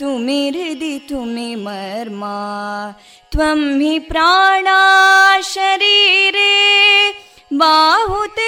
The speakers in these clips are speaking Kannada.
तुमि हृदि तुमि मर्मा त्वं हि प्राणा शरीरे बाहुते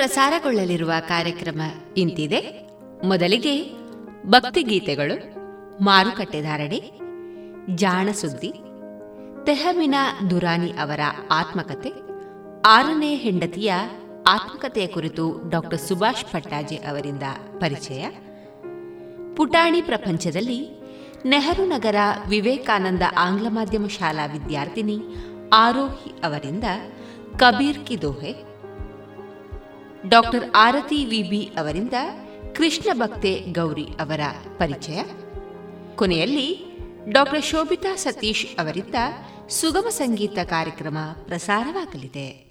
ಪ್ರಸಾರಗೊಳ್ಳಲಿರುವ ಕಾರ್ಯಕ್ರಮ ಇಂತಿದೆ. ಮೊದಲಿಗೆ ಭಕ್ತಿಗೀತೆಗಳು, ಮಾರುಕಟ್ಟೆ ಧಾರಣೆ ಜಾಣ ಸುದ್ದಿ ತೆಹಮಿನಾ ದುರಾನಿ ಅವರ ಆತ್ಮಕತೆ, ಆರನೇ ಹೆಂಡತಿಯ ಆತ್ಮಕತೆಯ ಕುರಿತು ಡಾಕ್ಟರ್ ಸುಭಾಷ್ ಪಟ್ಟಾಜಿ ಅವರಿಂದ ಪರಿಚಯ. ಪುಟಾಣಿ ಪ್ರಪಂಚದಲ್ಲಿ ನೆಹರು ನಗರ ವಿವೇಕಾನಂದ ಆಂಗ್ಲ ಮಾಧ್ಯಮ ಶಾಲಾ ವಿದ್ಯಾರ್ಥಿನಿ ಆರೋಹಿ ಅವರಿಂದ ಕಬೀರ್ ಕಿ ದೋಹೆ ಡಾಕ್ಟರ್ ಆರತಿ ವಿಬಿ ಅವರಿಂದ ಕೃಷ್ಣ ಭಕ್ತೆ ಗೌರಿ ಅವರ ಪರಿಚಯ. ಕೊನೆಯಲ್ಲಿ ಡಾಕ್ಟರ್ ಶೋಭಿತಾ ಸತೀಶ್ ಅವರಿಂದ ಸುಗಮ ಸಂಗೀತ ಕಾರ್ಯಕ್ರಮ ಪ್ರಸಾರವಾಗಲಿದೆ.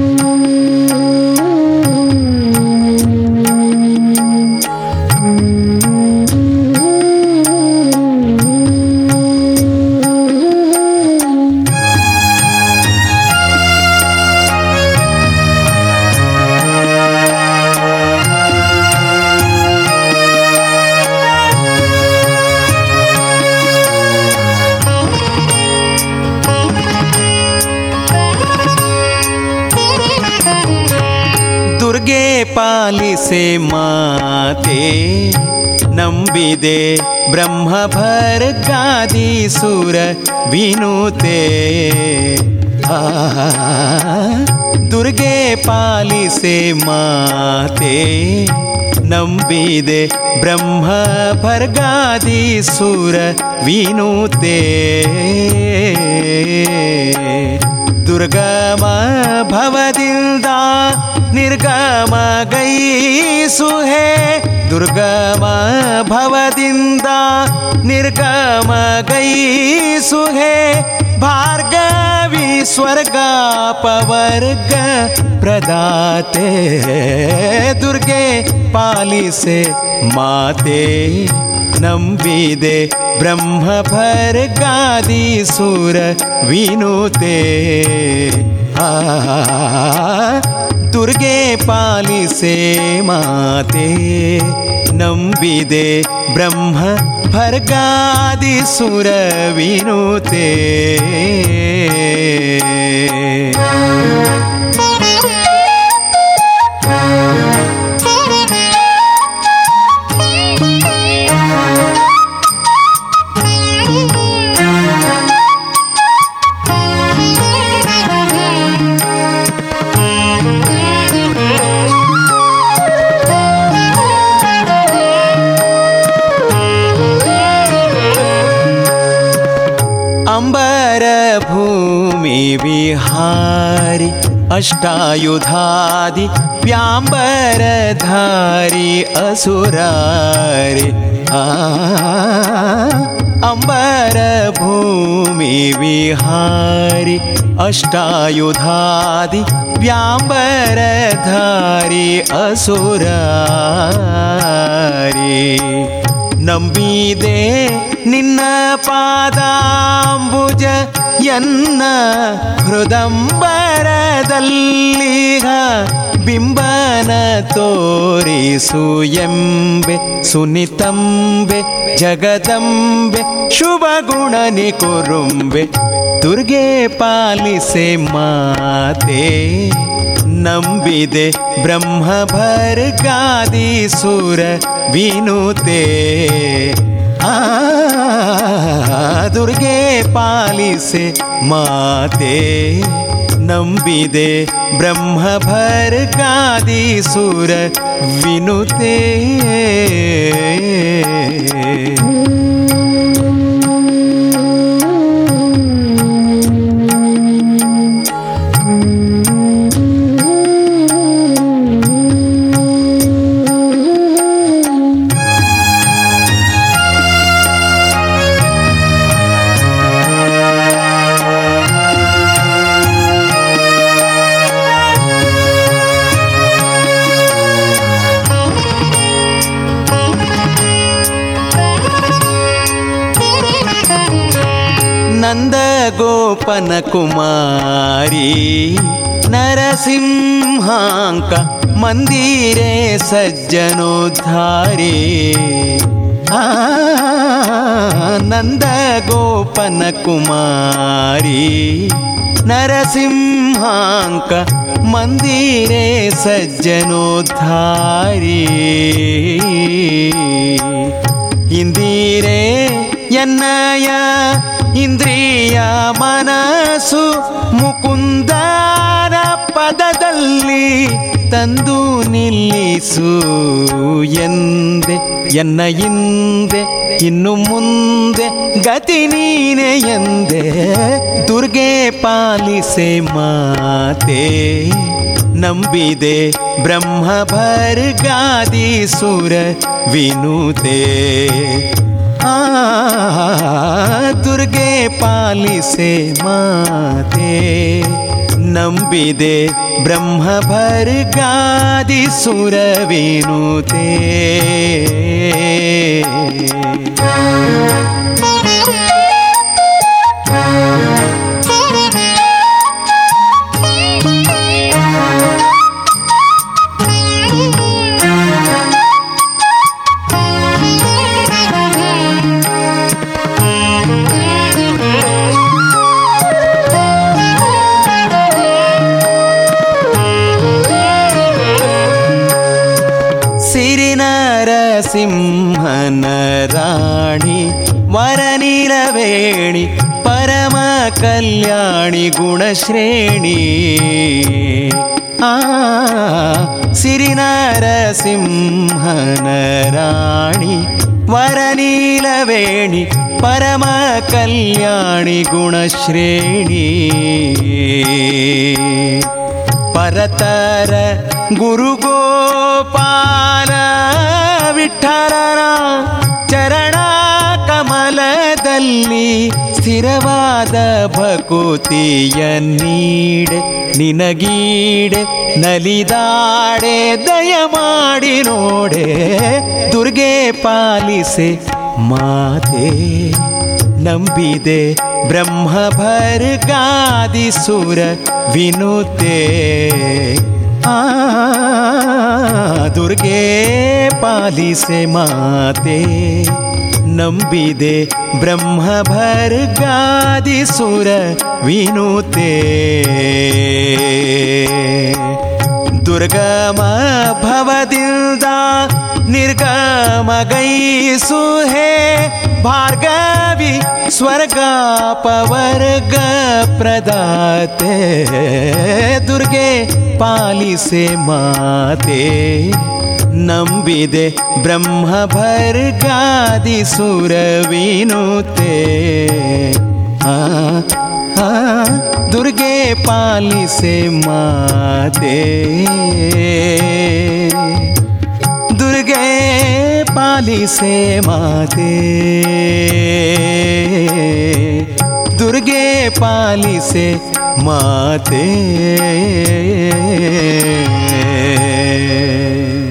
ಪಾಲಿಸೆ ಮಾತೆ ನಂಬಿದೆ ಬ್ರಹ್ಮಭರ ಸುರ ವಿನುತೆ ದುರ್ಗೆ ಪಾಲಿಸೆ ಮಾತೆ ನಂಬಿದೆ ಬ್ರಹ್ಮ ಸುರ ವಿನುತೆ ದುರ್ಗಮ ಭವದಿಂದ दुर्गा मा गई सुहे। दुर्गा मा भवदिंदा निर्गम गई सुहे। भार्गवी स्वर्ग पवर्ग प्रदाते। दुर्गे पाली से माते। ನಂಬಿದೆ ಬ್ರಹ್ಮ ಭರ್ಗಾದಿ ಸುರ ವಿನುತೆ ಆ ದುರ್ಗೆ ಪಾಲಿಸೆ ಮಾತೆ ನಂಬಿದೆ ಬ್ರಹ್ಮ ಭರ್ಗಾದಿ ಸುರ ವಿನುತೆ अष्टायुधादि व्याम्बरधारी असुरारि। अम्बरभूमि विहारि। अष्टायुधादि व्याम्बरधारी असुरारि। नम्बी दे ನಿನ್ನ ಪಾದಾಂಬುಜ ಎನ್ನ ಹೃದಂಬರದಲ್ಲಿಗ ಬಿಂಬನ ತೋರಿಸು ಎಂಬೆ ಸುನಿತಂಬೆ ಜಗದಂಬೆ ಶುಭ ಗುಣನಿ ಕುರುಂಬೆ ದುರ್ಗೆ ಪಾಲಿಸೆ ಮಾತೆ ನಂಬಿದೆ ಬ್ರಹ್ಮ ಭರ್ಗಾದಿ ಸುರ ವಿನುತೆ ಆ ದುರ್ಗೆ ಪಾಲಿಸೆ ಮಾತೆ ನಂಬಿದೆ ಬ್ರಹ್ಮ ಭರ್ಗಾದಿ ಸುರ ವಿನುತೆ कुमारी नरसिंहाङ्क मन्दिरे सज्जनो नन्दगोपनकुमारी नरसिंहाङ्क मन्दिरे सज्जनोद्धारी। इन्दिरे यन्नया ಇಂದ್ರಿಯ ಮನಸ್ಸು ಮುಕುಂದನ ಪದದಲ್ಲಿ ತಂದು ನಿಲ್ಲಿಸು ಎಂದೆ. ಎನ್ನ ಹಿಂದೆ, ಇನ್ನು ಮುಂದೆ ಗತಿ ನೀನೆ ಎಂದೆ. ದುರ್ಗೆ ಪಾಲಿಸೆ ಮಾತೆ. ನಂಬಿದೆ ಬ್ರಹ್ಮ ಭರ್ಗಾದಿ ಸುರ ವಿನುತೆ. दुर्गे पालिसे माते नम्बिदे ब्रह्मभरकादि सुर विनुते நரசிம்மனராணி வரநிலவேணி பரம கல்யாணி குணஸ்ரேணி. ஆ சிறிநரசிம்மனராணி वरनीलवेणि परमकल्याणि गुणश्रेणी परतर गुरुगोपाल ವಿಠಲನ ಚರಣ ಕಮಲದಲ್ಲಿ ಸ್ಥಿರವಾದ ಭಕುತಿಯ ನೀಡೆ, ನಿನಗೀಡೆ, ನಲಿದಾಡೆ, ದಯ ಮಾಡಿ ನೋಡೆ, ದುರ್ಗೆ ಪಾಲಿಸೆ ಮಾತೆ. ನಂಬಿದೆ ಬ್ರಹ್ಮ ಭರ್ಗಾದಿ ಸುರ ವಿನುತೆ. दुर्गे पालिसे माते नम्बिदे ब्रह्मभर्गादिसुर विनुते दुर्गमा भवदिल्दा निर्गम गी सुहे भारगवि स्वर्ग दुर्गे पालिसे माते नम्बिदे ब्रह्मभर्गादिसुरविनुते। आ। ದುರ್ಗೆ ಪಾಲಿಸೆ ಮಾತೆ ದುರ್ಗೆ ಪಾಲಿಸೆ ಮಾತೆ ದುರ್ಗೆ ಪಾಲಿಸೆ ಮಾತೆ ಬಾರೇ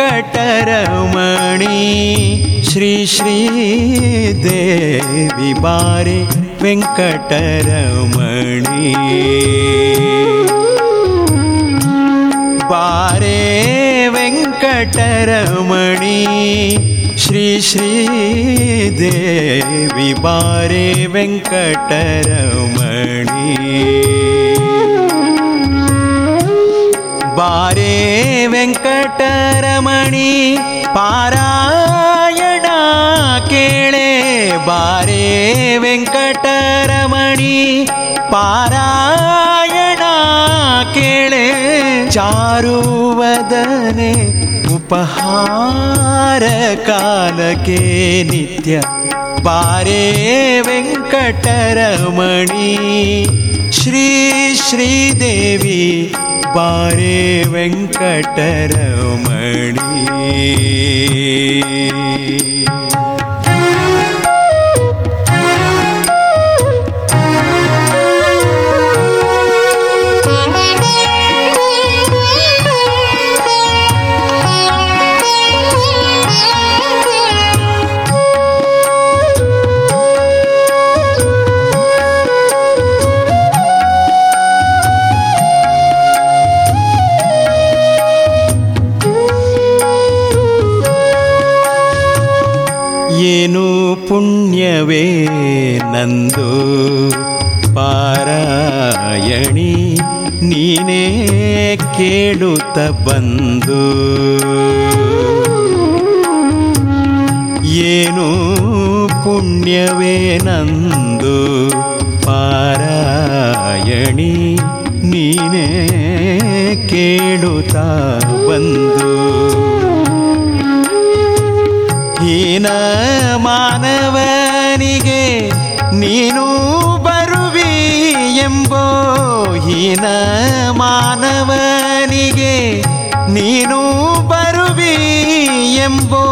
ವೆಂಕಟರಮಣಿ ಶ್ರೀ ಶ್ರೀ ದೇವಿ ಬಾರೆ ವೆಂಕಟರಮಣಿ ಬಾರೆ ವೆಂಕಟರಮಣಿ ಶ್ರೀ ಶ್ರೀ ದೇವಿ ಬಾರೆ ವೆಂಕಟರಮಣಿ ಬಾರೆ ವೆಂಕಟರಮಣಿ रमणि पारायणाे वेङ्कटरमणि पारायणाळे चारु वदने तुपहारकालके नित्य पारे वेङ्कटरमणि श्री श्रीदे ಬಾರೆ ವೆಂಕಟರಮಣಿ ಪುಣ್ಯವೇ ನಂದು. ಪಾರಾಯಣಿ ನೀನೇ ಕೇಳುತ್ತ ಬಂದು. ಏನು ಪುಣ್ಯವೇ ನಂದು. ಪಾರಾಯಣಿ ನೀನೇ ಕೇಳುತ್ತ ಬಂದು. ಹೀನ ಮಾನವನಿಗೆ ನೀನು ಬರುವಿ ಎಂಬೋ ಹೀನ ಮಾನವನಿಗೆ ನೀನು ಬರುವಿ ಎಂಬೋ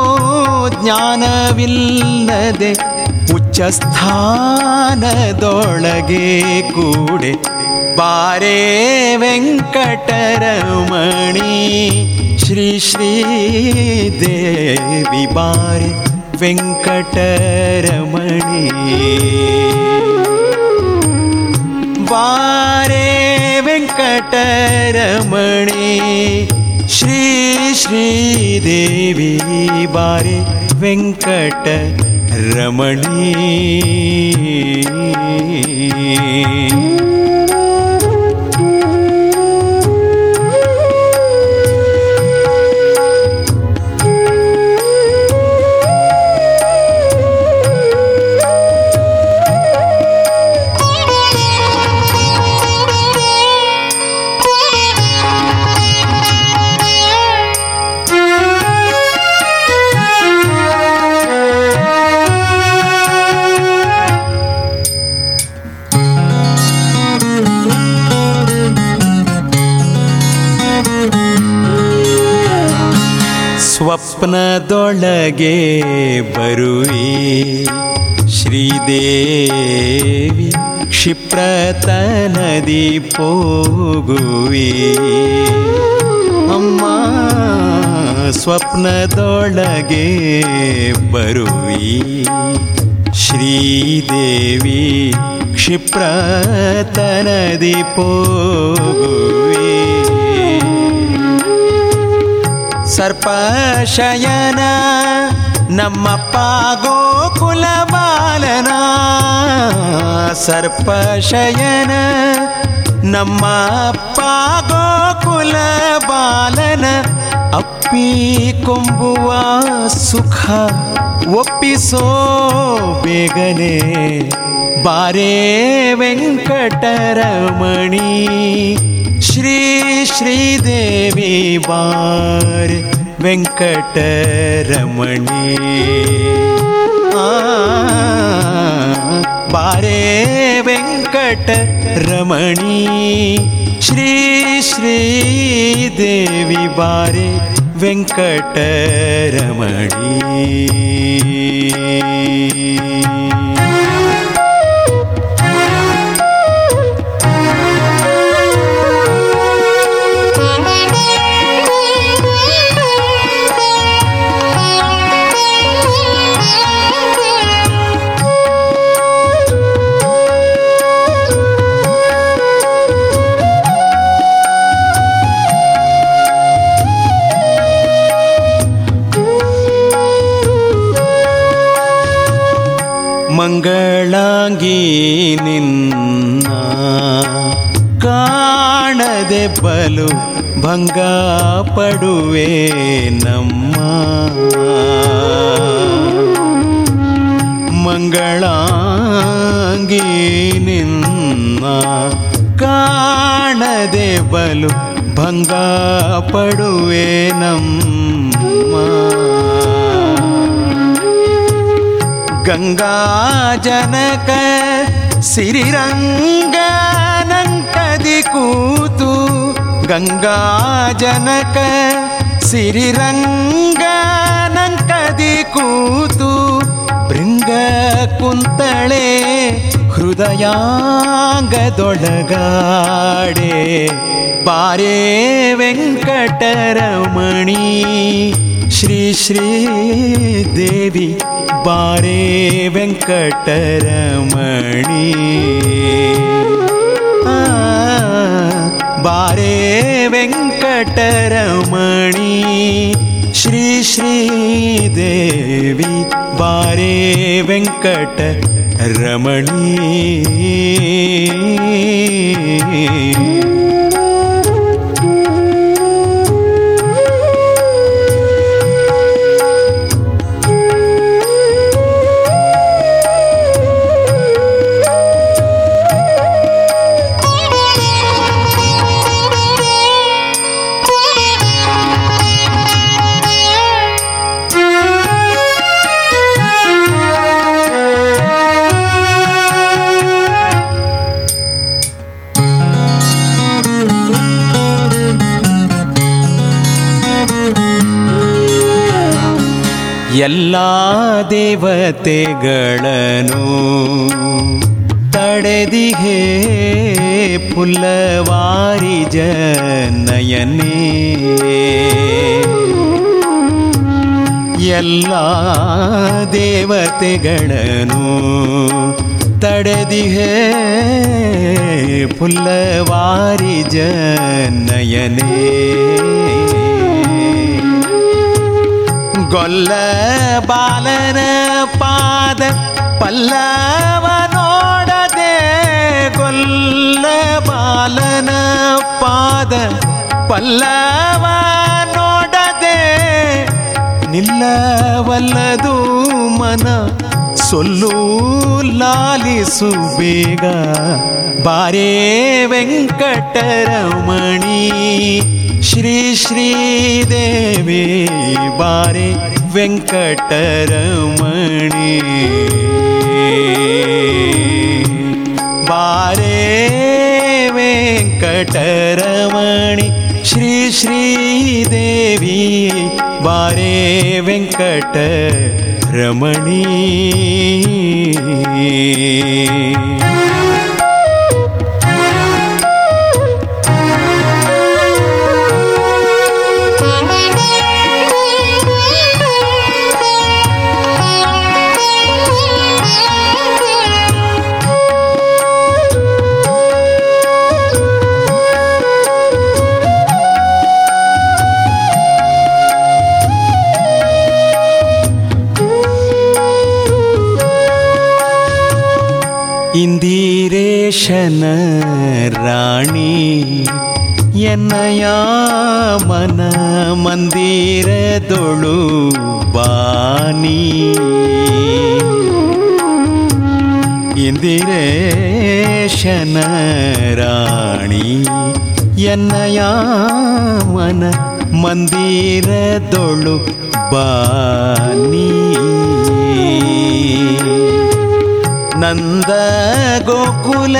ಜ್ಞಾನವಿಲ್ಲದೆ ಉಚ್ಚ ಸ್ಥಾನದೊಳಗೆ ಕೂಡೆ ಬಾರೆ ವೆಂಕಟರಮಣಿ. श्री श्री देवी वारे वेङ्कटरमणि वारे वेङ्कटरमणि श्री श्रीश्रीदेवी वारे वेङ्कट रमणि ಸ್ವಪ್ನದೊಳಗೆ ಬರುವಿ. ಶ್ರೀದೇವಿ ಕ್ಷಿಪ್ರತನದಿ ಪೋಗುವಿ. ಅಮ್ಮ ಸ್ವಪ್ನದೊಳಗೆ ಬರುವಿ. ಶ್ರೀದೇವಿ ಕ್ಷಿಪ್ರತನದಿ ಪೋಗುವಿ. ಸರ್ಪಶಯನ, ನಮ್ಮಪ್ಪ ಗೋಕುಲ ಬಾಲನ ಸರ್ಪಶಯನ, ನಮ್ಮಪ್ಪ ಗೋಕುಲ ಬಾಲನ ಅಪ್ಪಿ ಕೊಂಬುವ ಸುಖ ಒಪ್ಪಿಸೋ ಬೇಗನೆ. ಬಾರೇ ವೆಂಕಟರಮಣಿ, ಶ್ರೀ ಶ್ರೀದೇವಿ ಬಾರ್ ವೆಂಕಟರಮಣಿ ಆ, ಬಾರೇ ವೆಂಕಟರಮಣಿ ಶ್ರೀ ಶ್ರೀದೇವಿ ಬಾರೆ ಮಂಗಳಾಂಗಿ ನಿನ್ನ ಕಾಣದೆ ಬಲು ಭಂಗ ಪಡುವೆ ನಮ್ಮ ಮಂಗಳಾಂಗಿ ನಿನ್ನ ಕಾಣದೆ ಬಲು ಭಂಗ ಪಡುವೆ ನಮ್ಮ ಗಂಗಾ ಜನಕ ಸಿರಿರಂಗನಂಕದಿ ಕೂತು ಗಂಗಾ ಜನಕ ಸಿರಿರಂಗನಂಕದಿ ಕೂತು ಭೃಂಗ ಕುಂತಳೆ ಹೃದಯಾಂಗದೊಳಗಾಡೆ ಬಾರೇ ವೆಂಕಟರಮಣಿ श्री श्री देवी बारे वेङ्कटरमणि बारे वेङ्कटरमणि श्री श्री देवी बारे वेङ्कट रमणि ಎಲ್ಲ ದೇವತೆಗಳನ್ನು ತಡೆದಿಹೇ ಪುಲ್ಲವಾರಿ ಜನಯನೇ. ಎಲ್ಲ ದೇವತೆಗಳನ್ನು ತಡೆದಿಹೇ ಪುಲ್ಲವಾರಿ ಜನಯನೇ. ಗೊಲ್ಲ ಬಾಲನ ಪಾದ ಪಲ್ಲವ ನೋಡದೆ ಗೊಲ್ಲ ಬಾಲನ ಪಾದ ಪಲ್ಲವ ನೋಡದೆ ನಿಲ್ಲವಲ್ಲದು ಮನ ಸೊಲ್ಲು ಲಾಲಿಸು ಬೇಗ ಬಾರೇ ವೆಂಕಟರಮಣಿ ಶ್ರೀ ಶ್ರೀದೇವಿ ಬಾರೆ ವೆಂಕಟರಮಣಿ ಬಾರೇ ವೆಂಕಟರಮಣಿ ಶ್ರೀ ಶ್ರೀದೇವಿ ಬಾರೇ ವೆಂಕಟ ரமணி ಇಂದಿರೇಶನ ರಾಣಿ ಎನ್ನಯ ಮನ ಮಂದಿರದೊಳು ಬಾನಿ ಇಂದಿರೇಶನ ರಾಣಿ ಎನ್ನಯ ಮನ ಮಂದಿರದೊಳು ಬಾನಿ ನಂದ ಗೋಕುಲ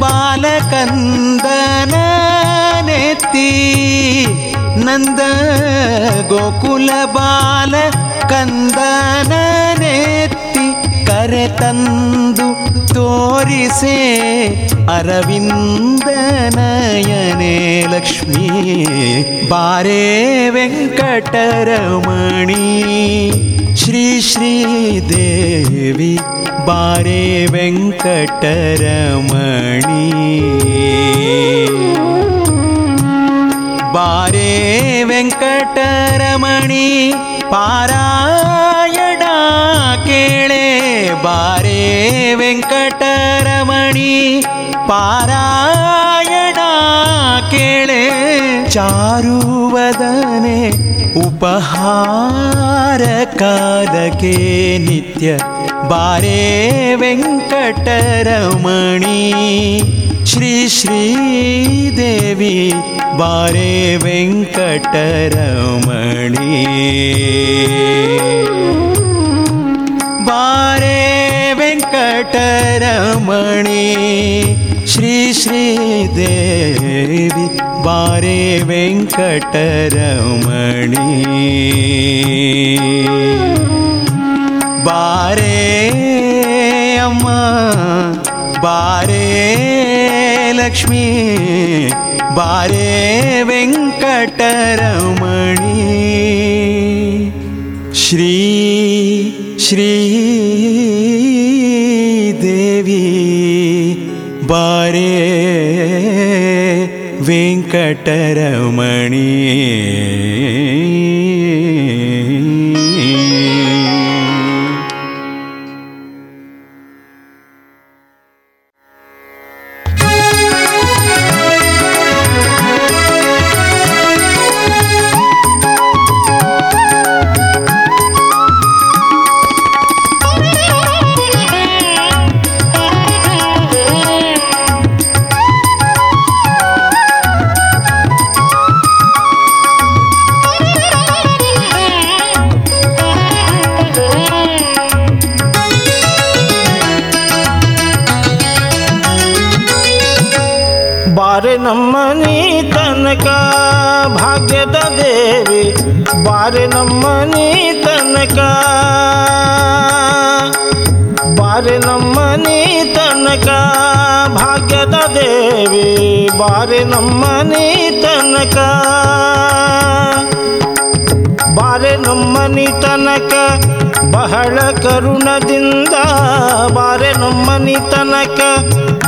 ಬಾಲಕಂದನ ನೆತ್ತಿ ನಂದ ಗೋಕುಲ ಬಾಲ ಕಂದನ ನೆತ್ತಿ ಕರೆತಂದು ತೋರಿಸೆ ಅರವಿಂದನಯನೆ ಲಕ್ಷ್ಮೀ. ಬಾರೇ ವೆಂಕಟರಮಣಿ. ಶ್ರೀ ಶ್ರೀ ದೇವಿ ಬಾರೇ ವೆಂಕಟರಮಣಿ. ಬಾರೇ ವೆಂಕಟರಮಣಿ ಪಾರಾಯಣ ಬಾರೇ ವೆಂಕಟರಮಣಿ ಪಾರಾಯಣ ಕೇಳೆ ಚಾರುವದನೆ ಉಪಹಾರ ಕಾಲಕ್ಕೆ ನಿತ್ಯ ಬಾರೇ ವೆಂಕಟರಮಣಿ ಶ್ರೀ ಶ್ರೀ ದೇವಿ ಬಾರೇ ವೆಂಕಟರಮಣಿ ಶ್ರೀ ಶ್ರೀ ದೇವಿ ಬಾರೇ ವೆಂಕಟರಮಣಿ ಬಾರೇ ಅಮ್ಮ ಬಾರೇ ಲಕ್ಷ್ಮೀ ಬಾರೇ ವೆಂಕಟರಮಣಿ ಶ್ರೀ ಬಾರೇ ವೆಂಕಟರಮಣಿ ಬಾರೆ ನಮ್ಮನಿ ತನಕ ಬಾರೆ ನಮ್ಮನಿ ತನಕ ಬಹಳ ಕರುಣದಿಂದ. ಬಾರೆ ನಮ್ಮನಿ ತನಕ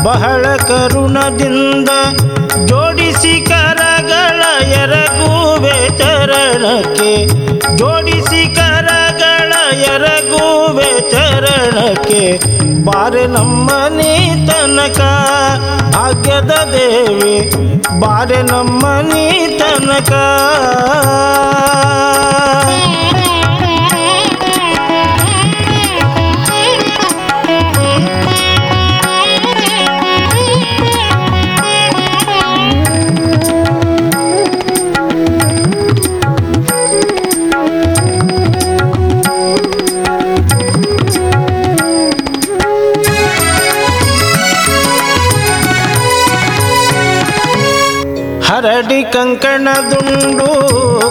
ಬಹಳ ಕರುಣದಿಂದ. ಜೋಡಿಸಿ ಕರಗಳ ಎರಗುವೆ ಚರಣಕ್ಕೆ. ಜೋಡಿಸಿ ಕರಗಳ ಎರಗುವೆ ಚರಣಕ್ಕೆ ಬಾರೆ ನಮ್ಮನಿ ತನಕ ಭಾಗ್ಯದ ದೇವಿ ಬಾರೆ ನಮ್ಮನಿ ತನಕ ಹರಡಿ ಕಂಕಣ ದುಂಡು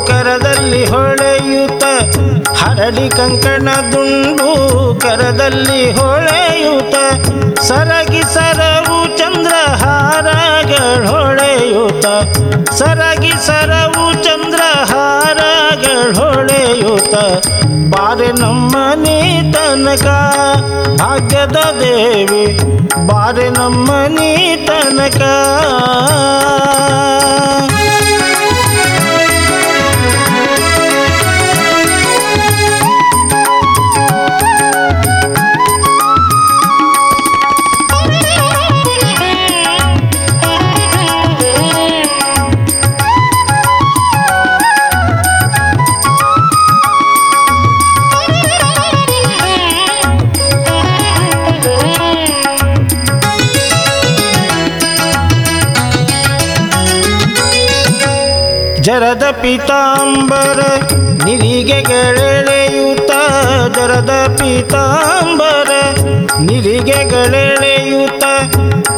ಕರದಲ್ಲಿ ಹೊಳೆಯುತ್ತ. ಹರಡಿ ಕಂಕಣ ದುಂಡು ಕರದಲ್ಲಿ ಹೊಳೆಯುತ್ತ. ಸರಗಿ ಸರವು ಚಂದ್ರಹಾರಗಳು ಹೊಳೆಯುತ್ತ ಸರಗಿ ಸರವು ಚಂದ್ರಹಾರಗಳು ಹೊಳೆಯುತ್ತ ಬಾರೆ ನಮ್ಮ ತನಕ ಭಾಗ್ಯದ ದೇವಿ. ಬಾರೆ ನಮ್ಮ ತನಕ ಪೀತಾಂಬರ, ನಿರಿಗೆಗಳೆಳೆಯುತ್ತ ಜರದ ಪೀತಾಂಬರ, ನಿರಿಗೆಗಳೆಳೆಯುತ್ತ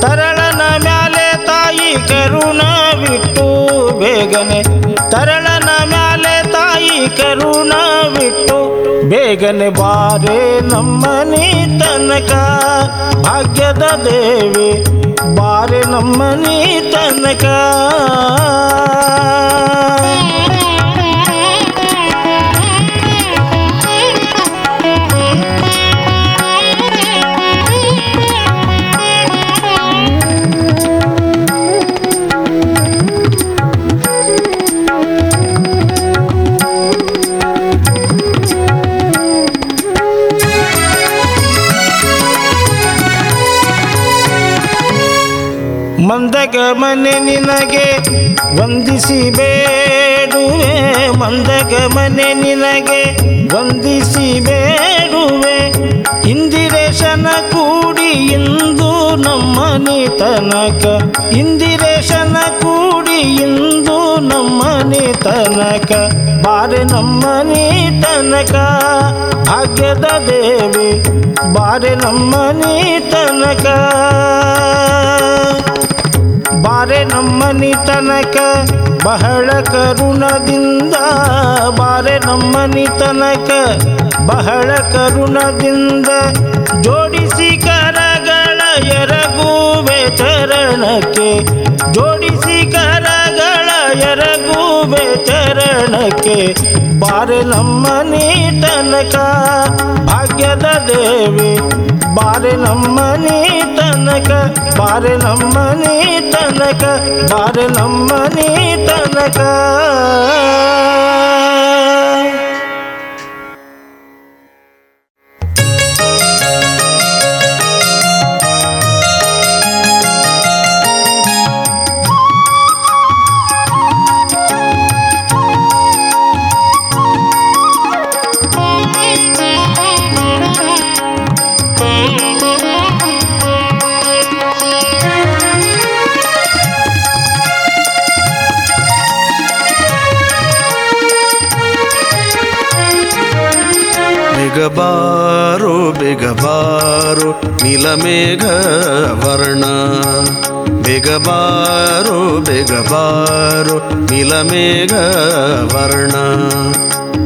ತರಳನ ಮ್ಯಾಲೆ ತಾಯಿ ಕರುಣ ಬಿಟ್ಟು ಬೇಗನೆ, ತರಳನ ಮ್ಯಾಲೆ ತಾಯಿ ಕರುಣ ಬಿಟ್ಟು ಬೇಗನೆ ಬಾರೆ ನಮ್ಮನಿ ತನಕ ಭಾಗ್ಯದ ದೇವಿ ಬಾರೆ ನಮ್ಮನಿ ತನಕ ಮಂದಗ ಮನೆ ನಿನಗೆ ವಂದಿಸಿ ಬೇಡುವೆ ಮಂದಗ ಮನೆ ನಿನಗೆ ವಂದಿಸಿ ಬೇಡುವೆ ಇಂದಿರೇಶನ ಕೂಡಿ ಇಂದು ನಮ್ಮನೆ ತನಕ ಇಂದಿರೇಶನ ಕೂಡಿ ಇಂದು ನಮ್ಮನೆ ತನಕ ಬಾರೆ ನಮ್ಮನೆ ತನಕ ಭಾಗ್ಯದ ದೇವಿ, ಬಾರೆ ನಮ್ಮನೆ ತನಕ ಬಾರೆ ನಮ್ಮನಿ ತನಕ ಬಹಳ ಕರುಣದಿಂದ, ಬಾರೆ ನಮ್ಮನಿ ತನಕ ಬಹಳ ಕರುಣದಿಂದ ಜೋಡಿಸಿ ಕರಗಳ ಎರಗುವೆ ಚರಣಕ್ಕೆ ಜೋಡಿಸಿ ಕರಗಳ ಎರಗುವೆ ಚರಣಕ್ಕೆ ಬಾರೆ ನಮ್ಮನಿ ತನಕ ಭಾಗ್ಯದ ದೇವಿ. ಬಾರೆ ನಮ್ಮನಿ ತನಕ ಬಾರೆ ನಮ್ಮನಿ ತನಕ ಬಾರೆ ನಮ್ಮನಿ ತನಕ ನೀಲಮೇಘ ವರ್ಣ. ಬೇಗಬಾರೋ ಬೇಗಬಾರೋ ನೀಲಮೇಘ ವರ್ಣ.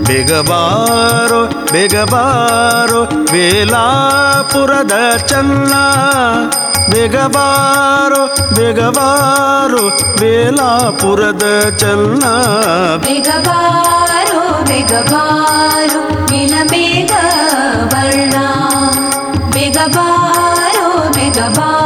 ಬೇಗಬಾರೋ ಬೇಗಬಾರೋ ವೇಲಾಪುರದ ಚನ್ನ. ಬೇಗಬಾರೋ ಬೇಗಬಾರೋ ವೇಲಾಪುರದ ಚನ್ನ. ಬೇಗಬಾರೋ ಬೇಗಬಾರೋ ನೀಲಮೇಘ ವರ್ಣ. ಬೇಗಬಾರೋ ಬೇಗಬಾರೋ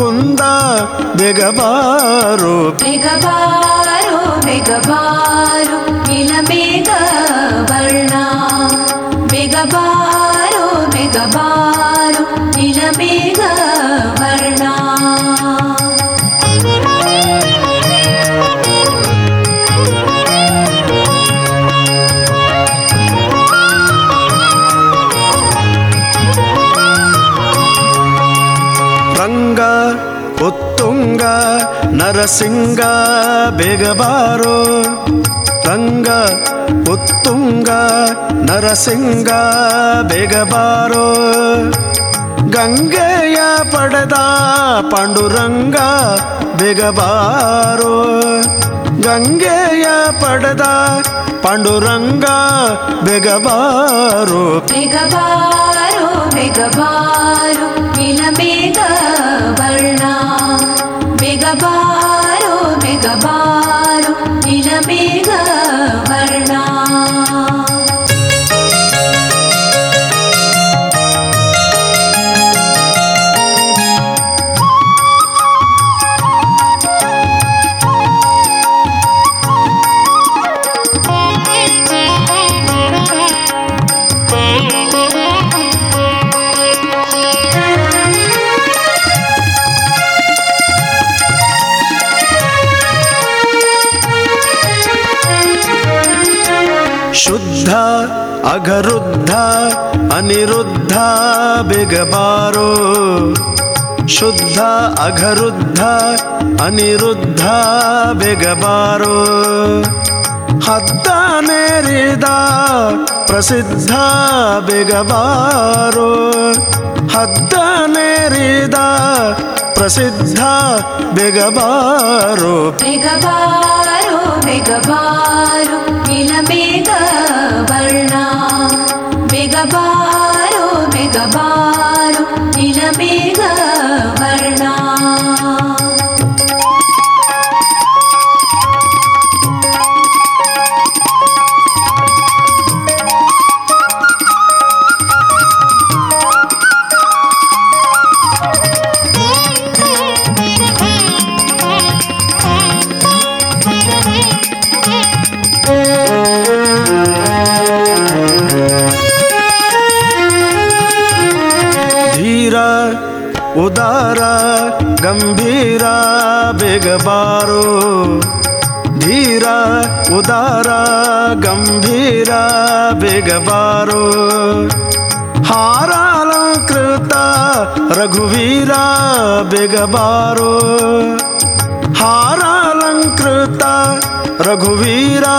ಮುಕುಂದ ಬೇಗಬಾರೋ ಬೇಗಬಾರೋ ನರಸಿಂಗ ಬೇಗಬಾರೋ ರಂಗ ಉತ್ತುಂಗ ನರಸಿಂಗ ಬೇಗಬಾರೋ ಗಂಗೆಯ ಪಡೆದ ಪಾಂಡುರಂಗ ಬೇಗಬಾರೋ ಗಂಗೆಯ ಪಡೆದ ಪಾಂಡುರಂಗ ಬೇಗಬಾರೋ ಬೇಗಬಾರೋ ಬೇಗಬಾರೋ बिगबारो। शुद्ध, अघरुद्ध, अनिरुद्ध बिगबारो। हद्द नेरिदा, प्रसिद्ध बिगबारो। हद्द नेरिदा, प्रसिद्ध बिगबारो। बिगबारो बिगबारो वर्णा। बिगबारो। रुद्धिरमेव गंभीरा बेगबारो धीरा उदारा गंभीरा बेगबारो हारालंकृत रघुवीरा बेगबारो हारालंकृत रघुवीरा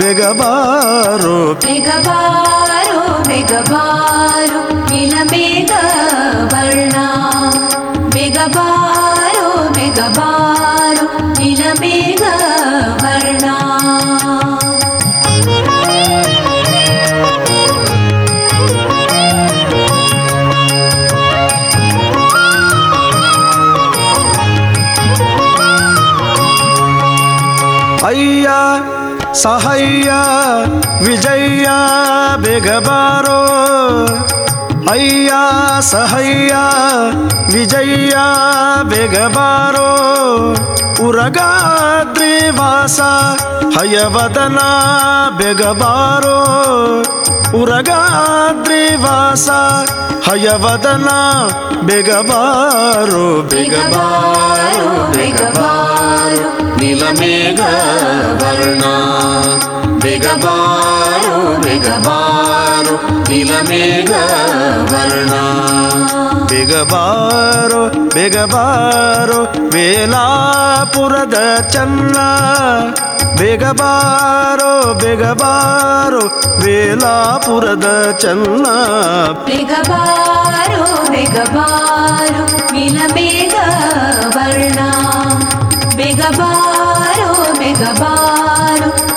बेगबारो बेग बारो मिल बेग वर्णा। गबारो मेघबारो निलमेघ वर्णा अय्या सहय्या विजय्या बेगबारो ಅಯ್ಯ ಸಹಯ್ಯ ವಿಜಯ ಬೇಗಬಾರೋ ಉರಗಾದ್ರಿವಾಸ ಹಯವದನ ಬೇಗಬಾರೋ ಉರಗಾದ್ರಿವಾಸ ಹಯವದನ ಬೇಗಬಾರೋ ಬೇಗಬಾರೋ ಬೇಗಬಾರೋ ನೀಲಮೇಘ ವರ್ಣ ಮೃಗಬಾರು ಮೃಗಬಾರು ಇಲಮೇಘ ವರ್ಣ ಬಿಗಬಾರೋ ಬಿಗಬಾರೋ ವೇಲಾಪುರದ ಚನ್ನ ಬಿಗಬಾರೋ ಬಿಗಬಾರೋ ವೇಲಾಪುರದ ಚನ್ನ ಬಿಗಬಾರೋ ಬಿಗಬಾರೋ ಇಲಮೇಘ ವರ್ಣ ಬಿಗಬಾರೋ ಬಿಗಬಾರೋ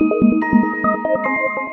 Thank you.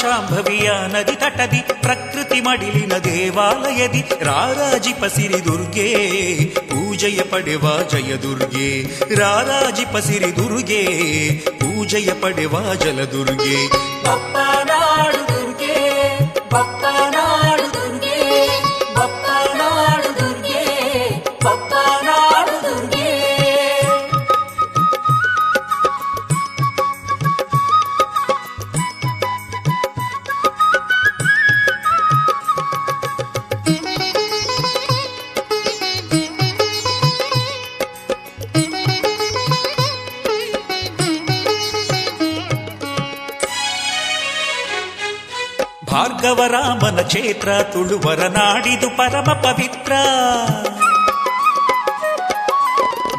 ಶಾಂಭವಿಯ ನದಿ ತಟದಿ ಪ್ರಕೃತಿ ಮಡಿಲಿನ ದೇವಾಲಯದಿ ರಾರಾಜಿ ಪಸಿರಿ ದುರ್ಗೆ ಪೂಜೆಯ ಪಡೆವ ಜಯ ದುರ್ಗೆ ರಾರಾಜಿ ಪಸಿರಿ ದುರ್ಗೆ ಪೂಜೆಯ ಪಡೆವ ಜಲ ತುಳುವರ ನಾಡಿದು ಪರಮ ಪವಿತ್ರ.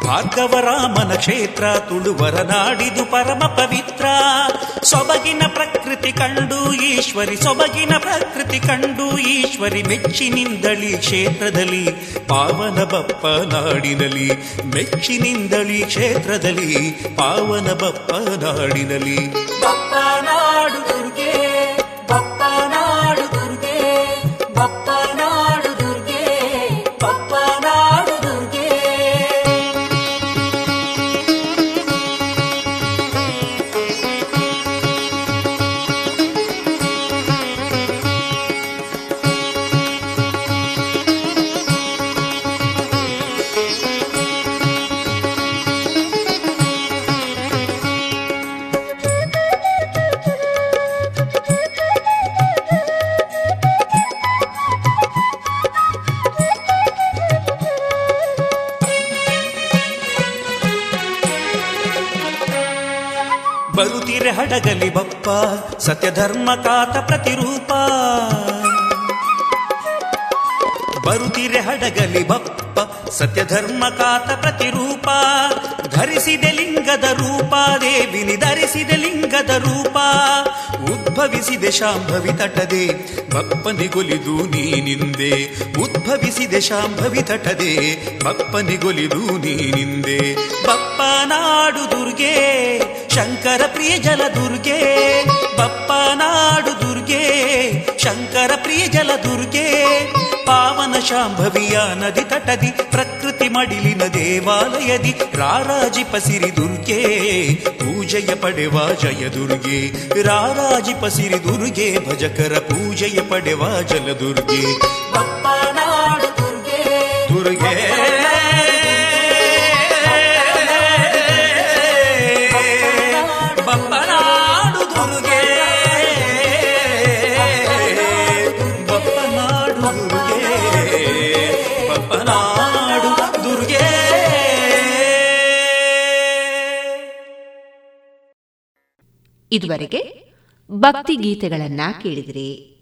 ಭಾರ್ಗವರಾಮನ ಕ್ಷೇತ್ರ ತುಳುವರ ನಾಡಿದು ಪರಮ ಪವಿತ್ರ. ಸೊಬಗಿನ ಪ್ರಕೃತಿ ಕಂಡು ಈಶ್ವರಿ, ಸೊಬಗಿನ ಪ್ರಕೃತಿ ಕಂಡು ಈಶ್ವರಿ ಮೆಚ್ಚಿನಿಂದಳಿ ಕ್ಷೇತ್ರದಲ್ಲಿ ಪಾವನ ಬಪ್ಪ ನಾಡಿನಲ್ಲಿ ಮೆಚ್ಚಿನಿಂದಳಿ ಕ್ಷೇತ್ರದಲ್ಲಿ ಪಾವನ ಬಪ್ಪ ನಾಡಿನಲ್ಲಿ ಸತ್ಯಧರ್ಮ ಕಾತ ಪ್ರತಿರೂಪ. ಬರುತ್ತಿರೆ ಹಡಗಲಿ ಬಪ್ಪ ಸತ್ಯ ಕಾತ ಪ್ರತಿರೂಪ. ಧರಿಸಿದೆ ಲಿಂಗದ ರೂಪ, ದೇವಿನಿ ಧರಿಸಿದೆ ಲಿಂಗದ ರೂಪ. ಉದ್ಭವಿಸಿದೆ ಶಾಂಭವಿ ತಟದೆ ಬಪ್ಪನಿಗೊಲಿದು ನೀನಿಂದೆ ಉದ್ಭವಿಸಿದೆ ಶಾಂಭವಿ ತಟದೆ ಬಪ್ಪನಿಗೊಲಿದು ನೀನಿಂದೆ ಬಪ್ಪ ನಾಡು ದುರ್ಗೆ ಶಂಕರ ಪ್ರಿಯ ಜಲ ದುರ್ಗೆ ಬಪ್ಪ ನಾಡು ದುರ್ಗೆ ಶಂಕರ ಪ್ರಿಯ ಜಲ ದುರ್ಗೆ ಪಾವನ ಶಾಂಭವಿಯ ನದಿ ತಟದಿ ಪ್ರಕೃತಿ ಮಡಿಲಿನ ದೇವಾಲಯದಿ ರಾರಾಜಿ ಪಸಿರಿ ದುರ್ಗೆ ಪೂಜೆಯ ಪಡೆವ ಜಯ ದುರ್ಗೆ ರಾರಾಜಿ ಪಸಿರಿ ದುರ್ಗೆ ಭಜಕರ ಪೂಜೆಯ ಪಡೆವ ಜಲ ದುರ್ಗೆ. ಬಪ್ಪ ನಾಡು ದುರ್ಗೆ ದುರ್ಗೆ. ಇದುವರೆಗೆ ಭಕ್ತಿ ಗೀತೆಗಳನ್ನ ಕೇಳಿದ್ರಿ.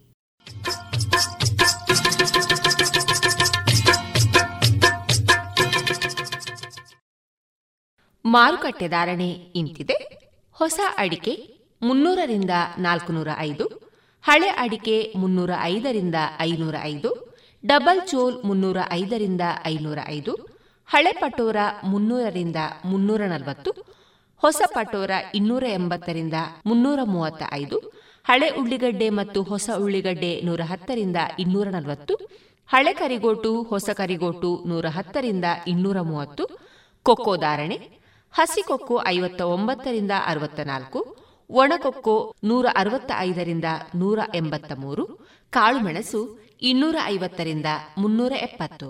ಮಾರುಕಟ್ಟೆ ಧಾರಣೆ ಇಂತಿದೆ. ಹೊಸ ಅಡಿಕೆ ಮುನ್ನೂರರಿಂದ ನಾಲ್ಕುನೂರ ಐದು, ಹಳೆ ಅಡಿಕೆ ಮುನ್ನೂರ ಐದರಿಂದ ಐನೂರ ಐದು, ಡಬಲ್ ಚೋಲ್ ಮುನ್ನೂರ ಐದರಿಂದ ಐನೂರ ಐದು, ಹಳೆ ಪಟೋರ ಮುನ್ನೂರರಿಂದ ಮುನ್ನೂರ ನಲವತ್ತು ಹೊಸ ಪಟೋರ ಇನ್ನೂರ ಎಂಬತ್ತರಿಂದ ಮುನ್ನೂರ ಮೂವತ್ತ ಐದು ಹಳೆ ಉಳ್ಳಿಗಡ್ಡೆ ಮತ್ತು ಹೊಸ ಉಳ್ಳಿಗಡ್ಡೆ ನೂರ ಹತ್ತರಿಂದ ಇನ್ನೂರ ನಲವತ್ತು, ಹಳೆ ಕರಿಗೋಟು, ಹೊಸ ಕರಿಗೋಟು ನೂರ ಹತ್ತರಿಂದ ಇನ್ನೂರ ಮೂವತ್ತು, ಕೊಕ್ಕೋ ಧಾರಣೆ, ಹಸಿ ಕೊಕ್ಕೋ ಐವತ್ತ ಒಂಬತ್ತರಿಂದ ಅರವತ್ತ ನಾಲ್ಕು ಒಣಕೊಕ್ಕೋ ನೂರ ಅರವತ್ತ ಐದರಿಂದ ನೂರ ಎಂಬತ್ತ ಮೂರು ಕಾಳುಮೆಣಸು ಇನ್ನೂರ ಐವತ್ತರಿಂದ ಮುನ್ನೂರ ಎಪ್ಪತ್ತು.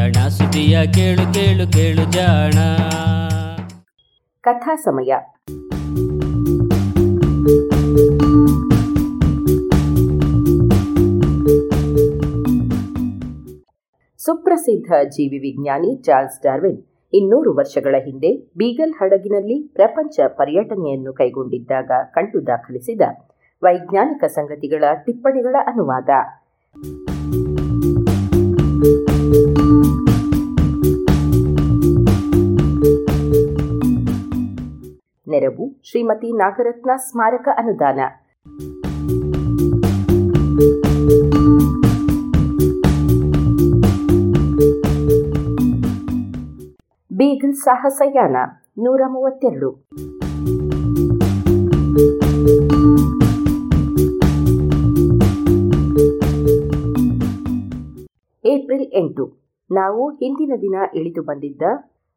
ಜಾಣ ಸುದಿಯ ಕೇಳು ಕೇಳು ಕೇಳು ಜಾಣ. ಕಥಾ ಸಮಯ. ಸುಪ್ರಸಿದ್ಧ ಜೀವಿ ವಿಜ್ಞಾನಿ ಚಾರ್ಲ್ಸ್ ಡಾರ್ವಿನ್ ಇನ್ನೂರು ವರ್ಷಗಳ ಹಿಂದೆ ಬೀಗಲ್ ಹಡಗಿನಲ್ಲಿ ಪ್ರಪಂಚ ಪರ್ಯಟನೆಯನ್ನು ಕೈಗೊಂಡಿದ್ದಾಗ ಕಂಡು ದಾಖಲಿಸಿದ ವೈಜ್ಞಾನಿಕ ಸಂಗತಿಗಳ ಟಿಪ್ಪಣಿಗಳ ಅನುವಾದ. ನೆರವು ಶ್ರೀಮತಿ ನಾಗರತ್ನ ಸ್ಮಾರಕ ಅನುದಾನ. ಬೀಗಲ್ ಸಾಹಸಯಾನ ನೂರ ಮೂವತ್ತೆರಡು. ಏಪ್ರಿಲ್ ಎಂಟು, ನಾವು ಹಿಂದಿನ ದಿನ ಇಳಿದು ಬಂದಿದ್ದ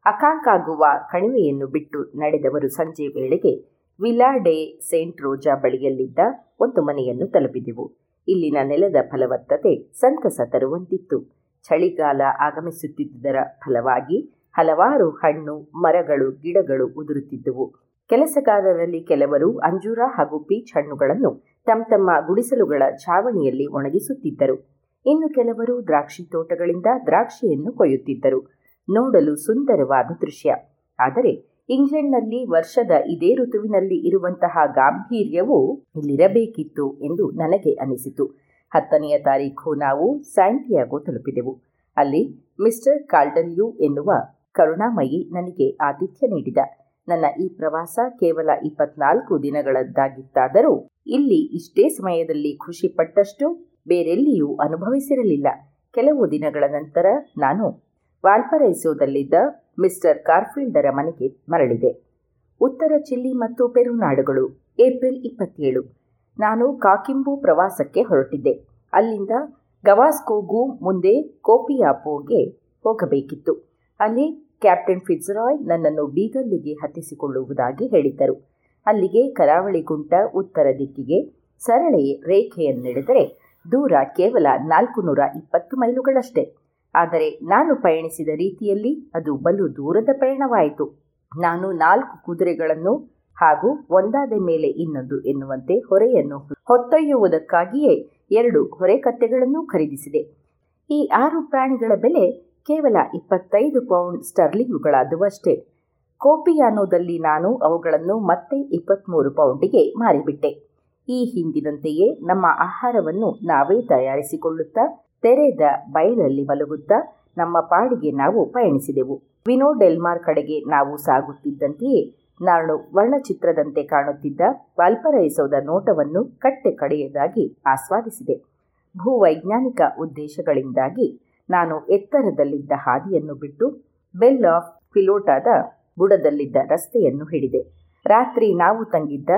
ಅಕಾಂಕಾಗುವ ಕಣಿವೆಯನ್ನು ಬಿಟ್ಟು ನಡೆದವರು ಸಂಜೆ ವೇಳೆಗೆ ವಿಲಾ ಡೇ ಸೇಂಟ್ ರೋಜಾ ಬಳಿಯಲ್ಲಿದ್ದ ಒಂದು ಮನೆಯನ್ನು ತಲುಪಿದೆವು. ಇಲ್ಲಿನ ನೆಲದ ಫಲವತ್ತತೆ ಸಂತಸ ತರುವಂತಿತ್ತು. ಚಳಿಗಾಲ ಆಗಮಿಸುತ್ತಿದ್ದುದರ ಫಲವಾಗಿ ಹಲವಾರು ಹಣ್ಣು, ಮರಗಳು, ಗಿಡಗಳು ಉದುರುತ್ತಿದ್ದುವು. ಕೆಲಸಗಾರರಲ್ಲಿ ಕೆಲವರು ಅಂಜೂರ ಹಾಗೂ ಪೀಚ್ ಹಣ್ಣುಗಳನ್ನು ತಮ್ಮ ತಮ್ಮ ಗುಡಿಸಲುಗಳ ಛಾವಣಿಯಲ್ಲಿ ಒಣಗಿಸುತ್ತಿದ್ದರು. ಇನ್ನು ಕೆಲವರು ದ್ರಾಕ್ಷಿ ತೋಟಗಳಿಂದ ದ್ರಾಕ್ಷಿಯನ್ನು ಕೊಯ್ಯುತ್ತಿದ್ದರು. ನೋಡಲು ಸುಂದರವಾದ ದೃಶ್ಯ. ಆದರೆ ಇಂಗ್ಲೆಂಡ್ನಲ್ಲಿ ವರ್ಷದ ಇದೇ ಋತುವಿನಲ್ಲಿ ಇರುವಂತಹ ಗಾಂಭೀರ್ಯವು ಇಲ್ಲಿರಬೇಕಿತ್ತು ಎಂದು ನನಗೆ ಅನಿಸಿತು. ಹತ್ತನೆಯ ತಾರೀಖು ನಾವು ಸ್ಯಾಂಟಿಯಾಗೋ ತಲುಪಿದೆವು. ಅಲ್ಲಿ ಮಿಸ್ಟರ್ ಕಾಲ್ಡನ್ಯೂ ಎನ್ನುವ ಕರುಣಾಮಯಿ ನನಗೆ ಆತಿಥ್ಯ ನೀಡಿದ. ನನ್ನ ಈ ಪ್ರವಾಸ ಕೇವಲ ಇಪ್ಪತ್ನಾಲ್ಕು ದಿನಗಳದ್ದಾಗಿತ್ತಾದರೂ ಇಲ್ಲಿ ಇಷ್ಟೇ ಸಮಯದಲ್ಲಿ ಖುಷಿಪಟ್ಟಷ್ಟು ಬೇರೆಲ್ಲಿಯೂ ಅನುಭವಿಸಿರಲಿಲ್ಲ. ಕೆಲವು ದಿನಗಳ ನಂತರ ನಾನು ವಾಲ್ಪರೈಸೋದಲ್ಲಿದ್ದ ಮಿಸ್ಟರ್ ಕಾರ್ಫೀಲ್ಡರ ಮನೆಗೆ ಮರಳಿದೆ. ಉತ್ತರ ಚಿಲ್ಲಿ ಮತ್ತು ಪೆರುನಾಡುಗಳು ಏಪ್ರಿಲ್ ಇಪ್ಪತ್ತೇಳು. ನಾನು ಕಾಕಿಂಬು ಪ್ರವಾಸಕ್ಕೆ ಹೊರಟಿದ್ದೆ. ಅಲ್ಲಿಂದ ಗವಾಸ್ಕೋಗೂ ಮುಂದೆ ಕೋಪಿಯಾಪೋಗೆ ಹೋಗಬೇಕಿತ್ತು. ಅಲ್ಲಿ ಕ್ಯಾಪ್ಟನ್ ಫಿಟ್ಜರಾಯ್ ನನ್ನನ್ನು ಬೀಗಲ್ಲಿಗೆ ಹತ್ತಿಸಿಕೊಳ್ಳುವುದಾಗಿ ಹೇಳಿದ್ದರು. ಅಲ್ಲಿಗೆ ಕರಾವಳಿ ಗುಂಟ ಉತ್ತರ ದಿಕ್ಕಿಗೆ ಸರಳ ರೇಖೆಯನ್ನೆಡೆದರೆ ದೂರ ಕೇವಲ ನಾಲ್ಕು ನೂರ ಇಪ್ಪತ್ತು ಮೈಲುಗಳಷ್ಟೇ. ಆದರೆ ನಾನು ಪಯಣಿಸಿದ ರೀತಿಯಲ್ಲಿ ಅದು ಬಲು ದೂರದ ಪಯಣವಾಯಿತು. ನಾನು ನಾಲ್ಕು ಕುದುರೆಗಳನ್ನು ಹಾಗೂ ಒಂದಾದ ಮೇಲೆ ಇನ್ನೊಂದು ಎನ್ನುವಂತೆ ಹೊರೆಯನ್ನು ಹೊತ್ತೊಯ್ಯುವುದಕ್ಕಾಗಿಯೇ ಎರಡು ಹೊರೆ ಕತ್ತೆಗಳನ್ನು ಖರೀದಿಸಿದೆ. ಈ ಆರು ಪ್ರಾಣಿಗಳ ಬೆಲೆ ಕೇವಲ ಇಪ್ಪತ್ತೈದು ಪೌಂಡ್ ಸ್ಟರ್ಲಿಂಗುಗಳಾದುವಷ್ಟೇ. ಕೋಪಿಯಾನೋದಲ್ಲಿ ನಾನು ಅವುಗಳನ್ನು ಮತ್ತೆ ಇಪ್ಪತ್ತ್ಮೂರು ಪೌಂಡಿಗೆ ಮಾರಿಬಿಟ್ಟೆ. ಈ ಹಿಂದಿನಂತೆಯೇ ನಮ್ಮ ಆಹಾರವನ್ನು ನಾವೇ ತಯಾರಿಸಿಕೊಳ್ಳುತ್ತಾ ತೆರೆದ ಬಯಲಲ್ಲಿ ಮಲಗುತ್ತಾ ನಮ್ಮ ಪಾಡಿಗೆ ನಾವು ಪಯಣಿಸಿದೆವು. ವಿನೋ ಡೆಲ್ಮಾರ್ ಕಡೆಗೆ ನಾವು ಸಾಗುತ್ತಿದ್ದಂತೆಯೇ ನಾನು ವರ್ಣಚಿತ್ರದಂತೆ ಕಾಣುತ್ತಿದ್ದ ವಾಲ್ಪರೈಸೋದ ನೋಟವನ್ನು ಕಟ್ಟೆ ಕಡೆಯದಾಗಿ ಆಸ್ವಾದಿಸಿದೆ. ಭೂವೈಜ್ಞಾನಿಕ ಉದ್ದೇಶಗಳಿಂದಾಗಿ ನಾನು ಎತ್ತರದಲ್ಲಿದ್ದ ಹಾದಿಯನ್ನು ಬಿಟ್ಟು ಬೆಲ್ ಆಫ್ ಫಿಲೋಟಾದ ಬುಡದಲ್ಲಿದ್ದ ರಸ್ತೆಯನ್ನು ಹಿಡಿದೆ. ರಾತ್ರಿ ನಾವು ತಂಗಿದ್ದ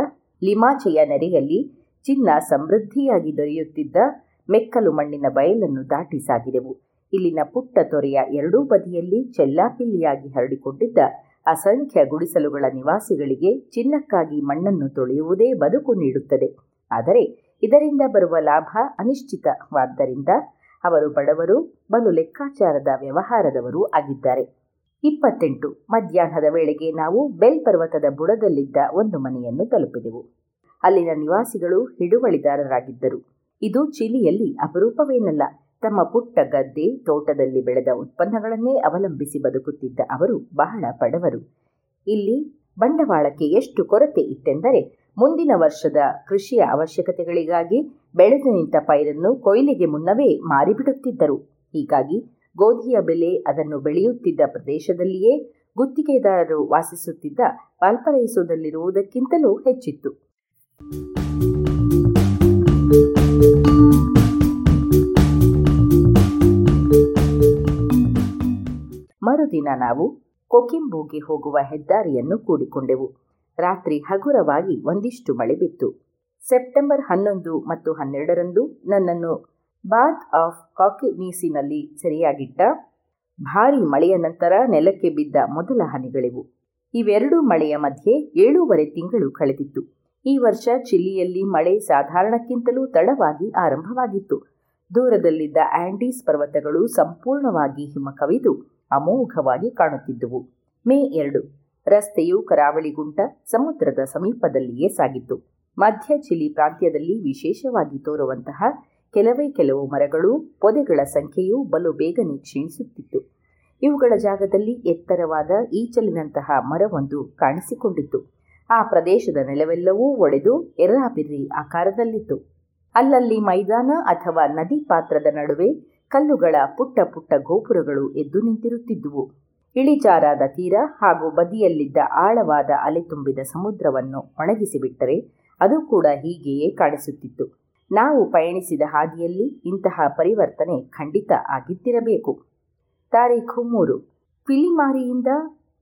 ಲಿಮಾಚೆಯ ನೆರೆಯಲ್ಲಿ ಚಿನ್ನ ಸಮೃದ್ಧಿಯಾಗಿ ದೊರೆಯುತ್ತಿದ್ದ ಮೆಕ್ಕಲು ಮಣ್ಣಿನ ಬಯಲನ್ನು ದಾಟಿ ಸಾಗಿದೆವು. ಇಲ್ಲಿನ ಪುಟ್ಟ ತೊರೆಯ ಎರಡೂ ಬದಿಯಲ್ಲಿ ಚೆಲ್ಲಾಪಿಲ್ಲಿಯಾಗಿ ಹರಡಿಕೊಂಡಿದ್ದ ಅಸಂಖ್ಯ ಗುಡಿಸಲುಗಳ ನಿವಾಸಿಗಳಿಗೆ ಚಿನ್ನಕ್ಕಾಗಿ ಮಣ್ಣನ್ನು ತೊಳೆಯುವುದೇ ಬದುಕು ನೀಡುತ್ತದೆ. ಆದರೆ ಇದರಿಂದ ಬರುವ ಲಾಭ ಅನಿಶ್ಚಿತವಾದ್ದರಿಂದ ಅವರು ಬಡವರು, ಬಲು ಲೆಕ್ಕಾಚಾರದ ವ್ಯವಹಾರದವರೂ ಆಗಿದ್ದಾರೆ. ಇಪ್ಪತ್ತೆಂಟು. ಮಧ್ಯಾಹ್ನದ ವೇಳೆಗೆ ನಾವು ಬೆಲ್ ಪರ್ವತದ ಬುಡದಲ್ಲಿದ್ದ ಒಂದು ಮನೆಯನ್ನು ತಲುಪಿದೆವು. ಅಲ್ಲಿನ ನಿವಾಸಿಗಳು ಹಿಡುವಳಿದಾರರಾಗಿದ್ದರು. ಇದು ಚಿಲಿಯಲ್ಲಿ ಅಪರೂಪವೇನಲ್ಲ. ತಮ್ಮ ಪುಟ್ಟ ಗದ್ದೆ ತೋಟದಲ್ಲಿ ಬೆಳೆದ ಉತ್ಪನ್ನಗಳನ್ನೇ ಅವಲಂಬಿಸಿ ಬದುಕುತ್ತಿದ್ದ ಅವರು ಬಹಳ ಬಡವರು. ಇಲ್ಲಿ ಬಂಡವಾಳಕ್ಕೆ ಎಷ್ಟು ಕೊರತೆ ಇತ್ತೆಂದರೆ, ಮುಂದಿನ ವರ್ಷದ ಕೃಷಿಯ ಅವಶ್ಯಕತೆಗಳಿಗಾಗಿ ಬೆಳೆದು ನಿಂತ ಪೈರನ್ನು ಕೊಯ್ಲಿಗೆ ಮುನ್ನವೇ ಮಾರಿಬಿಡುತ್ತಿದ್ದರು. ಹೀಗಾಗಿ ಗೋಧಿಯ ಬೆಲೆ ಅದನ್ನು ಬೆಳೆಯುತ್ತಿದ್ದ ಪ್ರದೇಶದಲ್ಲಿಯೇ ಗುತ್ತಿಗೆದಾರರು ವಾಸಿಸುತ್ತಿದ್ದ ವಾಲ್ಪರೈಸೋದಲ್ಲಿರುವುದಕ್ಕಿಂತಲೂ ಹೆಚ್ಚಿತ್ತು. ಮರುದಿನ ನಾವು ಕೊಕಿಂಬೂಗೆ ಹೋಗುವ ಹೆದ್ದಾರಿಯನ್ನು ಕೂಡಿಕೊಂಡೆವು. ರಾತ್ರಿ ಹಗುರವಾಗಿ ಒಂದಿಷ್ಟು ಮಳೆ ಬಿತ್ತು. ಸೆಪ್ಟೆಂಬರ್ ಹನ್ನೊಂದು ಮತ್ತು ಹನ್ನೆರಡರಂದು ನನ್ನನ್ನು ಬಾತ್ ಆಫ್ ಕಾಕಿನೀಸಿನಲ್ಲಿ ಸೆರೆಯಾಗಿಟ್ಟ ಭಾರೀ ಮಳೆಯ ನಂತರ ನೆಲಕ್ಕೆ ಬಿದ್ದ ಮೊದಲ ಹನಿಗಳಿವು. ಇವೆರಡೂ ಮಳೆಯ ಮಧ್ಯೆ ಏಳೂವರೆ ತಿಂಗಳು ಕಳೆದಿತ್ತು. ಈ ವರ್ಷ ಚಿಲಿಯಲ್ಲಿ ಮಳೆ ಸಾಧಾರಣಕ್ಕಿಂತಲೂ ತಡವಾಗಿ ಆರಂಭವಾಗಿತ್ತು. ದೂರದಲ್ಲಿದ್ದ ಆಂಡೀಸ್ ಪರ್ವತಗಳು ಸಂಪೂರ್ಣವಾಗಿ ಹಿಮ ಕವಿದು ಅಮೋಘವಾಗಿ ಕಾಣುತ್ತಿದ್ದುವು. ಮೇ ಎರಡು, ರಸ್ತೆಯು ಕರಾವಳಿಗುಂಟ ಸಮುದ್ರದ ಸಮೀಪದಲ್ಲಿಯೇ ಸಾಗಿತ್ತು. ಮಧ್ಯ ಚಿಲಿ ಪ್ರಾಂತ್ಯದಲ್ಲಿ ವಿಶೇಷವಾಗಿ ತೋರುವಂತಹ ಕೆಲವೇ ಕೆಲವು ಮರಗಳು ಪೊದೆಗಳ ಸಂಖ್ಯೆಯು ಬಲು ಬೇಗನೆ ಕ್ಷೀಣಿಸುತ್ತಿತ್ತು. ಇವುಗಳ ಜಾಗದಲ್ಲಿ ಎತ್ತರವಾದ ಈಚಲಿನಂತಹ ಮರವೊಂದು ಕಾಣಿಸಿಕೊಂಡಿತ್ತು. ಆ ಪ್ರದೇಶದ ನೆಲವೆಲ್ಲವೂ ಒಡೆದು ಎರ್ರಾಬಿರ್ರಿ ಆಕಾರದಲ್ಲಿತ್ತು. ಅಲ್ಲಲ್ಲಿ ಮೈದಾನ ಅಥವಾ ನದಿ ಪಾತ್ರದ ನಡುವೆ ಕಲ್ಲುಗಳ ಪುಟ್ಟ ಪುಟ್ಟ ಗೋಪುರಗಳು ಎದ್ದು ನಿಂತಿರುತ್ತಿದ್ದುವು. ಇಳಿಜಾರಾದ ತೀರ ಹಾಗೂ ಬದಿಯಲ್ಲಿದ್ದ ಆಳವಾದ ಅಲೆ ತುಂಬಿದ ಸಮುದ್ರವನ್ನು ಒಣಗಿಸಿಬಿಟ್ಟರೆ ಅದು ಕೂಡ ಹೀಗೆಯೇ ಕಾಣಿಸುತ್ತಿತ್ತು. ನಾವು ಪಯಣಿಸಿದ ಹಾದಿಯಲ್ಲಿ ಇಂತಹ ಪರಿವರ್ತನೆ ಖಂಡಿತ ಆಗಿದ್ದಿರಬೇಕು. ತಾರೀಖು ಮೂರು. ಪಿಲಿಮಾರಿಯಿಂದ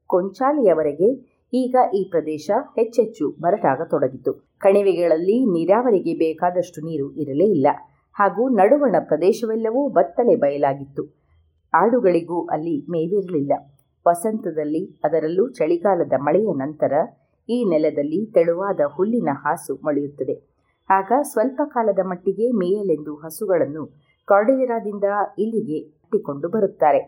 ಕೊಂಚಾಲಿಯವರೆಗೆ ಈಗ ಈ ಪ್ರದೇಶ ಹೆಚ್ಚೆಚ್ಚು ಬರಟಾಗತೊಡಗಿತು. ಕಣಿವೆಗಳಲ್ಲಿ ನೀರಾವರಿಗೆ ಬೇಕಾದಷ್ಟು ನೀರು ಇರಲೇ ಇಲ್ಲ. ಹಾಗೂ ನಡುವಣ ಪ್ರದೇಶವೆಲ್ಲವೂ ಬತ್ತಲೆ ಬಯಲಾಗಿತ್ತು. ಆಡುಗಳಿಗೂ ಅಲ್ಲಿ ಮೇವಿರಲಿಲ್ಲ. ವಸಂತದಲ್ಲಿ ಅದರಲ್ಲೂ ಚಳಿಗಾಲದ ಮಳೆಯ ನಂತರ ಈ ನೆಲದಲ್ಲಿ ತೆಳುವಾದ ಹುಲ್ಲಿನ ಹಾಸು ಮೊಳೆಯುತ್ತದೆ. ಆಗ ಸ್ವಲ್ಪ ಕಾಲದ ಮಟ್ಟಿಗೆ ಮೇಯಲೆಂದು ಹಸುಗಳನ್ನು ಕಾರ್ಡಿಲೆರಾದಿಂದ ಇಲ್ಲಿಗೆ ಇಟ್ಟಿಕೊಂಡು ಬರುತ್ತಾರೆ.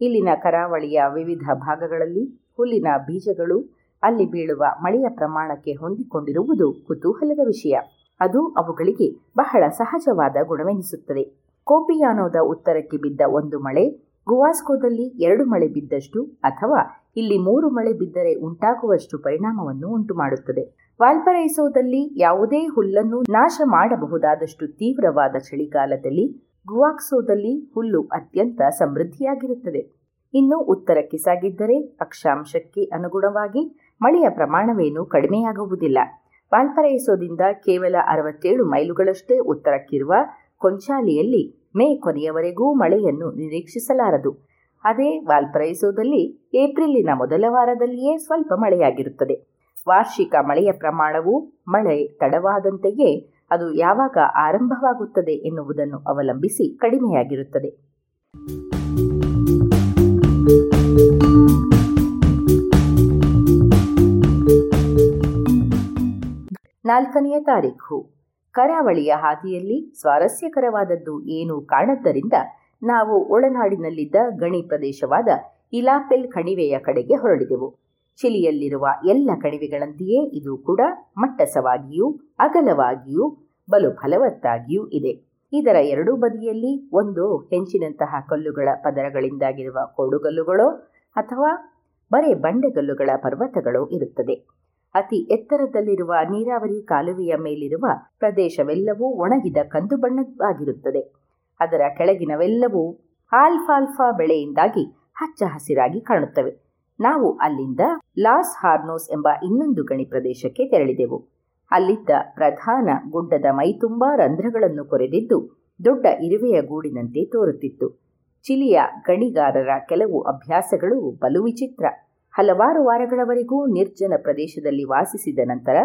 ಇಲ್ಲಿನ ಕರಾವಳಿಯ ವಿವಿಧ ಭಾಗಗಳಲ್ಲಿ ಹುಲ್ಲಿನ ಬೀಜಗಳು ಅಲ್ಲಿ ಬೀಳುವ ಮಳೆಯ ಪ್ರಮಾಣಕ್ಕೆ ಹೊಂದಿಕೊಂಡಿರುವುದು ಕುತೂಹಲದ ವಿಷಯ. ಅದು ಅವುಗಳಿಗೆ ಬಹಳ ಸಹಜವಾದ ಗುಣವೆನಿಸುತ್ತದೆ. ಕೋಪಿಯಾನೋದ ಉತ್ತರಕ್ಕೆ ಬಿದ್ದ ಒಂದು ಮಳೆ, ಗುವಾಸ್ಕೋದಲ್ಲಿ ಎರಡು ಮಳೆ ಬಿದ್ದಷ್ಟು ಅಥವಾ ಇಲ್ಲಿ ಮೂರು ಮಳೆ ಬಿದ್ದರೆ ಉಂಟಾಗುವಷ್ಟು ಪರಿಣಾಮವನ್ನು ಉಂಟುಮಾಡುತ್ತದೆ. ವಾಲ್ಪರೈಸೋದಲ್ಲಿ ಯಾವುದೇ ಹುಲ್ಲನ್ನು ನಾಶ ಮಾಡಬಹುದಾದಷ್ಟು ತೀವ್ರವಾದ ಚಳಿಗಾಲದಲ್ಲಿ ಗುವಾಕ್ಸೋದಲ್ಲಿ ಹುಲ್ಲು ಅತ್ಯಂತ ಸಮೃದ್ಧಿಯಾಗಿರುತ್ತದೆ. ಇನ್ನು ಉತ್ತರಕ್ಕೆ ಸಾಗಿದ್ದರೆ ಅಕ್ಷಾಂಶಕ್ಕೆ ಅನುಗುಣವಾಗಿ ಮಳೆಯ ಪ್ರಮಾಣವೇನೂ ಕಡಿಮೆಯಾಗುವುದಿಲ್ಲ. ವಾಲ್ಪರೈಸೋದಿಂದ ಕೇವಲ ಅರವತ್ತೇಳು ಮೈಲುಗಳಷ್ಟೇ ಉತ್ತರಕ್ಕಿರುವ ಕೊಂಚಾಲಿಯಲ್ಲಿ ಮೇ ಕೊನೆಯವರೆಗೂ ಮಳೆಯನ್ನು ನಿರೀಕ್ಷಿಸಲಾರದು. ಅದೇ ವಾಲ್ಪರೈಸೋದಲ್ಲಿ ಏಪ್ರಿಲಿನ ಮೊದಲ ವಾರದಲ್ಲಿಯೇ ಸ್ವಲ್ಪ ಮಳೆಯಾಗಿರುತ್ತದೆ. ವಾರ್ಷಿಕ ಮಳೆಯ ಪ್ರಮಾಣವು ಮಳೆ ತಡವಾದಂತೆಯೇ ಅದು ಯಾವಾಗ ಆರಂಭವಾಗುತ್ತದೆ ಎನ್ನುವುದನ್ನು ಅವಲಂಬಿಸಿ ಕಡಿಮೆಯಾಗಿರುತ್ತದೆ. ನಾಲ್ಕನೆಯ ತಾರೀಖು. ಕರಾವಳಿಯ ಹಾದಿಯಲ್ಲಿ ಸ್ವಾರಸ್ಯಕರವಾದದ್ದು ಏನೂ ಕಾಣದ್ದರಿಂದ ನಾವು ಒಳನಾಡಿನಲ್ಲಿದ್ದ ಗಣಿ ಪ್ರದೇಶವಾದ ಇಲಾಪೆಲ್ ಕಣಿವೆಯ ಕಡೆಗೆ ಹೊರಡಿದೆವು. ಚಿಲಿಯಲ್ಲಿರುವ ಎಲ್ಲ ಕಣಿವೆಗಳಂತೆಯೇ ಇದು ಕೂಡ ಮಟ್ಟಸವಾಗಿಯೂ, ಅಗಲವಾಗಿಯೂ ಬಲು ಫಲವತ್ತಾಗಿಯೂ ಇದೆ. ಇದರ ಎರಡೂ ಬದಿಯಲ್ಲಿ ಒಂದು ಹೆಂಚಿನಂತಹ ಕಲ್ಲುಗಳ ಪದರಗಳಿಂದಾಗಿರುವ ಕೋಡುಗಲ್ಲುಗಳೋ ಅಥವಾ ಬರೇ ಬಂಡೆಗಲ್ಲುಗಳ ಪರ್ವತಗಳೋ ಇರುತ್ತದೆ. ಅತಿ ಎತ್ತರದಲ್ಲಿರುವ ನೀರಾವರಿ ಕಾಲುವೆಯ ಮೇಲಿರುವ ಪ್ರದೇಶವೆಲ್ಲವೂ ಒಣಗಿದ ಕಂದು ಬಣ್ಣವಾಗಿರುತ್ತದೆ ಅದರ ಕೆಳಗಿನವೆಲ್ಲವೂ ಆಲ್ಫಾಲ್ಫಾ ಬೆಳೆಯಿಂದಾಗಿ ಹಚ್ಚ ಹಸಿರಾಗಿ ಕಾಣುತ್ತವೆ. ನಾವು ಅಲ್ಲಿಂದ ಲಾಸ್ ಹಾರ್ನೋಸ್ ಎಂಬ ಇನ್ನೊಂದು ಗಣಿ ಪ್ರದೇಶಕ್ಕೆ ತೆರಳಿದೆವು. ಅಲ್ಲಿದ್ದ ಪ್ರಧಾನ ಗುಡ್ಡದ ಮೈತುಂಬಾ ರಂಧ್ರಗಳನ್ನು ಕೊರೆದಿದ್ದು ದೊಡ್ಡ ಇರುವೆಯ ಗೂಡಿನಂತೆ ತೋರುತ್ತಿತ್ತು. ಚಿಲಿಯ ಗಣಿಗಾರರ ಕೆಲವು ಅಭ್ಯಾಸಗಳು ಬಲು ವಿಚಿತ್ರ. ಹಲವಾರು ವಾರಗಳವರೆಗೂ ನಿರ್ಜನ ಪ್ರದೇಶದಲ್ಲಿ ವಾಸಿಸಿದ ನಂತರ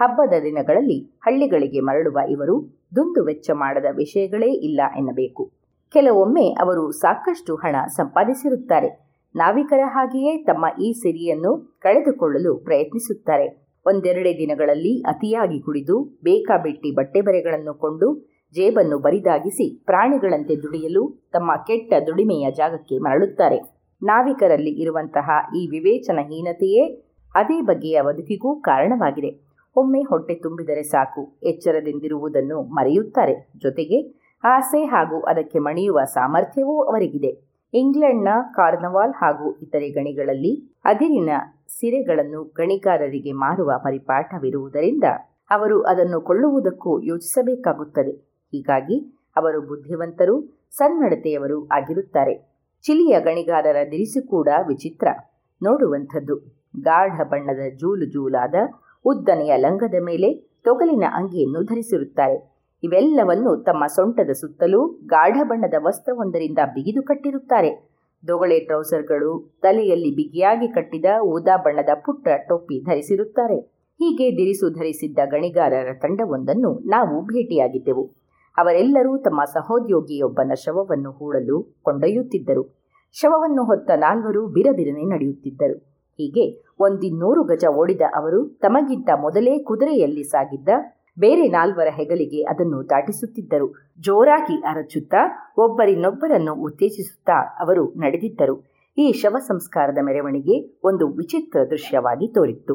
ಹಬ್ಬದ ದಿನಗಳಲ್ಲಿ ಹಳ್ಳಿಗಳಿಗೆ ಮರಳುವ ಇವರು ದುಂದು ವೆಚ್ಚ ಮಾಡದ ವಿಷಯಗಳೇ ಇಲ್ಲ ಎನ್ನಬೇಕು. ಕೆಲವೊಮ್ಮೆ ಅವರು ಸಾಕಷ್ಟು ಹಣ ಸಂಪಾದಿಸಿರುತ್ತಾರೆ. ನಾವಿಕರ ಹಾಗೆಯೇ ತಮ್ಮ ಈ ಸಿರಿಯನ್ನು ಕಳೆದುಕೊಳ್ಳಲು ಪ್ರಯತ್ನಿಸುತ್ತಾರೆ. ಒಂದೆರಡೇ ದಿನಗಳಲ್ಲಿ ಅತಿಯಾಗಿ ಕುಡಿದು ಬೇಕಾಬಿಟ್ಟಿ ಬಟ್ಟೆ ಬರೆಗಳನ್ನು ಕೊಂಡು ಜೇಬನ್ನು ಬರಿದಾಗಿಸಿ ಪ್ರಾಣಿಗಳಂತೆ ದುಡಿಯಲು ತಮ್ಮ ಕೆಟ್ಟ ದುಡಿಮೆಯ ಜಾಗಕ್ಕೆ ಮರಳುತ್ತಾರೆ. ನಾವಿಕರಲ್ಲಿ ಇರುವಂತಹ ಈ ವಿವೇಚನಹೀನತೆಯೇ ಅದೇ ಬಗೆಯ ಬದುಕಿಗೂ ಕಾರಣವಾಗಿದೆ. ಒಮ್ಮೆ ಹೊಟ್ಟೆ ತುಂಬಿದರೆ ಸಾಕು, ಎಚ್ಚರದಿಂದಿರುವುದನ್ನು ಮರೆಯುತ್ತಾರೆ. ಜೊತೆಗೆ ಆಸೆ ಹಾಗೂ ಅದಕ್ಕೆ ಮಣಿಯುವ ಸಾಮರ್ಥ್ಯವೂ ಅವರಿಗಿದೆ. ಇಂಗ್ಲೆಂಡ್ನ ಕಾರ್ನವಾಲ್ ಹಾಗೂ ಇತರೆ ಗಣಿಗಳಲ್ಲಿ ಅದಿರಿನ ಸಿರೆಗಳನ್ನು ಗಣಿಗಾರರಿಗೆ ಮಾರುವ ಪರಿಪಾಠವಿರುವುದರಿಂದ ಅವರು ಅದನ್ನು ಕೊಳ್ಳುವುದಕ್ಕೂ ಯೋಚಿಸಬೇಕಾಗುತ್ತದೆ. ಹೀಗಾಗಿ ಅವರು ಬುದ್ಧಿವಂತರು, ಸನ್ನಡತೆಯವರು ಆಗಿರುತ್ತಾರೆ. ಚಿಲಿಯ ಗಣಿಗಾರರ ದಿರಿಸು ಕೂಡ ವಿಚಿತ್ರ. ನೋಡುವಂಥದ್ದು. ಗಾಢ ಬಣ್ಣದ ಜೂಲು ಜೂಲಾದ ಉದ್ದನೆಯ ಲಂಗದ ಮೇಲೆ ತೊಗಲಿನ ಅಂಗಿಯನ್ನು ಧರಿಸಿರುತ್ತಾರೆ. ಇವೆಲ್ಲವನ್ನು ತಮ್ಮ ಸೊಂಟದ ಸುತ್ತಲೂ ಗಾಢ ಬಣ್ಣದ ವಸ್ತ್ರವೊಂದರಿಂದ ಬಿಗಿದು ಕಟ್ಟಿರುತ್ತಾರೆ. ದೊಗಳೆ ಟ್ರೌಸರ್ಗಳು ತಲೆಯಲ್ಲಿ ಬಿಗಿಯಾಗಿ ಕಟ್ಟಿದ ಊದಾ ಬಣ್ಣದ ಪುಟ್ಟ ಟೊಪ್ಪಿ ಧರಿಸಿರುತ್ತಾರೆ. ಹೀಗೆ ದಿರಿಸು ಧರಿಸಿದ್ದ ಗಣಿಗಾರರ ತಂಡವೊಂದನ್ನು ನಾವು ಭೇಟಿಯಾಗಿದ್ದೆವು. ಅವರೆಲ್ಲರೂ ತಮ್ಮ ಸಹೋದ್ಯೋಗಿಯೊಬ್ಬನ ಶವವನ್ನು ಹೂಳಲು ಕೊಂಡೊಯ್ಯುತ್ತಿದ್ದರು. ಶವವನ್ನು ಹೊತ್ತ ನಾಲ್ವರು ಬಿರಬಿರನೆ ನಡೆಯುತ್ತಿದ್ದರು. ಹೀಗೆ ಒಂದಿನ್ನೂರು ಗಜ ಓಡಿದ ಅವರು ತಮಗಿಂತ ಮೊದಲೇ ಕುದುರೆಯಲ್ಲಿ ಸಾಗಿದ್ದ ಬೇರೆ ನಾಲ್ವರ ಹೆಗಲಿಗೆ ಅದನ್ನು ದಾಟಿಸುತ್ತಿದ್ದರು. ಜೋರಾಗಿ ಅರಚುತ್ತಾ ಒಬ್ಬರಿನೊಬ್ಬರನ್ನು ಉತ್ತೇಜಿಸುತ್ತಾ ಅವರು ನಡೆದಿದ್ದರು. ಈ ಶವ ಸಂಸ್ಕಾರದ ಮೆರವಣಿಗೆ ಒಂದು ವಿಚಿತ್ರ ದೃಶ್ಯವಾಗಿ ತೋರಿತ್ತು.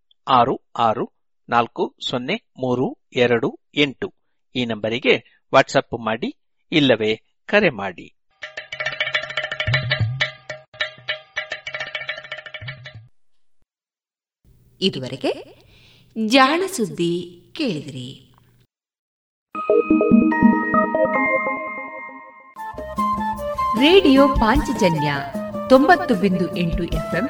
ಆರು ಆರು, ನಾಲ್ಕು, ಸೊನ್ನೆ, ಮೂರು, ಎರಡು, ಎಂಟು. ಈ ನಂಬರಿಗೆ ವಾಟ್ಸಪ್ ಮಾಡಿ, ಇಲ್ಲವೇ ಕರೆ ಮಾಡಿ. ಇದುವರೆಗೆ ಜಾಣ ಸುದ್ದಿ ಕೇಳಿದಿರಿ. ರೇಡಿಯೋ ಪಾಂಚಜನ್ಯ ತೊಂಬತ್ತು ಬಿಂದು ಎಂಟು ಎಫ್ಎಂ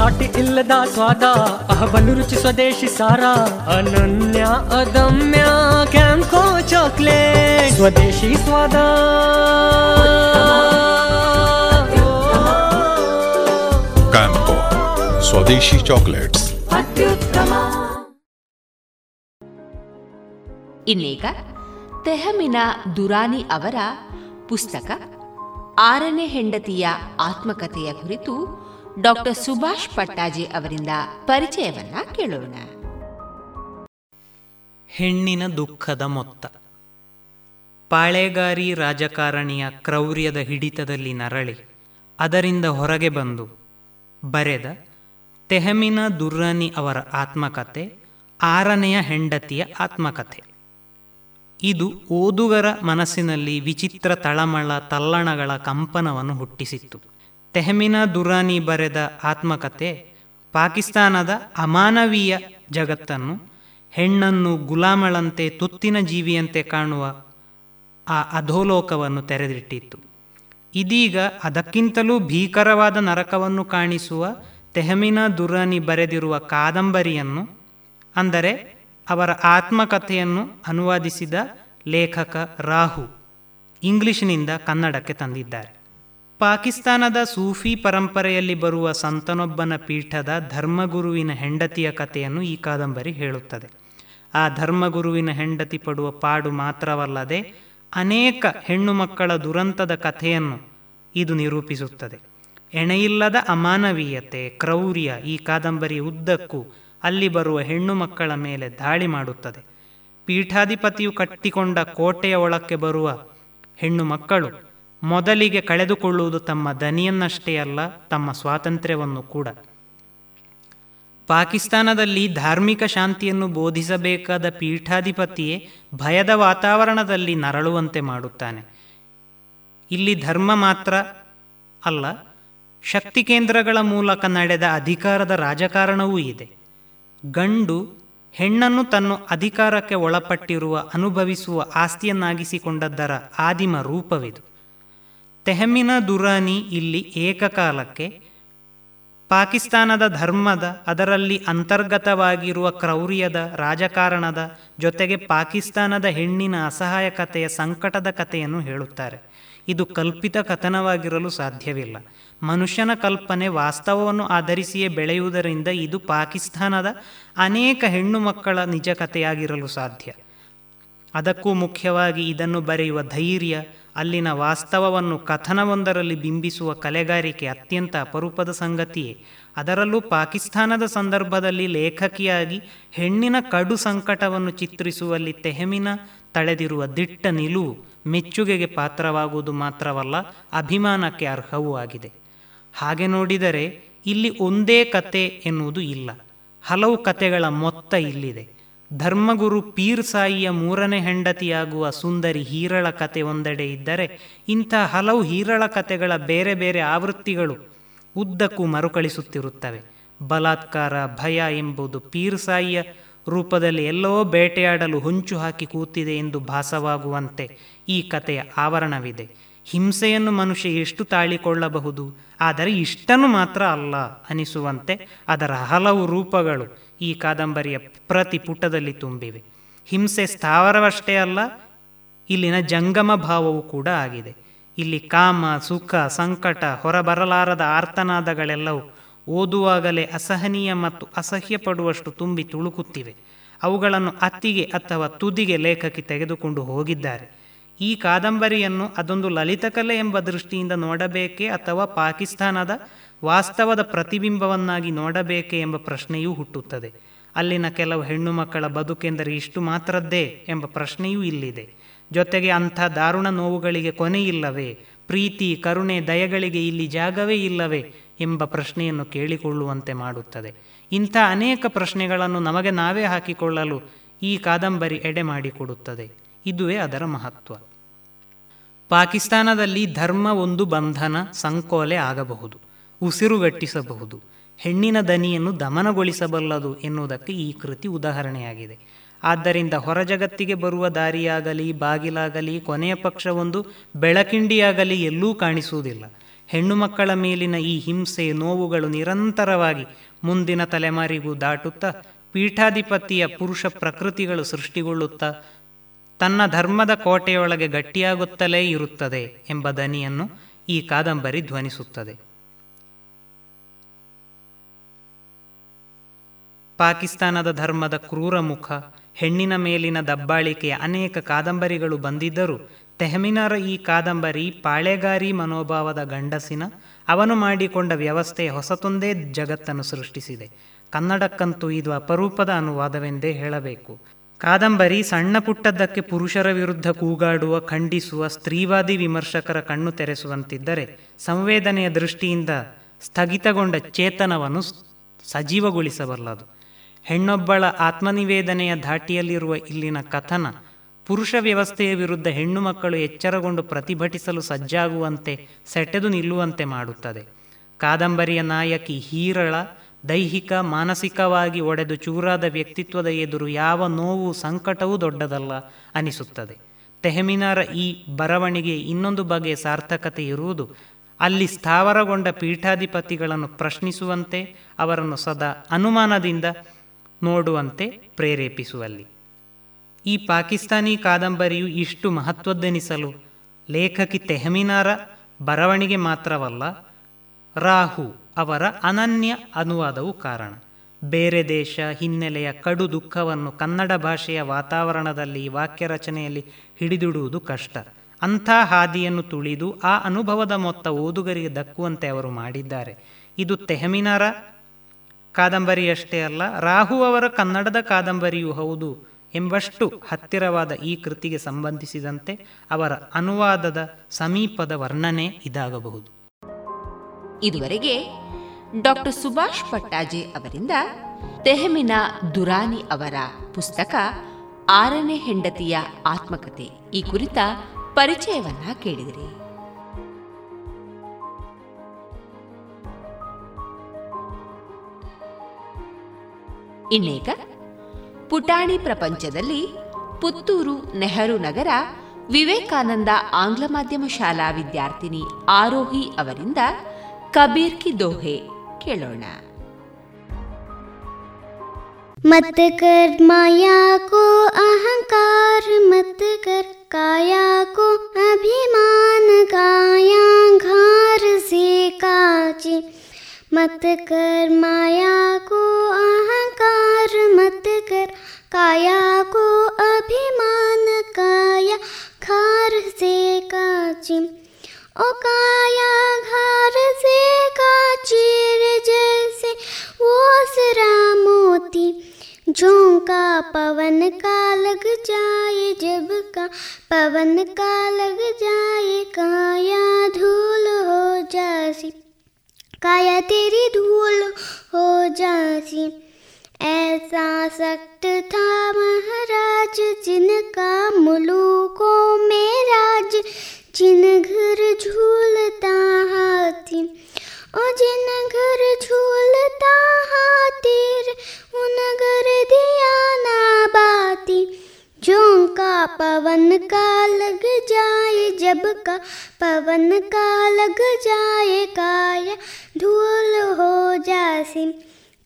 ಸರಿಸಾಟಿ ಇಲ್ಲದ ಸ್ವಾದ ಅಹಬಲು ರುಚಿ ಸ್ವದೇಶಿ ಸಾರ ಅನನ್ಯ ಅದಮ್ಯ ಕ್ಯಾಂಕೋ ಚಾಕ್ಲೇಟ್ ಸ್ವದೇಶಿ ಸ್ವಾದ. ಕ್ಯಾಂಕೋ ಸ್ವದೇಶಿ ಚಾಕ್ಲೇಟ್ಸ್. ಇನ್ನೀಗ ತೆಹಮಿನ ದುರಾನಿ ಅವರ ಪುಸ್ತಕ ಆರನೇ ಹೆಂಡತಿಯ ಆತ್ಮಕಥೆಯ ಕುರಿತು ಡಾಕ್ಟರ್ ಸುಭಾಷ್ ಪಟ್ಟಾಜಿ ಅವರಿಂದ ಪರಿಚಯವನ್ನ ಕೇಳೋಣ. ಹೆಣ್ಣಿನ ದುಃಖದ ಮೊತ್ತ. ಪಾಳೆಗಾರಿ ರಾಜಕಾರಣಿಯ ಕ್ರೌರ್ಯದ ಹಿಡಿತದಲ್ಲಿ ನರಳಿ, ಅದರಿಂದ ಹೊರಗೆ ಬಂದು ಬರೆದ ತೆಹಮಿನ ದುರ್ರಾನಿ ಅವರ ಆತ್ಮಕಥೆ ಆರನೆಯ ಹೆಂಡತಿಯ ಆತ್ಮಕಥೆ ಇದು ಓದುಗರ ಮನಸ್ಸಿನಲ್ಲಿ ವಿಚಿತ್ರ ತಳಮಳ ತಲ್ಲಣಗಳ ಕಂಪನವನ್ನು ಹುಟ್ಟಿಸಿತ್ತು. ತೆಹಮಿನ ದುರಾನಿ ಬರೆದ ಆತ್ಮಕತೆ ಪಾಕಿಸ್ತಾನದ ಅಮಾನವೀಯ ಜಗತ್ತನ್ನು ಹೆಣ್ಣನ್ನು ಗುಲಾಮಳಂತೆ ತುತ್ತಿನ ಜೀವಿಯಂತೆ ಕಾಣುವ ಆ ಅಧೋಲೋಕವನ್ನು ತೆರೆದಿಟ್ಟಿತ್ತು. ಇದೀಗ ಅದಕ್ಕಿಂತಲೂ ಭೀಕರವಾದ ನರಕವನ್ನು ಕಾಣಿಸುವ ತೆಹಮಿನಾ ದುರಾನಿ ಬರೆದಿರುವ ಕಾದಂಬರಿಯನ್ನು, ಅಂದರೆ ಅವರ ಆತ್ಮಕಥೆಯನ್ನು ಅನುವಾದಿಸಿದ ಲೇಖಕ ರಾಹು ಇಂಗ್ಲಿಷ್ನಿಂದ ಕನ್ನಡಕ್ಕೆ ತಂದಿದ್ದಾರೆ. ಪಾಕಿಸ್ತಾನದ ಸೂಫಿ ಪರಂಪರೆಯಲ್ಲಿ ಬರುವ ಸಂತನೊಬ್ಬನ ಪೀಠದ ಧರ್ಮಗುರುವಿನ ಹೆಂಡತಿಯ ಕಥೆಯನ್ನು ಈ ಕಾದಂಬರಿ ಹೇಳುತ್ತದೆ. ಆ ಧರ್ಮಗುರುವಿನ ಹೆಂಡತಿ ಪಡುವ ಪಾಡು ಮಾತ್ರವಲ್ಲದೆ ಅನೇಕ ಹೆಣ್ಣು ಮಕ್ಕಳ ದುರಂತದ ಕಥೆಯನ್ನು ಇದು ನಿರೂಪಿಸುತ್ತದೆ. ಎಣೆಯಿಲ್ಲದ ಅಮಾನವೀಯತೆ, ಕ್ರೌರ್ಯ ಈ ಕಾದಂಬರಿ ಉದ್ದಕ್ಕೂ ಅಲ್ಲಿ ಬರುವ ಹೆಣ್ಣು ಮಕ್ಕಳ ಮೇಲೆ ದಾಳಿ ಮಾಡುತ್ತದೆ. ಪೀಠಾಧಿಪತಿಯು ಕಟ್ಟಿಕೊಂಡ ಕೋಟೆಯ ಒಳಕ್ಕೆ ಬರುವ ಹೆಣ್ಣು ಮಕ್ಕಳು ಮೊದಲಿಗೆ ಕಳೆದುಕೊಳ್ಳುವುದು ತಮ್ಮ ದನಿಯನ್ನಷ್ಟೇ ಅಲ್ಲ, ತಮ್ಮ ಸ್ವಾತಂತ್ರ್ಯವನ್ನು ಕೂಡ. ಪಾಕಿಸ್ತಾನದಲ್ಲಿ ಧಾರ್ಮಿಕ ಶಾಂತಿಯನ್ನು ಬೋಧಿಸಬೇಕಾದ ಪೀಠಾಧಿಪತಿಯೇ ಭಯದ ವಾತಾವರಣದಲ್ಲಿ ನರಳುವಂತೆ ಮಾಡುತ್ತಾನೆ. ಇಲ್ಲಿ ಧರ್ಮ ಮಾತ್ರ ಅಲ್ಲ, ಶಕ್ತಿ ಕೇಂದ್ರಗಳ ಮೂಲಕ ನಡೆದ ಅಧಿಕಾರದ ರಾಜಕಾರಣವೂ ಇದೆ. ಗಂಡು ಹೆಣ್ಣನ್ನು ತನ್ನ ಅಧಿಕಾರಕ್ಕೆ ಒಳಪಟ್ಟಿರುವ, ಅನುಭವಿಸುವ ಆಸ್ತಿಯನ್ನಾಗಿಸಿಕೊಂಡದ್ದರ ಆದಿಮ ರೂಪವಿದು. ತೆಹಮಿನ ದುರಾನಿ ಇಲ್ಲಿ ಏಕಕಾಲಕ್ಕೆ, ಪಾಕಿಸ್ತಾನದ ಧರ್ಮದ ಅದರಲ್ಲಿ ಅಂತರ್ಗತವಾಗಿರುವ ಕ್ರೌರ್ಯದ ರಾಜಕಾರಣದ ಜೊತೆಗೆ ಪಾಕಿಸ್ತಾನದ ಹೆಣ್ಣಿನ ಅಸಹಾಯಕತೆಯ ಸಂಕಟದ ಕಥೆಯನ್ನು ಹೇಳುತ್ತಾರೆ. ಇದು ಕಲ್ಪಿತ ಕಥನವಾಗಿರಲು ಸಾಧ್ಯವಿಲ್ಲ. ಮನುಷ್ಯನ ಕಲ್ಪನೆ ವಾಸ್ತವವನ್ನು ಆಧರಿಸಿಯೇ ಬೆಳೆಯುವುದರಿಂದ ಇದು ಪಾಕಿಸ್ತಾನದ ಅನೇಕ ಹೆಣ್ಣು ಮಕ್ಕಳ ನಿಜ ಕಥೆಯಾಗಿರಲು ಸಾಧ್ಯ. ಅದಕ್ಕೂ ಮುಖ್ಯವಾಗಿ ಇದನ್ನು ಬರೆಯುವ ಧೈರ್ಯ ಅಲ್ಲಿನ ವಾಸ್ತವವನ್ನು ಕಥನವೊಂದರಲ್ಲಿ ಬಿಂಬಿಸುವ ಕಲೆಗಾರಿಕೆ ಅತ್ಯಂತ ಅಪರೂಪದ ಸಂಗತಿಯೇ. ಅದರಲ್ಲೂ ಪಾಕಿಸ್ತಾನದ ಸಂದರ್ಭದಲ್ಲಿ ಲೇಖಕಿಯಾಗಿ ಹೆಣ್ಣಿನ ಕಡು ಸಂಕಟವನ್ನು ಚಿತ್ರಿಸುವಲ್ಲಿ ತೆಹಮಿನ ತಳೆದಿರುವ ದಿಟ್ಟ ನಿಲುವು ಮೆಚ್ಚುಗೆಗೆ ಪಾತ್ರವಾಗುವುದು ಮಾತ್ರವಲ್ಲ, ಅಭಿಮಾನಕ್ಕೆ ಅರ್ಹವೂ ಆಗಿದೆ. ಹಾಗೆ ನೋಡಿದರೆ ಇಲ್ಲಿ ಒಂದೇ ಕತೆ ಎನ್ನುವುದು ಇಲ್ಲ. ಹಲವು ಕತೆಗಳ ಮೊತ್ತ ಇಲ್ಲಿದೆ. ಧರ್ಮಗುರು ಪೀರ್ ಸಾಯಿಯ ಮೂರನೇ ಹೆಂಡತಿಯಾಗುವ ಸುಂದರಿ ಹೀರಳ ಕತೆ ಒಂದೆಡೆ ಇದ್ದರೆ ಇಂಥ ಹಲವು ಹೀರಳ ಕತೆಗಳ ಬೇರೆ ಬೇರೆ ಆವೃತ್ತಿಗಳು ಉದ್ದಕ್ಕೂ ಮರುಕಳಿಸುತ್ತಿರುತ್ತವೆ. ಬಲಾತ್ಕಾರ, ಭಯ ಎಂಬುದು ಪೀರ್ ಸಾಯಿಯ ರೂಪದಲ್ಲಿ ಎಲ್ಲೋ ಬೇಟೆಯಾಡಲು ಹೊಂಚು ಹಾಕಿ ಕೂತಿದೆ ಎಂದು ಭಾಸವಾಗುವಂತೆ ಈ ಕತೆಯ ಆವರಣವಿದೆ. ಹಿಂಸೆಯನ್ನು ಮನುಷ್ಯ ಎಷ್ಟು ತಾಳಿಕೊಳ್ಳಬಹುದು, ಆದರೆ ಇಷ್ಟನ್ನು ಮಾತ್ರ ಅಲ್ಲ ಅನಿಸುವಂತೆ ಅದರ ಹಲವು ರೂಪಗಳು ಈ ಕಾದಂಬರಿಯ ಪ್ರತಿ ಪುಟದಲ್ಲಿ ತುಂಬಿವೆ. ಹಿಂಸೆ ಸ್ಥಾವರವಷ್ಟೇ ಅಲ್ಲ, ಇಲ್ಲಿನ ಜಂಗಮ ಭಾವವೂ ಕೂಡ ಆಗಿದೆ. ಇಲ್ಲಿ ಕಾಮ, ಸುಖ, ಸಂಕಟ, ಹೊರಬರಲಾರದ ಆರ್ತನಾದಗಳೆಲ್ಲವೂ ಓದುವಾಗಲೇ ಅಸಹನೀಯ ಮತ್ತು ಅಸಹ್ಯ ಪಡುವಷ್ಟು ತುಂಬಿ ತುಳುಕುತ್ತಿವೆ. ಅವುಗಳನ್ನು ಅತ್ತಿಗೆ ಅಥವಾ ತುದಿಗೆ ಲೇಖಕಿ ತೆಗೆದುಕೊಂಡು ಹೋಗಿದ್ದಾರೆ. ಈ ಕಾದಂಬರಿಯನ್ನು ಅದೊಂದು ಲಲಿತಕಲೆ ಎಂಬ ದೃಷ್ಟಿಯಿಂದ ನೋಡಬೇಕೇ ಅಥವಾ ಪಾಕಿಸ್ತಾನದ ವಾಸ್ತವದ ಪ್ರತಿಬಿಂಬವನ್ನಾಗಿ ನೋಡಬೇಕೆ ಎಂಬ ಪ್ರಶ್ನೆಯೂ ಹುಟ್ಟುತ್ತದೆ. ಅಲ್ಲಿನ ಕೆಲವು ಹೆಣ್ಣು ಮಕ್ಕಳ ಬದುಕೆಂದರೆ ಇಷ್ಟು ಮಾತ್ರದ್ದೇ ಎಂಬ ಪ್ರಶ್ನೆಯೂ ಇಲ್ಲಿದೆ. ಜೊತೆಗೆ ಅಂಥ ದಾರುಣ ನೋವುಗಳಿಗೆ ಕೊನೆಯಿಲ್ಲವೇ ಪ್ರೀತಿ, ಕರುಣೆ, ದಯಗಳಿಗೆ ಇಲ್ಲಿ ಜಾಗವೇ ಇಲ್ಲವೇ ಎಂಬ ಪ್ರಶ್ನೆಯನ್ನು ಕೇಳಿಕೊಳ್ಳುವಂತೆ ಮಾಡುತ್ತದೆ. ಇಂಥ ಅನೇಕ ಪ್ರಶ್ನೆಗಳನ್ನು ನಮಗೆ ನಾವೇ ಹಾಕಿಕೊಳ್ಳಲು ಈ ಕಾದಂಬರಿ ಎಡೆ ಮಾಡಿಕೊಡುತ್ತದೆ. ಇದುವೇ ಅದರ ಮಹತ್ವ. ಪಾಕಿಸ್ತಾನದಲ್ಲಿ ಧರ್ಮ ಒಂದು ಬಂಧನ, ಸಂಕೋಲೆ ಆಗಬಹುದು. ಉಸಿರುಗಟ್ಟಿಸಬಹುದು. ಹೆಣ್ಣಿನ ದನಿಯನ್ನು ದಮನಗೊಳಿಸಬಲ್ಲದು ಎನ್ನುವುದಕ್ಕೆ ಈ ಕೃತಿ ಉದಾಹರಣೆಯಾಗಿದೆ. ಆದ್ದರಿಂದ ಹೊರಜಗತ್ತಿಗೆ ಬರುವ ದಾರಿಯಾಗಲಿ, ಬಾಗಿಲಾಗಲಿ, ಕೊನೆಯ ಪಕ್ಷ ಒಂದು ಬೆಳಕಿಂಡಿಯಾಗಲಿ ಎಲ್ಲೂ ಕಾಣಿಸುವುದಿಲ್ಲ. ಹೆಣ್ಣು ಮಕ್ಕಳ ಮೇಲಿನ ಈ ಹಿಂಸೆ, ನೋವುಗಳು ನಿರಂತರವಾಗಿ ಮುಂದಿನ ತಲೆಮಾರಿಗೂ ದಾಟುತ್ತಾ, ಪೀಠಾಧಿಪತಿಯ ಪುರುಷ ಪ್ರಕೃತಿಗಳು ಸೃಷ್ಟಿಗೊಳ್ಳುತ್ತಾ, ತನ್ನ ಧರ್ಮದ ಕೋಟೆಯೊಳಗೆ ಗಟ್ಟಿಯಾಗುತ್ತಲೇ ಇರುತ್ತದೆ ಎಂಬ ದನಿಯನ್ನು ಈ ಕಾದಂಬರಿ ಧ್ವನಿಸುತ್ತದೆ. ಪಾಕಿಸ್ತಾನದ ಧರ್ಮದ ಕ್ರೂರ ಮುಖ, ಹೆಣ್ಣಿನ ಮೇಲಿನ ದಬ್ಬಾಳಿಕೆಯ ಅನೇಕ ಕಾದಂಬರಿಗಳು ಬಂದಿದ್ದರೂ ತೆಹಮಿನರ ಈ ಕಾದಂಬರಿ ಪಾಳೆಗಾರಿ ಮನೋಭಾವದ ಗಂಡಸಿನ, ಅವನು ಮಾಡಿಕೊಂಡ ವ್ಯವಸ್ಥೆ ಹೊಸತೊಂದೇ ಜಗತ್ತನ್ನು ಸೃಷ್ಟಿಸಿದೆ. ಕನ್ನಡಕ್ಕಂತೂ ಇದು ಅಪರೂಪದ ಅನುವಾದವೆಂದೇ ಹೇಳಬೇಕು. ಕಾದಂಬರಿ ಸಣ್ಣ ಪುಟ್ಟದ್ದಕ್ಕೆ ಪುರುಷರ ವಿರುದ್ಧ ಕೂಗಾಡುವ, ಖಂಡಿಸುವ, ಸ್ತ್ರೀವಾದಿ ವಿಮರ್ಶಕರ ಕಣ್ಣು ತೆರೆಸುವಂತಿದ್ದರೆ ಸಂವೇದನೆಯ ದೃಷ್ಟಿಯಿಂದ ಸ್ಥಗಿತಗೊಂಡ ಚೇತನವನ್ನು ಸಜೀವಗೊಳಿಸಬಲ್ಲದು. ಹೆಣ್ಣೊಬ್ಬಳ ಆತ್ಮನಿವೇದನೆಯ ಧಾಟಿಯಲ್ಲಿರುವ ಇಲ್ಲಿನ ಕಥನ ಪುರುಷ ವ್ಯವಸ್ಥೆಯ ವಿರುದ್ಧ ಹೆಣ್ಣು ಮಕ್ಕಳು ಎಚ್ಚರಗೊಂಡು ಪ್ರತಿಭಟಿಸಲು ಸಜ್ಜಾಗುವಂತೆ ಸೆಟೆದು ನಿಲ್ಲುವಂತೆ ಮಾಡುತ್ತದೆ. ಕಾದಂಬರಿಯ ನಾಯಕಿ ಹೀರಳ ದೈಹಿಕ, ಮಾನಸಿಕವಾಗಿ ಒಡೆದು ಚೂರಾದ ವ್ಯಕ್ತಿತ್ವದ ಎದುರು ಯಾವ ನೋವು, ಸಂಕಟವೂ ದೊಡ್ಡದಲ್ಲ ಅನಿಸುತ್ತದೆ. ತೆಹಮಿನಾರ ಈ ಬರವಣಿಗೆ ಇನ್ನೊಂದು ಬಗೆಯ ಸಾರ್ಥಕತೆ ಇರುವುದು. ಅಲ್ಲಿ ಸ್ಥಾವರಗೊಂಡ ಪೀಠಾಧಿಪತಿಗಳನ್ನು ಪ್ರಶ್ನಿಸುವಂತೆ ಅವರನ್ನು ಸದಾ ಅನುಮಾನದಿಂದ ನೋಡುವಂತೆ ಪ್ರೇರೇಪಿಸುವಲ್ಲಿ. ಈ ಪಾಕಿಸ್ತಾನಿ ಕಾದಂಬರಿಯು ಇಷ್ಟು ಮಹತ್ವದ್ದೆನಿಸಲು ಲೇಖಕಿ ತೆಹಮಿನಾರ ಬರವಣಿಗೆ ಮಾತ್ರವಲ್ಲ, ರಾಹು ಅವರ ಅನನ್ಯ ಅನುವಾದವು ಕಾರಣ. ಬೇರೆ ದೇಶ ಹಿನ್ನೆಲೆಯ ಕಡು ದುಃಖವನ್ನು ಕನ್ನಡ ಭಾಷೆಯ ವಾತಾವರಣದಲ್ಲಿ ವಾಕ್ಯ ರಚನೆಯಲ್ಲಿ ಹಿಡಿದಿಡುವುದು ಕಷ್ಟ. ಅಂಥ ಹಾದಿಯನ್ನು ತುಳಿದು ಆ ಅನುಭವದ ಮೊತ್ತ ಓದುಗರಿಗೆ ದಕ್ಕುವಂತೆ ಅವರು ಮಾಡಿದ್ದಾರೆ. ಇದು ತೆಹಮಿನಾರ ಕಾದಂಬರಿಯಷ್ಟೇ ಅಲ್ಲ, ರಾಹು ಅವರ ಕನ್ನಡದ ಕಾದಂಬರಿಯೂ ಹೌದು ಎಂಬಷ್ಟು ಹತ್ತಿರವಾದ ಈ ಕೃತಿಗೆ ಸಂಬಂಧಿಸಿದಂತೆ ಅವರ ಅನುವಾದದ ಸಮೀಪದ ವರ್ಣನೆ ಇದಾಗಬಹುದು. ಇದುವರೆಗೆ ಡಾಕ್ಟರ್ ಸುಭಾಷ್ ಪಟ್ಟಾಜೆ ಅವರಿಂದ ತೆಹಮಿನ ದುರಾನಿ ಅವರ ಪುಸ್ತಕ ಆರನೇ ಹೆಂಡತಿಯ ಆತ್ಮಕತೆ ಈ ಕುರಿತ ಪರಿಚಯವನ್ನ ಕೇಳಿದಿರಿ. ಇನ್ನೇಕ ಪುಟಾಣಿ ಪ್ರಪಂಚದಲ್ಲಿ ಪುತ್ತೂರು ನೆಹರು ನಗರ ವಿವೇಕಾನಂದ ಆಂಗ್ಲ ಮಾಧ್ಯಮ ಶಾಲಾ ವಿದ್ಯಾರ್ಥಿನಿ ಆರೋಹಿ ಅವರಿಂದ ಕಬೀರ್ ಕಿ ದೋಹೆ ಕೇಳೋಣ मत कर माया को अहंकार मत कर काया को अभिमान काया घार से काची मत कर माया को अहंकार, मत कर काया को अभिमान, काया खार से काची। ओ काया घार से काचीर जैसे वो सरा मोती झोंका पवन का लग जाए, जब का पवन का लग जाए, काया धूल हो जासी। काया तेरी धूल हो जासी। ऐसा सख्त था महाराज, जिनका मुलूकों में राज, जिन घर झूलता हाथी। ओ जिन घर झूलता हाथी, उन घर झोंका पवन का लग जाए, जब का पवन का लग जाए, काया धूल हो जासी,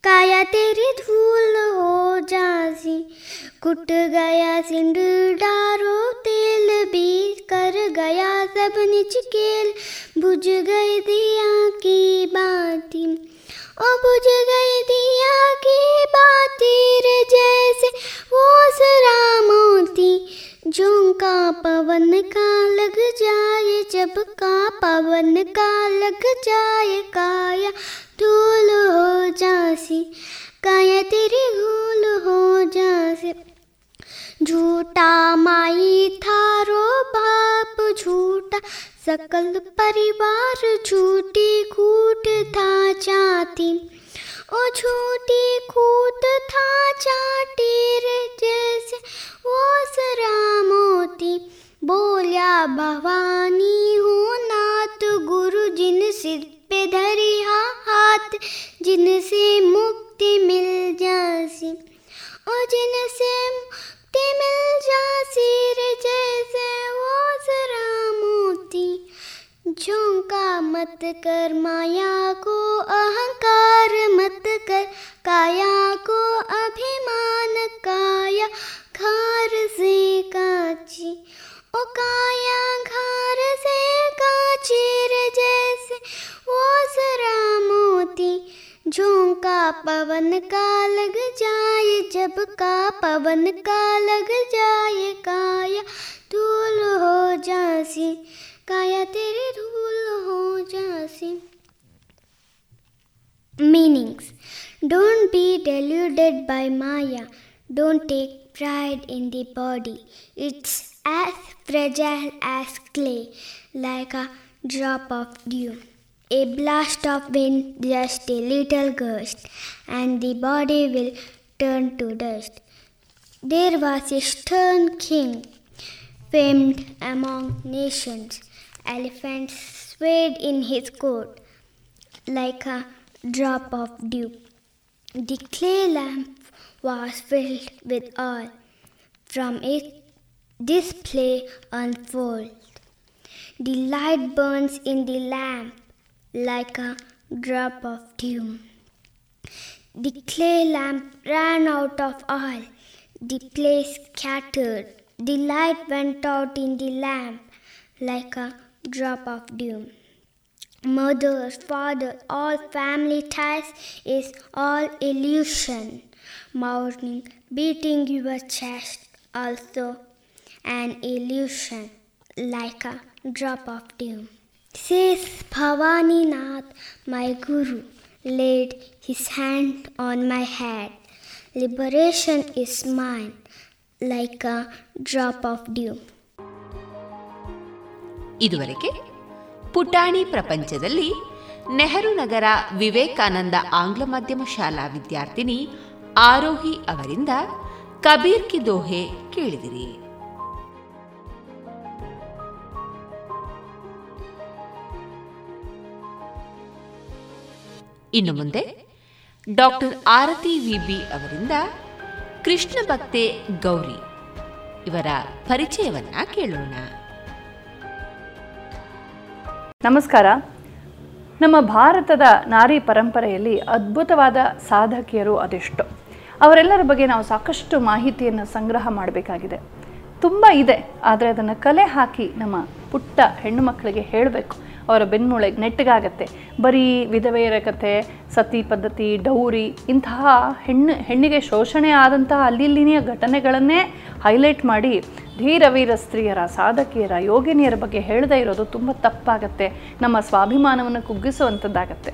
काया तेरी धूल हो जासी। कुट गया सिंड डारो तेल भी कर गया सब निचकेल, बुझ गई दिया की बाती। पवन का लग जाए, जब का पवन का लग जाए काया, धूल हो जासी, काया तेरी धूल हो जासी। झूठा माई थारो बाप झूठा सकल परिवार झूठी कूट था जाती। ओ झूठी by Maya. Don't take pride in the body. It's as fragile as clay, like a drop of dew. A blast of wind, just a little gust, and the body will turn to dust. There was a stern king, famed among nations. Elephants swayed in his court like a drop of dew. The clay lamp was filled with oil. From it, this display unfold. The light burns in the lamp like a drop of dew. The clay lamp ran out of oil. The place scattered. The light went out in the lamp like a drop of dew Mothers, fathers, all family ties is all illusion. Mourning, beating your chest, also an illusion, like a drop of dew. Says Bhavani Nath, my Guru, laid his hand on my head. Liberation is mine, like a drop of dew. ಇದುವರೆಗೆ ಪುಟಾಣಿ ಪ್ರಪಂಚದಲ್ಲಿ ನೆಹರು ನಗರ ವಿವೇಕಾನಂದ ಆಂಗ್ಲ ಮಾಧ್ಯಮ ಶಾಲಾ ವಿದ್ಯಾರ್ಥಿನಿ ಆರೋಹಿ ಅವರಿಂದ ಕಬೀರ್ ಕಿ ದೋಹೆ ಕೇಳಿದಿರಿ. ಇನ್ನು ಮುಂದೆ ಡಾಕ್ಟರ್ ಆರತಿ ವಿಬಿ ಅವರಿಂದ ಕೃಷ್ಣ ಭಕ್ತೆ ಗೌರಿ ಇವರ ಪರಿಚಯವನ್ನ ಕೇಳೋಣ. ನಮಸ್ಕಾರ. ನಮ್ಮ ಭಾರತದ ನಾರಿ ಪರಂಪರೆಯಲ್ಲಿ ಅದ್ಭುತವಾದ ಸಾಧಕಿಯರು ಅದೆಷ್ಟು. ಅವರೆಲ್ಲರ ಬಗ್ಗೆ ನಾವು ಸಾಕಷ್ಟು ಮಾಹಿತಿಯನ್ನು ಸಂಗ್ರಹ ಮಾಡಬೇಕಾಗಿದೆ. ತುಂಬ ಇದೆ, ಆದರೆ ಅದನ್ನು ಕಲೆ ಹಾಕಿ ನಮ್ಮ ಪುಟ್ಟ ಹೆಣ್ಣು ಮಕ್ಕಳಿಗೆ ಹೇಳಬೇಕು. ಅವರ ಬೆನ್ಮೂಳೆಗೆ ನೆಟ್ಟಗಾಗತ್ತೆ. ಬರೀ ವಿಧವೆಯರ ಕಥೆ, ಸತಿ ಪದ್ಧತಿ, ಡೌರಿ, ಇಂತಹ ಹೆಣ್ಣು, ಹೆಣ್ಣಿಗೆ ಶೋಷಣೆ ಆದಂತಹ ಅಲ್ಲಿಲ್ಲಿನ ಘಟನೆಗಳನ್ನೇ ಹೈಲೈಟ್ ಮಾಡಿ ಧೀರವೀರ ಸ್ತ್ರೀಯರ, ಸಾಧಕಿಯರ, ಯೋಗಿನಿಯರ ಬಗ್ಗೆ ಹೇಳದೇ ಇರೋದು ತುಂಬ ತಪ್ಪಾಗತ್ತೆ. ನಮ್ಮ ಸ್ವಾಭಿಮಾನವನ್ನು ಕುಗ್ಗಿಸುವಂಥದ್ದಾಗತ್ತೆ.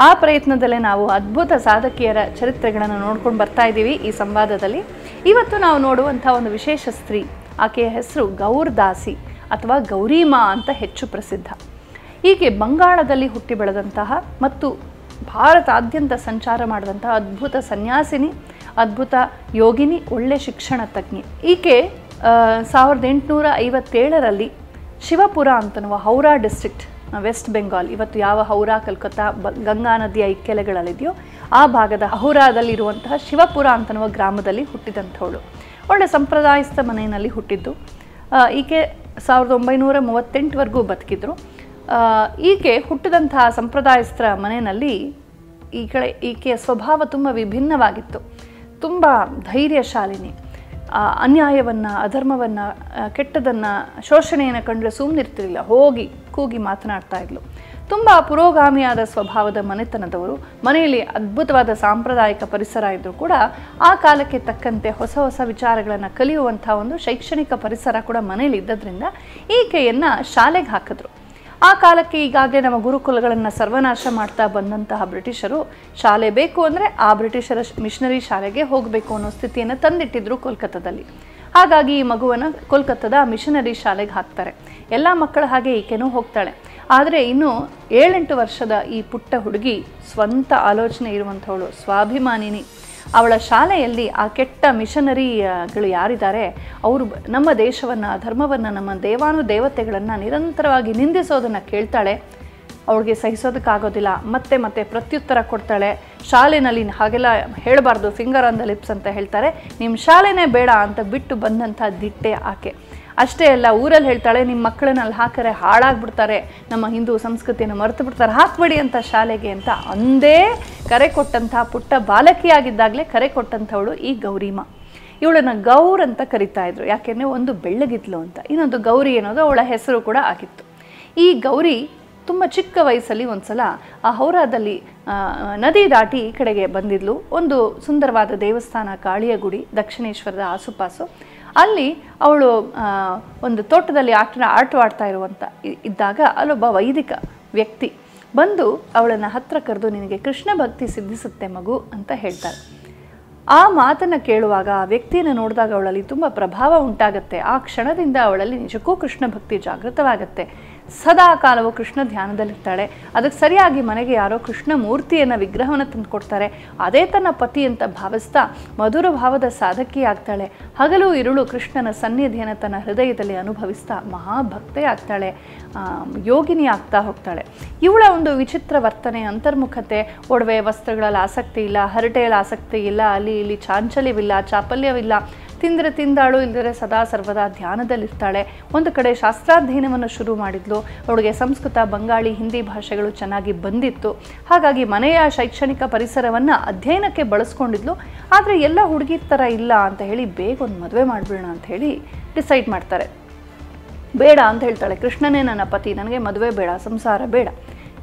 ಆ ಪ್ರಯತ್ನದಲ್ಲೇ ನಾವು ಅದ್ಭುತ ಸಾಧಕಿಯರ ಚರಿತ್ರೆಗಳನ್ನು ನೋಡ್ಕೊಂಡು ಬರ್ತಾ ಇದ್ದೀವಿ ಈ ಸಂವಾದದಲ್ಲಿ. ಇವತ್ತು ನಾವು ನೋಡುವಂಥ ಒಂದು ವಿಶೇಷ ಸ್ತ್ರೀ, ಆಕೆಯ ಹೆಸರು ಗೌರ್ ದಾಸಿ ಅಥವಾ ಗೌರಿಮಾ ಅಂತ ಹೆಚ್ಚು ಪ್ರಸಿದ್ಧ. ಹೀಗೆ ಬಂಗಾಳದಲ್ಲಿ ಹುಟ್ಟಿ ಬೆಳೆದಂತಹ ಮತ್ತು ಭಾರತಾದ್ಯಂತ ಸಂಚಾರ ಮಾಡಿದಂತಹ ಅದ್ಭುತ ಸನ್ಯಾಸಿನಿ, ಅದ್ಭುತ ಯೋಗಿನಿ, ಒಳ್ಳೆ ಶಿಕ್ಷಣ ತಜ್ಞೆ. ಈಕೆ ಸಾವಿರದ ಎಂಟುನೂರ ಐವತ್ತೇಳರಲ್ಲಿ ಶಿವಪುರ ಅಂತನ್ನುವ ಹೌರಾ ಡಿಸ್ಟ್ರಿಕ್ಟ್ ವೆಸ್ಟ್ ಬೆಂಗಾಲ್, ಇವತ್ತು ಯಾವ ಹೌರಾ, ಕಲ್ಕತ್ತಾ, ಬ, ಗಂಗಾ ನದಿಯ ಇಕ್ಕೆಲೆಗಳಲ್ಲಿದೆಯೋ, ಆ ಭಾಗದ ಹೌರಾದಲ್ಲಿರುವಂತಹ ಶಿವಪುರ ಅಂತನ್ನುವ ಗ್ರಾಮದಲ್ಲಿ ಹುಟ್ಟಿದಂಥವಳು. ಒಳ್ಳೆ ಸಂಪ್ರದಾಯಸ್ಥ ಮನೆಯಲ್ಲಿ ಹುಟ್ಟಿದ್ದು. ಈಕೆ ಸಾವಿರದ ಒಂಬೈನೂರ ಮೂವತ್ತೆಂಟವರೆಗೂ ಬದುಕಿದ್ರು. ಈಕೆ ಹುಟ್ಟಿದಂತಹ ಸಂಪ್ರದಾಯಸ್ಥರ ಮನೆಯಲ್ಲಿ ಈ ಕಡೆ ಈಕೆಯ ಸ್ವಭಾವ ತುಂಬ ವಿಭಿನ್ನವಾಗಿತ್ತು. ತುಂಬ ಧೈರ್ಯಶಾಲಿನಿ. ಅನ್ಯಾಯವನ್ನು, ಅಧರ್ಮವನ್ನು ಕೆಟ್ಟದನ್ನು, ಶೋಷಣೆಯನ್ನು ಕಂಡ್ರೆ ಸುಮ್ಮನಿರ್ತಿರಲಿಲ್ಲ ಹೋಗಿ ಕೂಗಿ ಮಾತನಾಡ್ತಾ ಇದ್ಲು. ತುಂಬ ಪುರೋಗಾಮಿಯಾದ ಸ್ವಭಾವದ ಮನೆತನದವರು, ಮನೆಯಲ್ಲಿ ಅದ್ಭುತವಾದ ಸಾಂಪ್ರದಾಯಿಕ ಪರಿಸರ ಇದ್ದರೂ ಕೂಡ ಆ ಕಾಲಕ್ಕೆ ತಕ್ಕಂತೆ ಹೊಸ ಹೊಸ ವಿಚಾರಗಳನ್ನು ಕಲಿಯುವಂಥ ಒಂದು ಶೈಕ್ಷಣಿಕ ಪರಿಸರ ಕೂಡ ಮನೆಯಲ್ಲಿ ಇದ್ದದ್ರಿಂದ ಈಕೆಯನ್ನು ಶಾಲೆಗೆ ಹಾಕಿದ್ರು. ಆ ಕಾಲಕ್ಕೆ ಈಗಾಗಲೇ ನಮ್ಮ ಗುರುಕುಲಗಳನ್ನು ಸರ್ವನಾಶ ಮಾಡ್ತಾ ಬಂದಂತಹ ಬ್ರಿಟಿಷರು. ಶಾಲೆ ಬೇಕು ಅಂದರೆ ಆ ಬ್ರಿಟಿಷರ ಮಿಷನರಿ ಶಾಲೆಗೆ ಹೋಗಬೇಕು ಅನ್ನೋ ಸ್ಥಿತಿಯನ್ನು ತಂದಿಟ್ಟಿದ್ರು ಕೋಲ್ಕತ್ತಾದಲ್ಲಿ. ಹಾಗಾಗಿ ಈ ಮಗುವನ್ನು ಕೋಲ್ಕತ್ತಾದ ಮಿಷನರಿ ಶಾಲೆಗೆ ಹಾಕ್ತಾರೆ. ಎಲ್ಲ ಮಕ್ಕಳ ಹಾಗೆ ಈಕೆನೂ ಹೋಗ್ತಾಳೆ. ಆದರೆ ಇನ್ನು ಏಳೆಂಟು ವರ್ಷದ ಈ ಪುಟ್ಟ ಹುಡುಗಿ ಸ್ವಂತ ಆಲೋಚನೆ ಇರುವಂಥವಳು ಸ್ವಾಭಿಮಾನಿನಿ. ಅವಳ ಶಾಲೆಯಲ್ಲಿ ಆ ಕೆಟ್ಟ ಮಿಷನರಿಗಳು ಯಾರಿದ್ದಾರೆ? ಅವರು ನಮ್ಮ ದೇಶವನ್ನು, ಧರ್ಮವನ್ನು, ನಮ್ಮ ದೇವಾನು ದೇವತೆಗಳನ್ನು ನಿರಂತರವಾಗಿ ನಿಂದಿಸೋದನ್ನು ಕೇಳ್ತಾಳೆ. ಅವಳಿಗೆ ಸಹಿಸೋದಕ್ಕಾಗೋದಿಲ್ಲ. ಮತ್ತೆ ಮತ್ತೆ ಪ್ರತ್ಯುತ್ತರ ಕೊಡ್ತಾಳೆ. ಶಾಲೆನಲ್ಲಿ ಹಾಗೆಲ್ಲ ಹೇಳಬಾರ್ದು ಫಿಂಗರ್ ಆನ್ ದ ಲಿಪ್ಸ್ ಅಂತ ಹೇಳ್ತಾರೆ. ನಿಮ್ಮ ಶಾಲೆನೇ ಬೇಡ ಅಂತ ಬಿಟ್ಟು ಬಂದಂಥ ದಿಟ್ಟೆ ಆಕೆ. ಅಷ್ಟೇ ಅಲ್ಲ, ಊರಲ್ಲಿ ಹೇಳ್ತಾಳೆ ನಿಮ್ಮ ಮಕ್ಕಳನ್ನ ಅಲ್ಲಿ ಹಾಕರೆ ಹಾಳಾಗ್ಬಿಡ್ತಾರೆ. ನಮ್ಮ ಹಿಂದೂ ಸಂಸ್ಕೃತಿಯನ್ನು ಮರೆತು ಬಿಡ್ತಾರೆ. ಹಾಕ್ಬೇಡಿ ಅಂತ ಶಾಲೆಗೆ ಅಂತ ಅಂದೇ ಕರೆ ಕೊಟ್ಟಂತಹ ಪುಟ್ಟ ಬಾಲಕಿಯಾಗಿದ್ದಾಗಲೇ ಕರೆ ಕೊಟ್ಟಂಥವಳು ಈ ಗೌರಿಮ. ಇವಳನ್ನ ಗೌರ್ ಅಂತ ಕರಿತಾ ಇದ್ರು. ಯಾಕೆಂದ್ರೆ ಒಂದು ಬೆಳ್ಳಗಿದ್ಲು ಅಂತ. ಇನ್ನೊಂದು ಗೌರಿ ಅನ್ನೋದು ಅವಳ ಹೆಸರು ಕೂಡ ಆಗಿತ್ತು. ಈ ಗೌರಿ ತುಂಬ ಚಿಕ್ಕ ವಯಸ್ಸಲ್ಲಿ ಒಂದ್ಸಲ ಆ ಹೌರಾದಲ್ಲಿ ನದಿ ದಾಟಿ ಕಡೆಗೆ ಬಂದಿದ್ಲು. ಒಂದು ಸುಂದರವಾದ ದೇವಸ್ಥಾನ, ಕಾಳಿಯ ಗುಡಿ, ದಕ್ಷಿಣೇಶ್ವರದ ಆಸುಪಾಸು. ಅಲ್ಲಿ ಅವಳು ಒಂದು ತೋಟದಲ್ಲಿ ಆಟ ಆಟವಾಡ್ತಾ ಇರುವಂಥ ಇದ್ದಾಗ ಅಲ್ಲೊಬ್ಬ ವೈದಿಕ ವ್ಯಕ್ತಿ ಬಂದು ಅವಳನ್ನು ಹತ್ರ ಕರೆದು, ನಿನಗೆ ಕೃಷ್ಣ ಭಕ್ತಿ ಸಿದ್ಧಿಸುತ್ತೆ ಮಗು ಅಂತ ಹೇಳ್ತಾರೆ. ಆ ಮಾತನ್ನು ಕೇಳುವಾಗ ಆ ವ್ಯಕ್ತಿಯನ್ನು ನೋಡಿದಾಗ ಅವಳಲ್ಲಿ ತುಂಬ ಪ್ರಭಾವ ಉಂಟಾಗತ್ತೆ. ಆ ಕ್ಷಣದಿಂದ ಅವಳಲ್ಲಿ ನಿಜಕ್ಕೂ ಕೃಷ್ಣ ಭಕ್ತಿ ಜಾಗೃತವಾಗತ್ತೆ. ಸದಾ ಕಾಲವು ಕೃಷ್ಣ ಧ್ಯಾನದಲ್ಲಿರ್ತಾಳೆ. ಅದಕ್ಕೆ ಸರಿಯಾಗಿ ಮನೆಗೆ ಯಾರೋ ಕೃಷ್ಣ ಮೂರ್ತಿಯನ್ನು ವಿಗ್ರಹವನ್ನು ತಂದು ಕೊಡ್ತಾರೆ. ಅದೇ ತನ್ನ ಪತಿ ಅಂತ ಭಾವಿಸ್ತಾ ಮಧುರ ಭಾವದ ಸಾಧಕಿ ಆಗ್ತಾಳೆ. ಹಗಲು ಇರುಳು ಕೃಷ್ಣನ ಸನ್ನಿಧಿಯನ್ನು ತನ್ನ ಹೃದಯದಲ್ಲಿ ಅನುಭವಿಸ್ತಾ ಮಹಾಭಕ್ತೆ ಆಗ್ತಾಳೆ. ಯೋಗಿನಿ ಆಗ್ತಾ ಹೋಗ್ತಾಳೆ. ಇವಳ ಒಂದು ವಿಚಿತ್ರ ವರ್ತನೆ, ಅಂತರ್ಮುಖತೆ. ಒಡವೆ ವಸ್ತ್ರಗಳಲ್ಲಿ ಆಸಕ್ತಿ ಇಲ್ಲ, ಹರಟೆಯಲ್ಲಿ ಆಸಕ್ತಿ ಇಲ್ಲ, ಅಲ್ಲಿ ಇಲ್ಲಿ ಚಾಂಚಲ್ಯವಿಲ್ಲ, ಚಾಪಲ್ಯವಿಲ್ಲ. ತಿಂದರೆ ತಿಂದಾಳು ಇಲ್ಲದರೆ ಸದಾ ಸರ್ವದಾ ಧ್ಯಾನದಲ್ಲಿರ್ತಾಳೆ. ಒಂದು ಕಡೆ ಶಾಸ್ತ್ರಾಧ್ಯಯನವನ್ನು ಶುರು ಮಾಡಿದ್ಲು. ಅವಳಿಗೆ ಸಂಸ್ಕೃತ, ಬಂಗಾಳಿ, ಹಿಂದಿ ಭಾಷೆಗಳು ಚೆನ್ನಾಗಿ ಬಂದಿತ್ತು. ಹಾಗಾಗಿ ಮನೆಯ ಶೈಕ್ಷಣಿಕ ಪರಿಸರವನ್ನು ಅಧ್ಯಯನಕ್ಕೆ ಬಳಸ್ಕೊಂಡಿದ್ಲು. ಆದರೆ ಎಲ್ಲ ಹುಡುಗಿ ಥರ ಇಲ್ಲ ಅಂತ ಹೇಳಿ ಬೇಗ ಒಂದು ಮದುವೆ ಮಾಡಿಬಿಡೋಣ ಅಂತ ಹೇಳಿ ಡಿಸೈಡ್ ಮಾಡ್ತಾರೆ. ಬೇಡ ಅಂತ ಹೇಳ್ತಾಳೆ. ಕೃಷ್ಣನೇ ನನ್ನ ಪತಿ, ನನಗೆ ಮದುವೆ ಬೇಡ, ಸಂಸಾರ ಬೇಡ.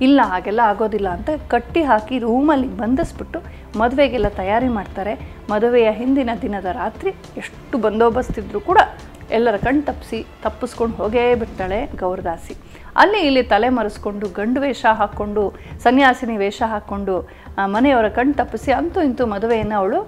ಇಲ್ಲ, ಹಾಗೆಲ್ಲ ಆಗೋದಿಲ್ಲ ಅಂತ ಕಟ್ಟಿ ಹಾಕಿ ರೂಮಲ್ಲಿ ಬಂಧಿಸ್ಬಿಟ್ಟು ಮದುವೆಗೆಲ್ಲ ತಯಾರಿ ಮಾಡ್ತಾರೆ. ಮದುವೆಯ ಹಿಂದಿನ ದಿನದ ರಾತ್ರಿ ಎಷ್ಟು ಬಂದೋಬಸ್ತಿದ್ರೂ ಕೂಡ ಎಲ್ಲರ ಕಣ್ಣು ತಪ್ಪಿಸಿ, ತಪ್ಪಿಸ್ಕೊಂಡು ಹೋಗೇ ಬಿಡ್ತಾಳೆ ಗೌರದಾಸಿ. ಅಲ್ಲಿ ಇಲ್ಲಿ ತಲೆ ಮರೆಸ್ಕೊಂಡು ಗಂಡು ವೇಷ ಹಾಕ್ಕೊಂಡು, ಸನ್ಯಾಸಿನಿ ವೇಷ ಹಾಕ್ಕೊಂಡು ಮನೆಯವರ ಕಣ್ಣು ತಪ್ಪಿಸಿ ಅಂತೂ ಇಂತೂ ಮದುವೆಯನ್ನು ಅವಳು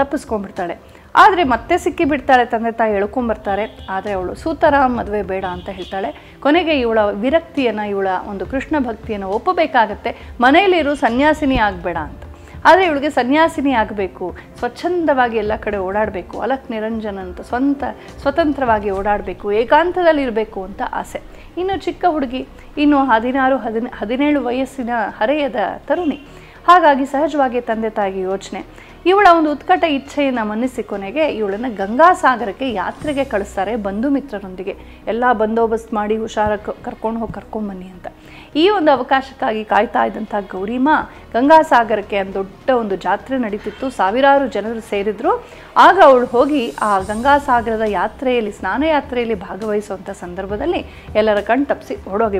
ತಪ್ಪಿಸ್ಕೊಂಡ್ಬಿಡ್ತಾಳೆ. ಆದರೆ ಮತ್ತೆ ಸಿಕ್ಕಿ ಬಿಡ್ತಾಳೆ ತಂದೆ ತಾಯಿ ಎಳ್ಕೊಂಬರ್ತಾರೆ. ಆದರೆ ಅವಳು ಸೂತರ ಮದುವೆ ಬೇಡ ಅಂತ ಹೇಳ್ತಾಳೆ. ಕೊನೆಗೆ ಇವಳ ವಿರಕ್ತಿಯನ್ನು, ಇವಳ ಒಂದು ಕೃಷ್ಣ ಭಕ್ತಿಯನ್ನು ಒಪ್ಪಬೇಕಾಗತ್ತೆ. ಮನೆಯಲ್ಲಿರು ಸನ್ಯಾಸಿನಿ ಆಗಬೇಡ ಅಂತ. ಆದರೆ ಇವಳಿಗೆ ಸನ್ಯಾಸಿನಿ ಆಗಬೇಕು. ಸ್ವಚ್ಛಂದವಾಗಿ ಎಲ್ಲ ಕಡೆ ಓಡಾಡಬೇಕು. ಅಲಕ್ ನಿರಂಜನ ಅಂತ ಸ್ವಂತ, ಸ್ವತಂತ್ರವಾಗಿ ಓಡಾಡಬೇಕು. ಏಕಾಂತದಲ್ಲಿರಬೇಕು ಅಂತ ಆಸೆ. ಇನ್ನು ಚಿಕ್ಕ ಹುಡುಗಿ, ಇನ್ನು ಹದಿನಾರು, ಹದಿನ, ಹದಿನೇಳು ವಯಸ್ಸಿನ ಹರೆಯದ ತರುಣಿ. ಹಾಗಾಗಿ ಸಹಜವಾಗಿ ತಂದೆ ತಾಯಿಗೆ ಯೋಚನೆ. ಇವಳ ಒಂದು ಉತ್ಕಟ ಇಚ್ಛೆಯನ್ನು ಮನ್ನಿಸಿ ಕೊನೆಗೆ ಇವಳನ್ನು ಗಂಗಾಸಾಗರಕ್ಕೆ ಯಾತ್ರೆಗೆ ಕಳಿಸ್ತಾರೆ ಬಂಧು ಮಿತ್ರರೊಂದಿಗೆ. ಎಲ್ಲ ಬಂದೋಬಸ್ತ್ ಮಾಡಿ ಹುಷಾರ ಕರ್ಕೊಂಡು ಹೋಗಿ ಕರ್ಕೊಂಬನ್ನಿ ಅಂತ. ಈ ಒಂದು ಅವಕಾಶಕ್ಕಾಗಿ ಕಾಯ್ತಾ ಇದ್ದಂಥ ಗೌರಿಮ ಒಂದು ದೊಡ್ಡ ಒಂದು ಜಾತ್ರೆ ನಡೀತಿತ್ತು. ಸಾವಿರಾರು ಜನರು ಸೇರಿದ್ರು. ಆಗ ಅವಳು ಹೋಗಿ ಆ ಗಂಗಾಸಾಗರದ ಯಾತ್ರೆಯಲ್ಲಿ ಸ್ನಾನ ಯಾತ್ರೆಯಲ್ಲಿ ಭಾಗವಹಿಸುವಂಥ ಸಂದರ್ಭದಲ್ಲಿ ಎಲ್ಲರ ಕಣ್ ತಪ್ಪಿಸಿ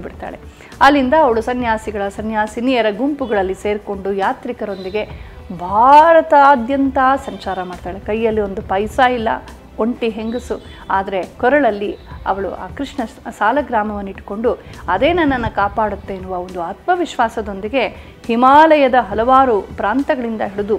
ಬಿಡ್ತಾಳೆ. ಅಲ್ಲಿಂದ ಅವಳು ಸನ್ಯಾಸಿಗಳ, ಸನ್ಯಾಸಿನಿಯರ ಗುಂಪುಗಳಲ್ಲಿ ಸೇರಿಕೊಂಡು ಯಾತ್ರಿಕರೊಂದಿಗೆ ಭಾರತಾದ್ಯಂತ ಸಂಚಾರ ಮಾಡ್ತಾಳೆ. ಕೈಯಲ್ಲಿ ಒಂದು ಪೈಸಾ ಇಲ್ಲ, ಒಂಟಿ ಹೆಂಗಸು. ಆದರೆ ಕೊರಳಲ್ಲಿ ಅವಳು ಆ ಕೃಷ್ಣ ಸಾಲಗ್ರಾಮವನ್ನು ಇಟ್ಟುಕೊಂಡು, ಅದೇ ನನ್ನನ್ನು ಕಾಪಾಡುತ್ತೆ ಎನ್ನುವ ಒಂದು ಆತ್ಮವಿಶ್ವಾಸದೊಂದಿಗೆ ಹಿಮಾಲಯದ ಹಲವಾರು ಪ್ರಾಂತಗಳಿಂದ ಹಿಡಿದು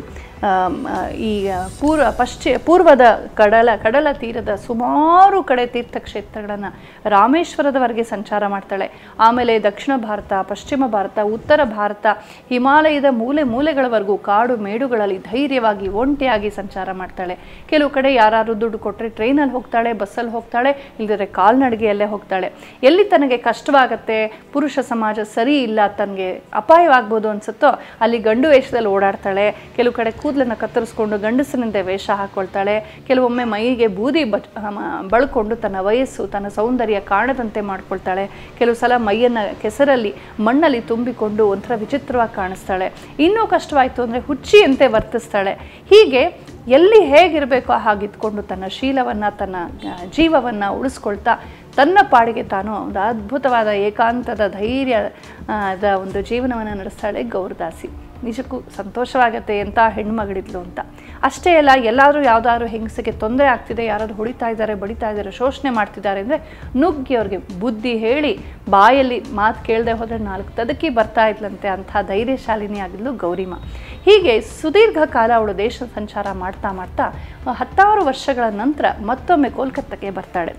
ಈ ಪೂರ್ವ ಪಶ್ಚಿ, ಪೂರ್ವದ ಕಡಲ ಕಡಲ ತೀರದ ಸುಮಾರು ಕಡೆ ತೀರ್ಥಕ್ಷೇತ್ರಗಳನ್ನು ರಾಮೇಶ್ವರದವರೆಗೆ ಸಂಚಾರ ಮಾಡ್ತಾಳೆ. ಆಮೇಲೆ ದಕ್ಷಿಣ ಭಾರತ, ಪಶ್ಚಿಮ ಭಾರತ, ಉತ್ತರ ಭಾರತ, ಹಿಮಾಲಯದ ಮೂಲೆ ಮೂಲೆಗಳವರೆಗೂ ಕಾಡು ಮೇಡುಗಳಲ್ಲಿ ಧೈರ್ಯವಾಗಿ ಒಂಟಿಯಾಗಿ ಸಂಚಾರ ಮಾಡ್ತಾಳೆ. ಕೆಲವು ಕಡೆ ಯಾರು ದುಡ್ಡು ಕೊಟ್ಟರೆ ಟ್ರೈನಲ್ಲಿ ಹೋಗ್ತಾಳೆ, ಬಸ್ಸಲ್ಲಿ ಹೋಗ್ತಾಳೆ ಇಲ್ಲದ್ರೆ ಕಾಲ್ನಡಿಗೆಯಲ್ಲೇ ಹೋಗ್ತಾಳೆ. ಎಲ್ಲಿ ತನಗೆ ಕಷ್ಟವಾಗತ್ತೆ, ಪುರುಷ ಸಮಾಜ ಸರಿ ಇಲ್ಲ, ತನಗೆ ಅಪಾಯವಾಗ್ಬೋದು ಅನ್ಸುತ್ತೋ, ಅಲ್ಲಿ ಗಂಡು ವೇಷದಲ್ಲಿ ಓಡಾಡ್ತಾಳೆ. ಕೆಲವು ಕಡೆ ಕೂದಲು ಕೂದಲನ್ನು ಕತ್ತರಿಸ್ಕೊಂಡು ಗಂಡಸಿನಿಂದ ವೇಷ ಹಾಕ್ಕೊಳ್ತಾಳೆ ಕೆಲವೊಮ್ಮೆ ಮೈಗೆ ಬೂದಿ ಬಚ್ ಬಳ್ಕೊಂಡು ತನ್ನ ವಯಸ್ಸು, ತನ್ನ ಸೌಂದರ್ಯ ಕಾಣದಂತೆ ಮಾಡ್ಕೊಳ್ತಾಳೆ. ಕೆಲವು ಸಲ ಮೈಯನ್ನು ಕೆಸರಲ್ಲಿ, ಮಣ್ಣಲ್ಲಿ ತುಂಬಿಕೊಂಡು ಒಂಥರ ವಿಚಿತ್ರವಾಗಿ ಕಾಣಿಸ್ತಾಳೆ. ಇನ್ನೂ ಕಷ್ಟವಾಯಿತು ಅಂದರೆ ಹುಚ್ಚಿಯಂತೆ ವರ್ತಿಸ್ತಾಳೆ. ಹೀಗೆ ಎಲ್ಲಿ ಹೇಗಿರಬೇಕೋ ಹಾಗಿದ್ಕೊಂಡು ತನ್ನ ಶೀಲವನ್ನು, ತನ್ನ ಜೀವವನ್ನು ಉಳಿಸ್ಕೊಳ್ತಾ ತನ್ನ ಪಾಡಿಗೆ ತಾನು ಒಂದು ಅದ್ಭುತವಾದ ಏಕಾಂತದ ಧೈರ್ಯದ ಒಂದು ಜೀವನವನ್ನು ನಡೆಸ್ತಾಳೆ ಗೌರದಾಸಿ. ನಿಜಕ್ಕೂ ಸಂತೋಷವಾಗತ್ತೆ ಎಂಥ ಹೆಣ್ಮಗಳಿದ್ಲು ಅಂತ. ಅಷ್ಟೇ ಅಲ್ಲ, ಎಲ್ಲಾದರೂ ಯಾವುದಾದ್ರು ಹೆಂಗಸಿಗೆ ತೊಂದರೆ ಆಗ್ತಿದೆ, ಯಾರಾದರೂ ಹೊಡಿತಾ ಇದ್ದಾರೆ, ಬಡಿತಾ ಇದ್ದಾರೆ, ಶೋಷಣೆ ಮಾಡ್ತಿದ್ದಾರೆ ಅಂದರೆ ನುಗ್ಗಿ ಅವ್ರಿಗೆ ಬುದ್ಧಿ ಹೇಳಿ ಬಾಯಲ್ಲಿ ಮಾತು ಕೇಳದೆ ಹೋದರೆ ನಾಲ್ಕು ತದಕಿ ಬರ್ತಾ ಇದ್ಲಂತೆ ಅಂಥ ಧೈರ್ಯಶಾಲಿನಿ ಆಗಿದ್ಲು ಗೌರಿಮಾ. ಹೀಗೆ ಸುದೀರ್ಘ ಕಾಲ ಅವಳು ದೇಶ ಸಂಚಾರ ಮಾಡ್ತಾ ಮಾಡ್ತಾ ಹತ್ತಾರು ವರ್ಷಗಳ ನಂತರ ಮತ್ತೊಮ್ಮೆ ಕೋಲ್ಕತ್ತಾಕ್ಕೆ ಬರ್ತಾಳೆ.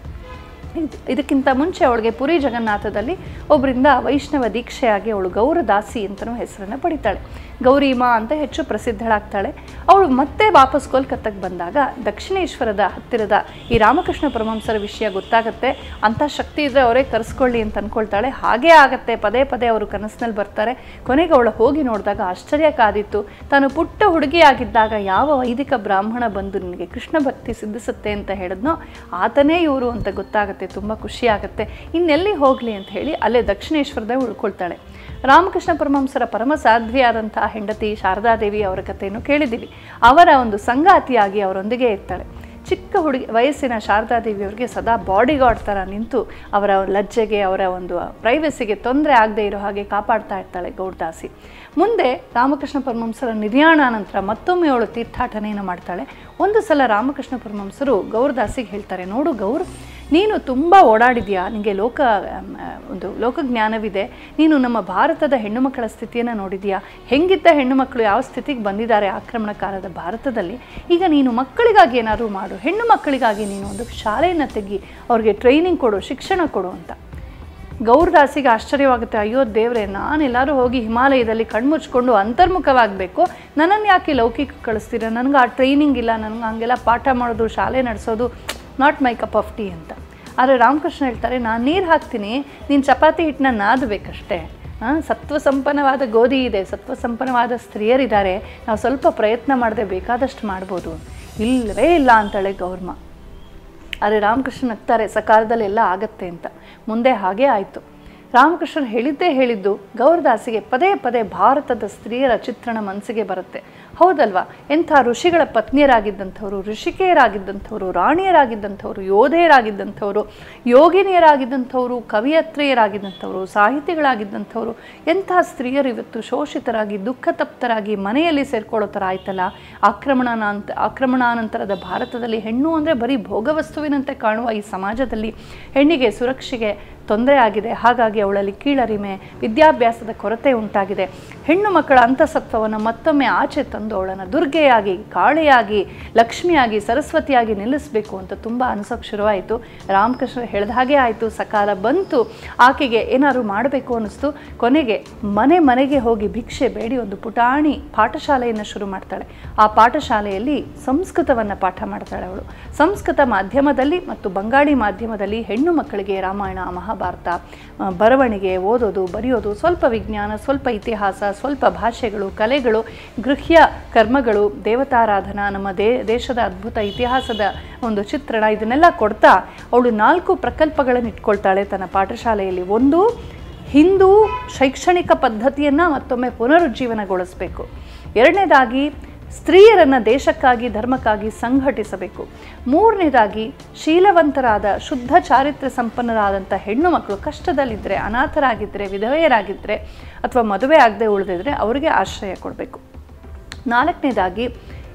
ಇದಕ್ಕಿಂತ ಮುಂಚೆ ಅವಳಿಗೆ ಪುರಿ ಜಗನ್ನಾಥದಲ್ಲಿ ಒಬ್ಬರಿಂದ ವೈಷ್ಣವ ದೀಕ್ಷೆಯಾಗಿ ಅವಳು ಗೌರದಾಸಿ ಅಂತಲೂ ಹೆಸರನ್ನು ಪಡಿತಾಳೆ. ಗೌರಿಮಾ ಅಂತ ಹೆಚ್ಚು ಪ್ರಸಿದ್ಧಳಾಗ್ತಾಳೆ. ಅವಳು ಮತ್ತೆ ವಾಪಸ್ ಕೋಲ್ಕತ್ತಾಗೆ ಬಂದಾಗ ದಕ್ಷಿಣೇಶ್ವರದ ಹತ್ತಿರದ ಈ ರಾಮಕೃಷ್ಣ ಪರಮಹಂಸರ ವಿಷಯ ಗೊತ್ತಾಗುತ್ತೆ. ಅಂಥ ಶಕ್ತಿ ಇದ್ದರೆ ಅವರೇ ಕರೆಸ್ಕೊಳ್ಳಿ ಅಂತ ಅಂದ್ಕೊಳ್ತಾಳೆ ಹಾಗೇ ಆಗತ್ತೆ. ಪದೇ ಪದೇ ಅವರು ಕನಸಿನಲ್ಲಿ ಬರ್ತಾರೆ. ಕೊನೆಗೆ ಅವಳು ಹೋಗಿ ನೋಡಿದಾಗ ಆಶ್ಚರ್ಯ ಕಾದಿತ್ತು. ತಾನು ಪುಟ್ಟ ಹುಡುಗಿಯಾಗಿದ್ದಾಗ ಯಾವ ವೈದಿಕ ಬ್ರಾಹ್ಮಣ ಬಂದು ನಿನಗೆ ಕೃಷ್ಣ ಭಕ್ತಿ ಸಿದ್ಧಿಸುತ್ತೆ ಅಂತ ಹೇಳಿದ್ನೋ ಆತನೇ ಇವರು ಅಂತ ಗೊತ್ತಾಗುತ್ತೆ. ತುಂಬ ಖುಷಿ ಆಗುತ್ತೆ. ಇನ್ನೆಲ್ಲಿ ಹೋಗಲಿ ಅಂತ ಹೇಳಿ ಅಲ್ಲೇ ದಕ್ಷಿಣೇಶ್ವರದೇ ಉಳ್ಕೊಳ್ತಾಳೆ. ರಾಮಕೃಷ್ಣ ಪರಮಹಂಸರ ಪರಮ ಸಾಧ್ವಿಯಾದಂತಹ ಹೆಂಡತಿ ಶಾರದಾದೇವಿ ಅವರ ಕಥೆಯನ್ನು ಕೇಳಿದ್ದೀವಿ. ಅವರ ಒಂದು ಸಂಗಾತಿಯಾಗಿ ಅವರೊಂದಿಗೆ ಇರ್ತಾಳೆ. ಚಿಕ್ಕ ಹುಡುಗಿ, ವಯಸ್ಸಿನ ಶಾರದಾದೇವಿ ಅವರಿಗೆ ಸದಾ ಬಾಡಿ ಗಾರ್ಡ್ ಥರ ನಿಂತು ಅವರ ಲಜ್ಜೆಗೆ, ಅವರ ಒಂದು ಪ್ರೈವಸಿಗೆ ತೊಂದರೆ ಆಗದೆ ಇರೋ ಹಾಗೆ ಕಾಪಾಡ್ತಾ ಇರ್ತಾಳೆ ಗೌಡದಾಸಿ. ಮುಂದೆ ರಾಮಕೃಷ್ಣ ಪರಮಹಂಸರ ನಿರ್ಯಾಣ ನಂತರ ಮತ್ತೊಮ್ಮೆ ಅವಳು ತೀರ್ಥಾಟನೆಯನ್ನು ಮಾಡ್ತಾಳೆ. ಒಂದು ಸಲ ರಾಮಕೃಷ್ಣ ಪರಮಹಂಸರು ಗೌರದಾಸಿಗೆ ಹೇಳ್ತಾರೆ, ನೋಡು ಗೌರ್ ನೀನು ತುಂಬ ಓಡಾಡಿದ್ಯಾ? ನಿಮಗೆ ಲೋಕ ಒಂದು ಲೋಕಜ್ಞಾನವಿದೆ. ನೀನು ನಮ್ಮ ಭಾರತದ ಹೆಣ್ಣು ಮಕ್ಕಳ ಸ್ಥಿತಿಯನ್ನು ನೋಡಿದ್ಯಾ? ಹೆಂಗಿದ್ದ ಹೆಣ್ಣು ಮಕ್ಕಳು ಯಾವ ಸ್ಥಿತಿಗೆ ಬಂದಿದ್ದಾರೆ ಆಕ್ರಮಣಕಾರದ ಭಾರತದಲ್ಲಿ? ಈಗ ನೀನು ಮಕ್ಕಳಿಗಾಗಿ ಏನಾದರೂ ಮಾಡು. ಹೆಣ್ಣು ಮಕ್ಕಳಿಗಾಗಿ ನೀನು ಒಂದು ಶಾಲೆಯನ್ನು ತೆಗಿ, ಅವ್ರಿಗೆ ಟ್ರೈನಿಂಗ್ ಕೊಡು, ಶಿಕ್ಷಣ ಕೊಡು ಅಂತ. ಗೌರದಾಸಿಗೆ ಆಶ್ಚರ್ಯವಾಗುತ್ತೆ, ಅಯ್ಯೋ ದೇವ್ರೆ ನಾನೆಲ್ಲರೂ ಹೋಗಿ ಹಿಮಾಲಯದಲ್ಲಿ ಕಣ್ಮುಚ್ಕೊಂಡು ಅಂತರ್ಮುಖವಾಗಬೇಕು. ನನ್ನನ್ನು ಯಾಕೆ ಲೌಕಿಕ ಕಳಿಸ್ತೀರ? ನನಗೆ ಆ ಟ್ರೈನಿಂಗ್ ಇಲ್ಲ. ನನಗೆ ಹಂಗೆಲ್ಲ ಪಾಠ ಮಾಡೋದು, ಶಾಲೆ ನಡೆಸೋದು not my cup of tea ಅಂತ. ಆದರೆ ರಾಮಕೃಷ್ಣ ಹೇಳ್ತಾರೆ, ನಾನು ನೀರು ಹಾಕ್ತೀನಿ, ನೀನು ಚಪಾತಿ ಹಿಟ್ಟನ್ನ ನಾದಬೇಕಷ್ಟೇ. ಹಾಂ ಸತ್ವ ಸಂಪನ್ನವಾದ ಗೋಧಿ ಇದೆ ಸತ್ವ ಸಂಪನ್ನವಾದ ಸ್ತ್ರೀಯರಿದ್ದಾರೆ, ನಾವು ಸ್ವಲ್ಪ ಪ್ರಯತ್ನ ಮಾಡದೆ ಬೇಕಾದಷ್ಟು ಮಾಡ್ಬೋದು. ಇಲ್ಲವೇ ಇಲ್ಲ ಅಂತಾಳೆ ಗೌರ್ಮ. ಆದರೆ ರಾಮಕೃಷ್ಣ ನಗ್ತಾರೆ, ಸಕಾಲದಲ್ಲಿ ಎಲ್ಲ ಆಗತ್ತೆ ಅಂತ. ಮುಂದೆ ಹಾಗೇ ಆಯಿತು. ರಾಮಕೃಷ್ಣ ಹೇಳಿದ್ದೇ ಹೇಳಿದ್ದು, ಗೌರದಾಸಿಗೆ ಪದೇ ಪದೇ ಭಾರತದ ಸ್ತ್ರೀಯರ ಚಿತ್ರಣ ಮನಸ್ಸಿಗೆ ಬರುತ್ತೆ. ಹೌದಲ್ವಾ? ಎಂಥ ಋಷಿಗಳ ಪತ್ನಿಯರಾಗಿದ್ದಂಥವ್ರು, ಋಷಿಕೆಯರಾಗಿದ್ದಂಥವ್ರು, ರಾಣಿಯರಾಗಿದ್ದಂಥವ್ರು, ಯೋಧೆಯರಾಗಿದ್ದಂಥವ್ರು, ಯೋಗಿನಿಯರಾಗಿದ್ದಂಥವ್ರು, ಕವಿಯತ್ರಿಯರಾಗಿದ್ದಂಥವ್ರು, ಸಾಹಿತಿಗಳಾಗಿದ್ದಂಥವ್ರು, ಎಂಥ ಸ್ತ್ರೀಯರು ಇವತ್ತು ಶೋಷಿತರಾಗಿ, ದುಃಖತಪ್ತರಾಗಿ ಮನೆಯಲ್ಲಿ ಸೇರ್ಕೊಳ್ಳೋ ಥರ ಆಯ್ತಲ್ಲ? ಆಕ್ರಮಣಾನಂತ, ಆಕ್ರಮಣಾನಂತರದ ಭಾರತದಲ್ಲಿ ಹೆಣ್ಣು ಅಂದರೆ ಬರೀ ಭೋಗವಸ್ತುವಿನಂತೆ ಕಾಣುವ ಈ ಸಮಾಜದಲ್ಲಿ ಹೆಣ್ಣಿಗೆ ಸುರಕ್ಷೆಗೆ ತೊಂದರೆ ಆಗಿದೆ. ಹಾಗಾಗಿ ಅವಳಲ್ಲಿ ಕೀಳರಿಮೆ, ವಿದ್ಯಾಭ್ಯಾಸದ ಕೊರತೆ ಉಂಟಾಗಿದೆ. ಹೆಣ್ಣು ಮಕ್ಕಳ ಅಂತಸತ್ವವನ್ನು ಮತ್ತೊಮ್ಮೆ ಆಚೆ ತಂದು ಅವಳನ್ನು ದುರ್ಗೆಯಾಗಿ, ಕಾಳೆಯಾಗಿ, ಲಕ್ಷ್ಮಿಯಾಗಿ, ಸರಸ್ವತಿಯಾಗಿ ನಿಲ್ಲಿಸಬೇಕು ಅಂತ ತುಂಬ ಅನಿಸೋಕೆ ಶುರುವಾಯಿತು. ರಾಮಕೃಷ್ಣ ಹೇಳಿದ ಹಾಗೆ ಆಯಿತು. ಸಕಾಲ ಬಂತು. ಆಕೆಗೆ ಏನಾದರೂ ಮಾಡಬೇಕು ಅನ್ನಿಸ್ತು. ಕೊನೆಗೆ ಮನೆ ಮನೆಗೆ ಹೋಗಿ ಭಿಕ್ಷೆ ಬೇಡಿ ಒಂದು ಪುಟಾಣಿ ಪಾಠಶಾಲೆಯನ್ನು ಶುರು ಮಾಡ್ತಾಳೆ. ಆ ಪಾಠಶಾಲೆಯಲ್ಲಿ ಸಂಸ್ಕೃತವನ್ನು ಪಾಠ ಮಾಡ್ತಾಳೆ ಅವಳು. ಸಂಸ್ಕೃತ ಮಾಧ್ಯಮದಲ್ಲಿ ಮತ್ತು ಬಂಗಾಳಿ ಮಾಧ್ಯಮದಲ್ಲಿ ಹೆಣ್ಣು ಮಕ್ಕಳಿಗೆ ರಾಮಾಯಣ, ಮಹಾಭಾರತ ಬರವಣಿಗೆ, ಓದೋದು, ಬರೆಯೋದು, ಸ್ವಲ್ಪ ವಿಜ್ಞಾನ, ಸ್ವಲ್ಪ ಇತಿಹಾಸ, ಸ್ವಲ್ಪ ಭಾಷೆಗಳು, ಕಲೆಗಳು, ಗೃಹ್ಯ ಕರ್ಮಗಳು, ದೇವತಾರಾಧನಾ, ನಮ್ಮ ದೇ, ದೇಶದ ಅದ್ಭುತ ಇತಿಹಾಸದ ಒಂದು ಚಿತ್ರಣ, ಇದನ್ನೆಲ್ಲ ಕೊಡ್ತಾ ಅವಳು ನಾಲ್ಕು ಪ್ರಕಲ್ಪಗಳನ್ನು ಇಟ್ಕೊಳ್ತಾಳೆ ತನ್ನ ಪಾಠಶಾಲೆಯಲ್ಲಿ. ಒಂದು, ಹಿಂದೂ ಶೈಕ್ಷಣಿಕ ಪದ್ಧತಿಯನ್ನು ಮತ್ತೊಮ್ಮೆ ಪುನರುಜ್ಜೀವನಗೊಳಿಸಬೇಕು. ಎರಡನೇದಾಗಿ ಸ್ತ್ರೀಯರನ್ನು ದೇಶಕ್ಕಾಗಿ, ಧರ್ಮಕ್ಕಾಗಿ ಸಂಘಟಿಸಬೇಕು. ಮೂರನೇದಾಗಿ, ಶೀಲವಂತರಾದ, ಶುದ್ಧ ಚಾರಿತ್ರ್ಯ ಸಂಪನ್ನರಾದಂಥ ಹೆಣ್ಣು ಮಕ್ಕಳು ಕಷ್ಟದಲ್ಲಿದ್ದರೆ ಅನಾಥರಾಗಿದ್ದರೆ ವಿಧವೆಯರಾಗಿದ್ದರೆ ಅಥವಾ ಮದುವೆ ಆಗದೆ ಉಳಿದಿದ್ರೆ ಅವರಿಗೆ ಆಶ್ರಯ ಕೊಡಬೇಕು. ನಾಲ್ಕನೇದಾಗಿ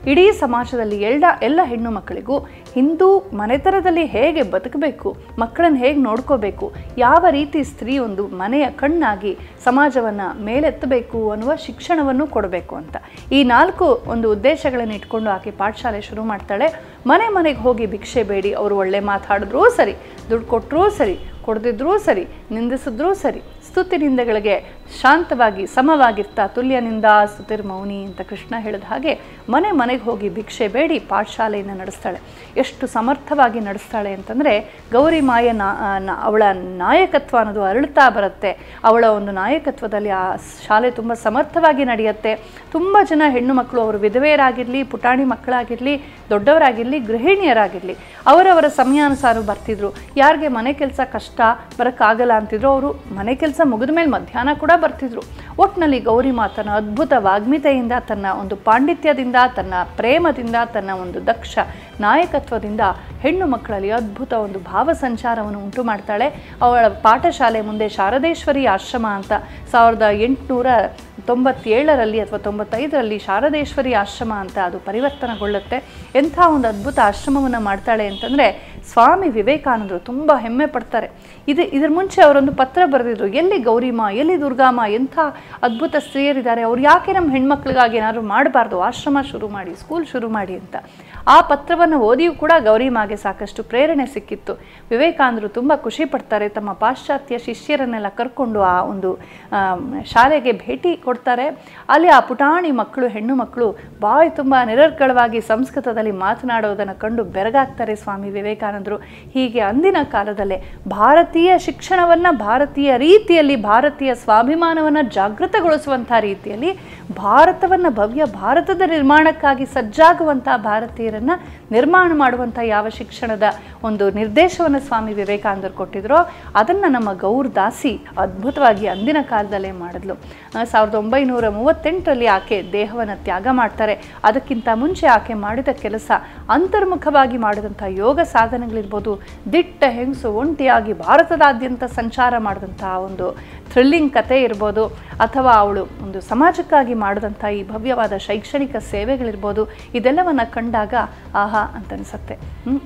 ಇಡೀ ಸಮಾಜದಲ್ಲಿ ಎಲ್ಲ ಎಲ್ಲ ಹೆಣ್ಣು ಮಕ್ಕಳಿಗೂ ಹಿಂದೂ ಮನೆತನದಲ್ಲಿ ಹೇಗೆ ಬದುಕಬೇಕು, ಮಕ್ಕಳನ್ನು ಹೇಗೆ ನೋಡ್ಕೋಬೇಕು, ಯಾವ ರೀತಿ ಸ್ತ್ರೀ ಒಂದು ಮನೆಯ ಕಣ್ಣಾಗಿ ಸಮಾಜವನ್ನು ಮೇಲೆತ್ತಬೇಕು ಅನ್ನುವ ಶಿಕ್ಷಣವನ್ನು ಕೊಡಬೇಕು ಅಂತ. ಈ ನಾಲ್ಕು ಒಂದು ಉದ್ದೇಶಗಳನ್ನು ಇಟ್ಕೊಂಡು ಆಕೆ ಪಾಠಶಾಲೆ ಶುರು ಮಾಡ್ತಾಳೆ. ಮನೆ ಮನೆಗೆ ಹೋಗಿ ಭಿಕ್ಷೆ ಬೇಡಿ, ಅವರು ಒಳ್ಳೆ ಮಾತಾಡಿದ್ರೂ ಸರಿ, ದುಡ್ಡು ಕೊಟ್ಟರೂ ಸರಿ, ಕೊಡದಿದ್ರೂ ಸರಿ, ನಿಂದಿಸಿದ್ರೂ ಸರಿ ಸ್ತುತಿ ನಿಂದೆಗಳಿಗೆ ಶಾಂತವಾಗಿ, ಸಮವಾಗಿರ್ತಾ ತುಲ್ಯನಿಂದ ಸ್ತುತಿರ್ಮೌನಿ ಅಂತ ಕೃಷ್ಣ ಹೇಳಿದ ಹಾಗೆ ಮನೆ ಮನೆಗೆ ಹೋಗಿ ಭಿಕ್ಷೆ ಬೇಡಿ, ಪಾಠಶಾಲೆಯನ್ನು ನಡೆಸ್ತಾಳೆ. ಎಷ್ಟು ಸಮರ್ಥವಾಗಿ ನಡೆಸ್ತಾಳೆ ಅಂತಂದರೆ ಗೌರಿ ಮಾಯ ಅವಳ ನಾಯಕತ್ವ ಅನ್ನೋದು ಅರಳುತ್ತಾ ಬರುತ್ತೆ. ಅವಳ ಒಂದು ನಾಯಕತ್ವದಲ್ಲಿ ಆ ಶಾಲೆ ತುಂಬ ಸಮರ್ಥವಾಗಿ ನಡೆಯುತ್ತೆ. ತುಂಬ ಜನ ಹೆಣ್ಣು ಮಕ್ಕಳು ಅವರು ವಿಧವೆಯರಾಗಿರಲಿ, ಪುಟಾಣಿ ಮಕ್ಕಳಾಗಿರಲಿ, ದೊಡ್ಡವರಾಗಿರಲಿ, ಗೃಹಿಣಿಯರಾಗಿರಲಿ, ಅವರವರ ಸಮಯಾನುಸಾರ ಬರ್ತಿದ್ರು. ಯಾರಿಗೆ ಮನೆ ಕೆಲಸ ಕಷ್ಟ, ಬರೋಕ್ಕಾಗಲ್ಲ ಅಂತಿದ್ರು, ಅವರು ಮನೆ ಕೆಲಸ ಮುಗಿದ ಮೇಲೆ ಮಧ್ಯಾಹ್ನ ಕೂಡ ಬರ್ತಿದ್ರು. ಒಟ್ಟಿನಲ್ಲಿ ಗೌರಿ ಮಾತನ ಅದ್ಭುತ ವಾಗ್ಮಿತೆಯಿಂದ, ತನ್ನ ಒಂದು ಪಾಂಡಿತ್ಯದಿಂದ, ತನ್ನ ಪ್ರೇಮದಿಂದ, ತನ್ನ ಒಂದು ದಕ್ಷ ನಾಯಕತ್ವದಿಂದ ಹೆಣ್ಣು ಮಕ್ಕಳಲ್ಲಿ ಅದ್ಭುತ ಒಂದು ಭಾವ ಸಂಚಾರವನ್ನು ಉಂಟು ಮಾಡ್ತಾಳೆ. ಅವಳ ಪಾಠಶಾಲೆ ಮುಂದೆ ಶಾರದೇಶ್ವರಿ ಆಶ್ರಮ ಅಂತ ಸಾವಿರದ ಎಂಟುನೂರ ತೊಂಬತ್ತೇಳರಲ್ಲಿ ಅಥವಾ ತೊಂಬತ್ತೈದರಲ್ಲಿ ಶಾರದೇಶ್ವರಿ ಆಶ್ರಮ ಅಂತ ಅದು ಪರಿವರ್ತನೆಗೊಳ್ಳುತ್ತೆ. ಎಂಥ ಒಂದು ಅದ್ಭುತ ಆಶ್ರಮವನ್ನು ಮಾಡ್ತಾಳೆ ಅಂತಂದರೆ ಸ್ವಾಮಿ ವಿವೇಕಾನಂದರು ತುಂಬ ಹೆಮ್ಮೆ ಪಡ್ತಾರೆ. ಇದು ಇದ್ರ ಮುಂಚೆ ಅವರೊಂದು ಪತ್ರ ಬರೆದಿದ್ರು, ಎಲ್ಲಿ ಗೌರಿಮಾ, ಎಲ್ಲಿ ದುರ್ಗಾಮ, ಎಂಥ ಅದ್ಭುತ ಸ್ತ್ರೀಯರಿದ್ದಾರೆ, ಅವ್ರು ಯಾಕೆ ನಮ್ಮ ಹೆಣ್ಮಕ್ಳಿಗಾಗಿ ಏನಾದರೂ ಮಾಡಬಾರ್ದು, ಆಶ್ರಮ ಶುರು ಮಾಡಿ ಸ್ಕೂಲ್ ಶುರು ಮಾಡಿ ಅಂತ. ಆ ಪತ್ರವನ್ನು ಓದಿಯೂ ಕೂಡ ಗೌರಿಮಾಗೆ ಸಾಕಷ್ಟು ಪ್ರೇರಣೆ ಸಿಕ್ಕಿತ್ತು. ವಿವೇಕಾನಂದರು ತುಂಬ ಖುಷಿ ಪಡ್ತಾರೆ, ತಮ್ಮ ಪಾಶ್ಚಾತ್ಯ ಶಿಷ್ಯರನ್ನೆಲ್ಲ ಕರ್ಕೊಂಡು ಆ ಒಂದು ಶಾಲೆಗೆ ಭೇಟಿ ಕೊಡ್ತಾರೆ. ಅಲ್ಲಿ ಆ ಪುಟಾಣಿ ಮಕ್ಕಳು, ಹೆಣ್ಣು ಮಕ್ಕಳು ಬಾಯಿ ತುಂಬ ನಿರರ್ಗಳವಾಗಿ ಸಂಸ್ಕೃತದಲ್ಲಿ ಮಾತನಾಡೋದನ್ನು ಕಂಡು ಬೆರಗಾಗ್ತಾರೆ ಸ್ವಾಮಿ ವಿವೇಕಾನಂದರು. ಹೀಗೆ ಅಂದಿನ ಕಾಲದಲ್ಲೇ ಭಾರತೀಯ ಶಿಕ್ಷಣವನ್ನು, ಭಾರತೀಯ ರೀತಿಯಲ್ಲಿ, ಭಾರತೀಯ ಸ್ವಾಭಿಮಾನವನ್ನು ಜಾಗೃತಗೊಳಿಸುವಂಥ ರೀತಿಯಲ್ಲಿ ಭಾರತವನ್ನು, ಭವ್ಯ ಭಾರತದ ನಿರ್ಮಾಣಕ್ಕಾಗಿ ಸಜ್ಜಾಗುವಂಥ ಭಾರತೀಯರನ್ನು ನಿರ್ಮಾಣ ಮಾಡುವಂಥ ಯಾವ ಶಿಕ್ಷಣದ ಒಂದು ನಿರ್ದೇಶವನ್ನು ಸ್ವಾಮಿ ವಿವೇಕಾನಂದರು ಕೊಟ್ಟಿದ್ರು, ಅದನ್ನು ನಮ್ಮ ಗೌರ್ ದಾಸಿ ಅದ್ಭುತವಾಗಿ ಅಂದಿನ ಕಾಲದಲ್ಲೇ ಮಾಡಿದ್ಲು. ಸಾವಿರದ ಒಂಬೈನೂರ ಮೂವತ್ತೆಂಟರಲ್ಲಿ ಆಕೆ ದೇಹವನ್ನು ತ್ಯಾಗ ಮಾಡ್ತಾರೆ. ಅದಕ್ಕಿಂತ ಮುಂಚೆ ಆಕೆ ಮಾಡಿದ ಕೆಲಸ ಅಂತರ್ಮುಖವಾಗಿ ಮಾಡಿದಂಥ ಯೋಗ ಸಾಧನೆಗಳಿರ್ಬೋದು, ದಿಟ್ಟ ಹೆಂಗಸು ಒಂಟಿಯಾಗಿ ಭಾರತದಾದ್ಯಂತ ಸಂಚಾರ ಮಾಡಿದಂಥ ಒಂದು ಥ್ರಿಲ್ಲಿಂಗ್ ಕತೆ ಇರ್ಬೋದು, ಅಥವಾ ಅವಳು ಒಂದು ಸಮಾಜಕ್ಕಾಗಿ ಮಾಡಿದಂಥ ಈ ಭವ್ಯವಾದ ಶೈಕ್ಷಣಿಕ ಸೇವೆಗಳಿರ್ಬೋದು, ಇದೆಲ್ಲವನ್ನು ಕಂಡಾಗ, ಆಹಾ ಅಂತ ಅನಿಸುತ್ತೆ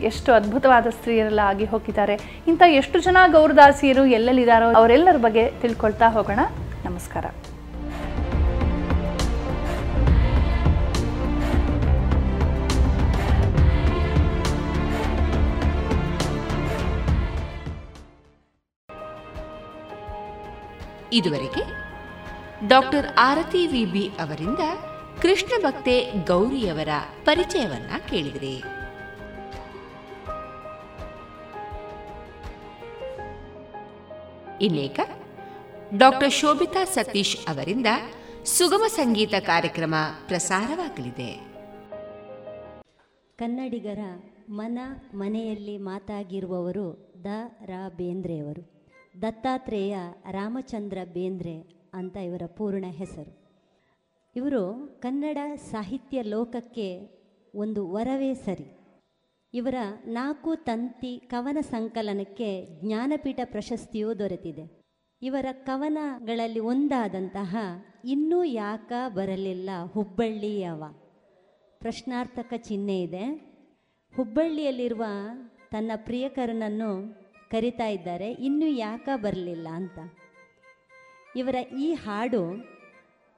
ಎಷ್ಟು ಅದ್ಭುತವಾದ ಸ್ತ್ರೀಯರೆಲ್ಲ ಆಗಿ ಹೋಗಿದ್ದಾರೆ. ಇಂಥ ಎಷ್ಟು ಜನ ಗೌರದಾಸಿಯರು ಎಲ್ಲೆಲ್ಲಿದ್ದಾರೋ ಅವರೆಲ್ಲರ ಬಗ್ಗೆ ತಿಳ್ಕೊಳ್ತಾ ಹೋಗೋಣ. ನಮಸ್ಕಾರ. ಇದುವರೆಗೆ ಡಾಕ್ಟರ್ ಆರತಿ ವಿಬಿ ಅವರಿಂದ ಕೃಷ್ಣ ಭಕ್ತೆ ಗೌರಿಯವರ ಪರಿಚಯವನ್ನ ಕೇಳಿದಿರಿ. ಇನ್ನೇಕ ಡಾಕ್ಟರ್ ಶೋಭಿತಾ ಸತೀಶ್ ಅವರಿಂದ ಸುಗಮ ಸಂಗೀತ ಕಾರ್ಯಕ್ರಮ ಪ್ರಸಾರವಾಗಲಿದೆ. ಕನ್ನಡಿಗರ ಮನ ಮನೆಯಲ್ಲಿ ಮಾತಾಗಿರುವವರು ದ. ರಾ ಬೇಂದ್ರೆಯವರು ದತ್ತಾತ್ರೇಯ ರಾಮಚಂದ್ರ ಬೇಂದ್ರೆ ಅಂತ ಇವರ ಪೂರ್ಣ ಹೆಸರು. ಇವರು ಕನ್ನಡ ಸಾಹಿತ್ಯ ಲೋಕಕ್ಕೆ ಒಂದು ವರವೇ ಸರಿ. ಇವರ ನಾಲ್ಕು ತಂತಿ ಕವನ ಸಂಕಲನಕ್ಕೆ ಜ್ಞಾನಪೀಠ ಪ್ರಶಸ್ತಿಯೂ ದೊರೆತಿದೆ. ಇವರ ಕವನಗಳಲ್ಲಿ ಒಂದಾದಂತಹ ಇನ್ನೂ ಯಾಕ ಬರಲಿಲ್ಲ ಹುಬ್ಬಳ್ಳಿಯವ ಪ್ರಶ್ನಾರ್ಥಕ ಚಿಹ್ನೆ ಇದೆ. ಹುಬ್ಬಳ್ಳಿಯಲ್ಲಿರುವ ತನ್ನ ಪ್ರಿಯಕರನನ್ನು ಕರಿತಾ ಇದ್ದಾರೆ. ಇನ್ನೂ ಯಾಕ ಬರಲಿಲ್ಲ ಅಂತ. ಇವರ ಈ ಹಾಡು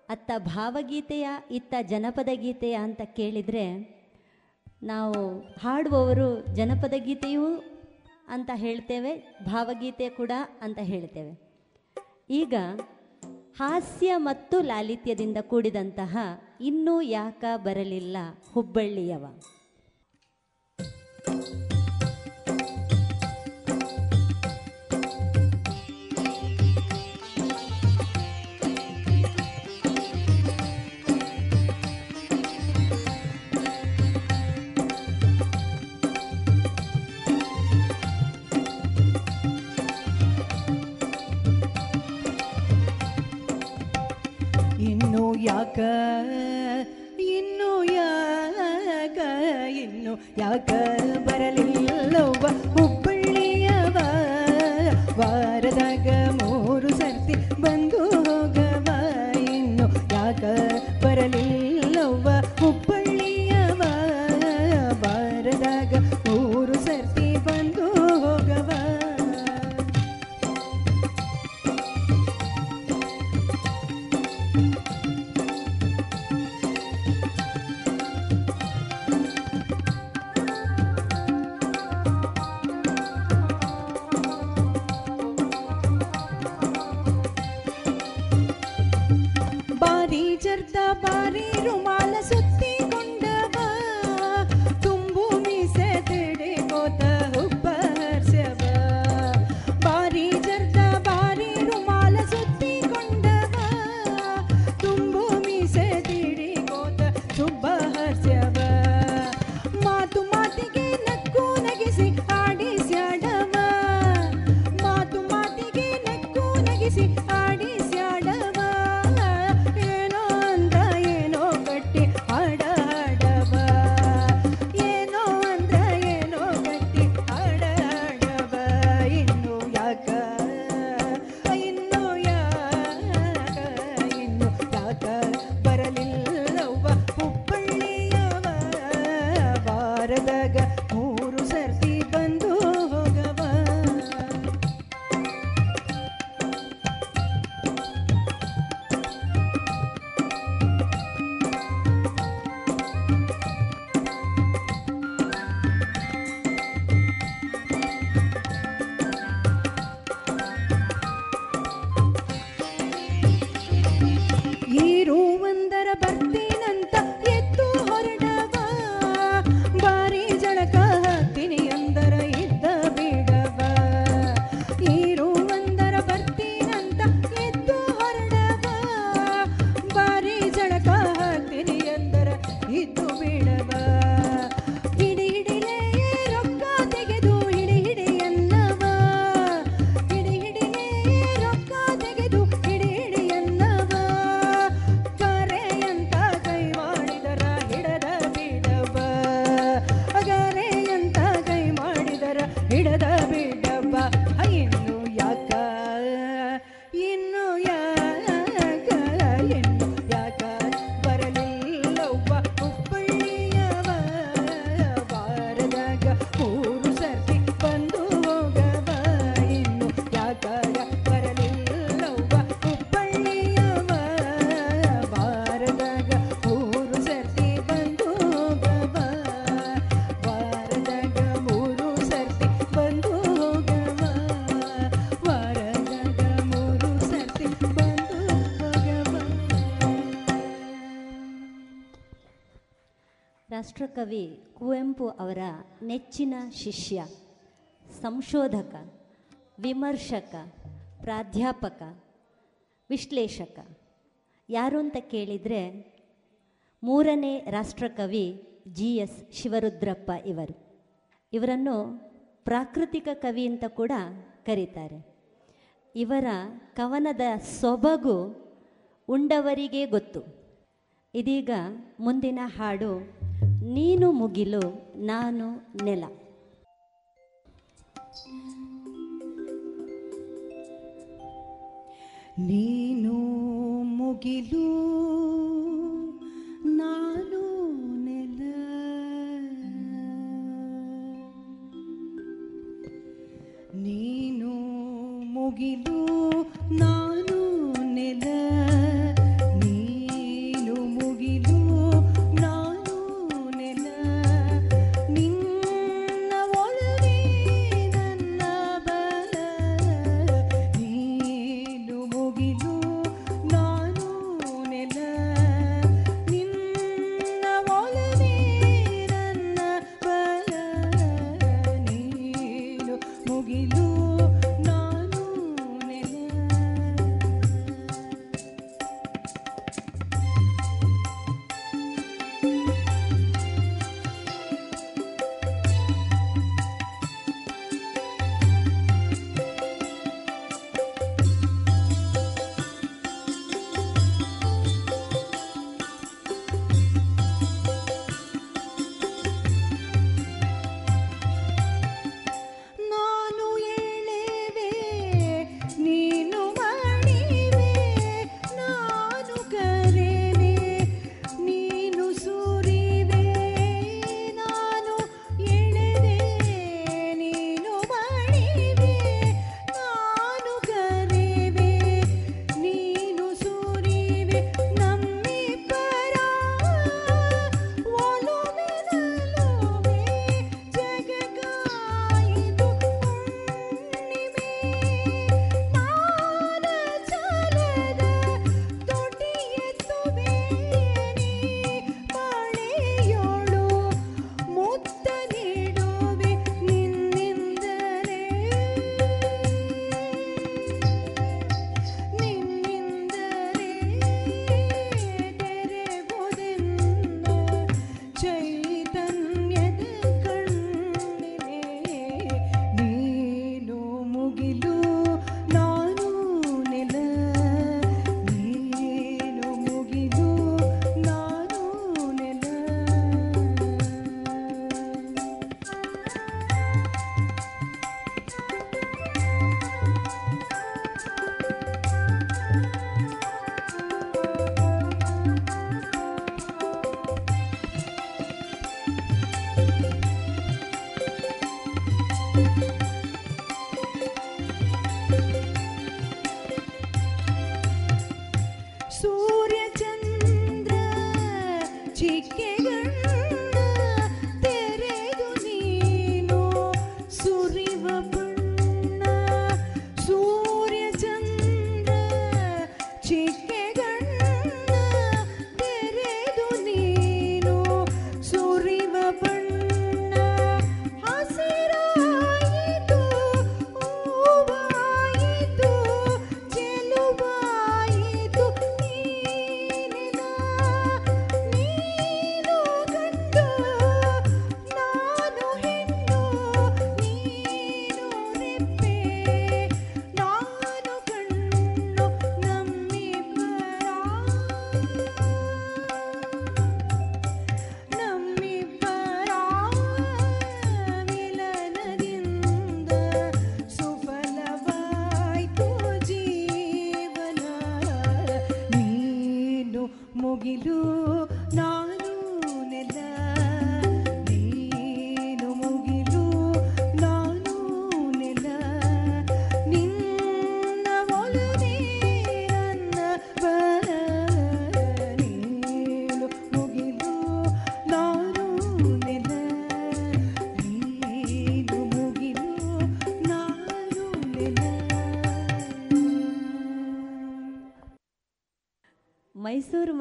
ಅತ್ತ ಭಾವಗೀತೆಯ ಇತ್ತ ಜನಪದ ಗೀತೆಯ ಅಂತ ಕೇಳಿದರೆ ನಾವು ಹಾಡುವವರು ಜನಪದ ಗೀತೆಯೂ ಅಂತ ಹೇಳ್ತೇವೆ, ಭಾವಗೀತೆ ಕೂಡ ಅಂತ ಹೇಳ್ತೇವೆ. ಈಗ ಹಾಸ್ಯ ಮತ್ತು ಲಾಲಿತ್ಯದಿಂದ ಕೂಡಿದಂತಹ ಇನ್ನೂ ಯಾಕ ಬರಲಿಲ್ಲ ಹುಬ್ಬಳ್ಳಿಯವ? ಯಾಕ? ಇನ್ನು ಯಾಕ? ಇನ್ನು ಯಾಕ ಬರಲಿಲ್ಲವ ಹುಬ್ಬಳ್ಳಿಯವ? ವಾರದಾಗ ಮೂರು ಸರ್ತಿ ಬಂದು ಕವಿ ಕುವೆಂಪು ಅವರ ನೆಚ್ಚಿನ ಶಿಷ್ಯ, ಸಂಶೋಧಕ, ವಿಮರ್ಶಕ, ಪ್ರಾಧ್ಯಾಪಕ, ವಿಶ್ಲೇಷಕ. ಯಾರು ಅಂತ ಕೇಳಿದರೆ ಮೂರನೇ ರಾಷ್ಟ್ರಕವಿ ಜಿ ಎಸ್ ಶಿವರುದ್ರಪ್ಪ ಇವರು. ಇವರನ್ನು ಪ್ರಾಕೃತಿಕ ಕವಿ ಅಂತ ಕೂಡ ಕರೀತಾರೆ. ಇವರ ಕವನದ ಸೊಬಗು ಉಂಡವರಿಗೇ ಗೊತ್ತು. ಇದೀಗ ಮುಂದಿನ ಹಾಡು ನೀನು ಮುಗಿಲು ನಾನು ನೆಲ. ನೀನು ಮುಗಿಲು ನಾನು ನೆಲ. ನೀನು ಮುಗಿಲು ನಾನು ನೆಲ.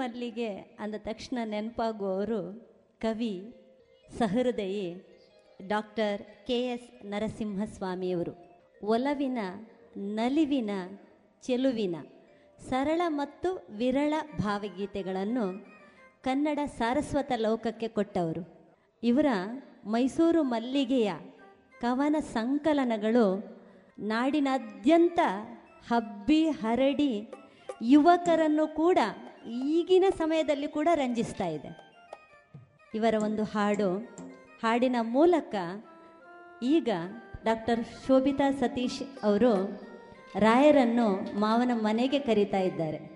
ಮಲ್ಲಿಗೆ ಅಂದ ತಕ್ಷಣ ನೆನಪಾಗುವವರು ಕವಿ ಸಹೃದಯಿ ಡಾಕ್ಟರ್ ಕೆ ಎಸ್ ನರಸಿಂಹಸ್ವಾಮಿಯವರು. ಒಲವಿನ, ನಲಿವಿನ, ಚೆಲುವಿನ, ಸರಳ ಮತ್ತು ವಿರಳ ಭಾವಗೀತೆಗಳನ್ನು ಕನ್ನಡ ಸಾರಸ್ವತ ಲೋಕಕ್ಕೆ ಕೊಟ್ಟವರು. ಇವರ ಮೈಸೂರು ಮಲ್ಲಿಗೆಯ ಕವನ ಸಂಕಲನಗಳು ನಾಡಿನಾದ್ಯಂತ ಹಬ್ಬಿ ಹರಡಿ ಯುವಕರನ್ನು ಕೂಡ ಈಗಿನ ಸಮಯದಲ್ಲಿ ಕೂಡ ರಂಜಿಸ್ತಾ ಇದೆ. ಇವರ ಒಂದು ಹಾಡು, ಹಾಡಿನ ಮೂಲಕ ಈಗ ಡಾಕ್ಟರ್ ಶೋಭಿತಾ ಸತೀಶ್ ಅವರು ರಾಯರನ್ನು ಮಾವನ ಮನೆಗೆ ಕರೀತಾ ಇದ್ದಾರೆ.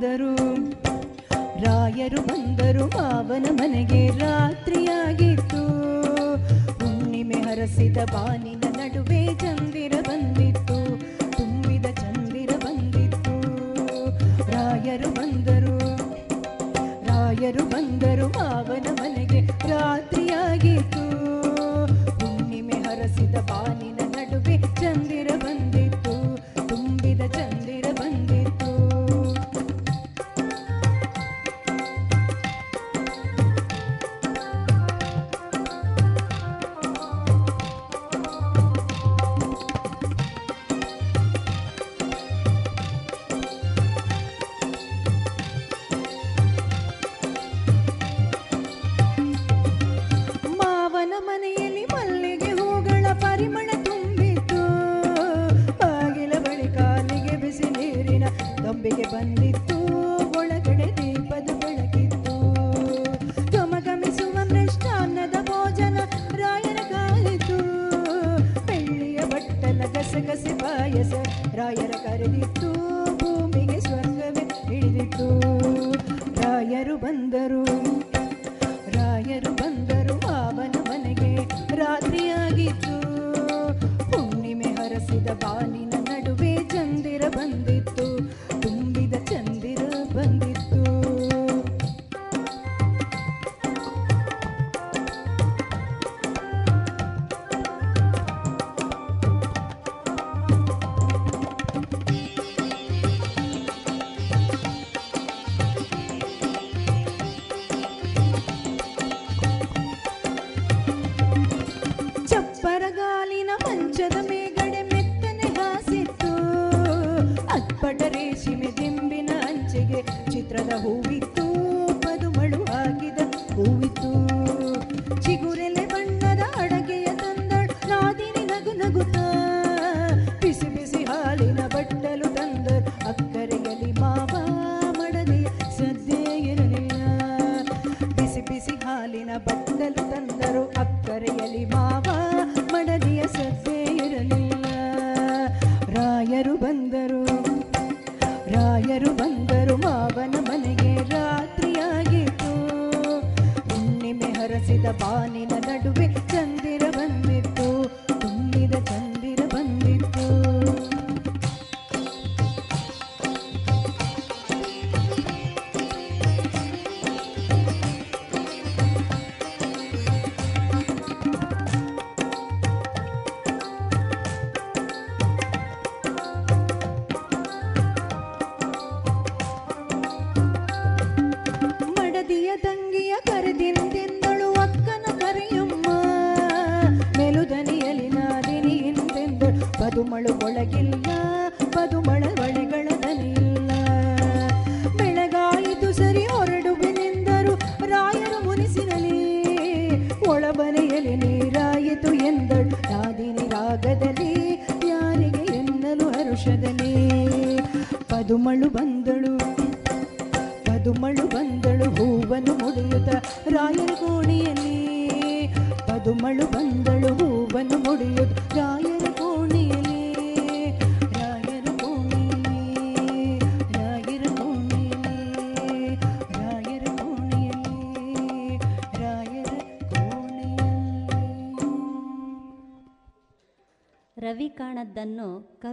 ಬಂದರು. ರಾಯರು ಬಂದರು, ಮಾವನ ಮನೆಗೆ ರಾತ್ರಿಯಾಗಿತ್ತು. ಹುಣ್ಣಿಮೆ ಹರಸಿದ ಬಾನಿನ ನಡುವೆ ಚಂದಿರ ಬಂದಿತ್ತು. ತುಂಬಿದ ಚಂದಿರ ಬಂದಿತ್ತು. ರಾಯರು ಬಂದರು. ರಾಯರು ಬಂದರು, ಮಾವನ ಮನೆಗೆ ರಾತ್ರಿಯಾಗಿತ್ತು. ಹುಣ್ಣಿಮೆ ಹರಸಿದ ಬಾನಿನ ನಡುವೆ ಚಂದಿರ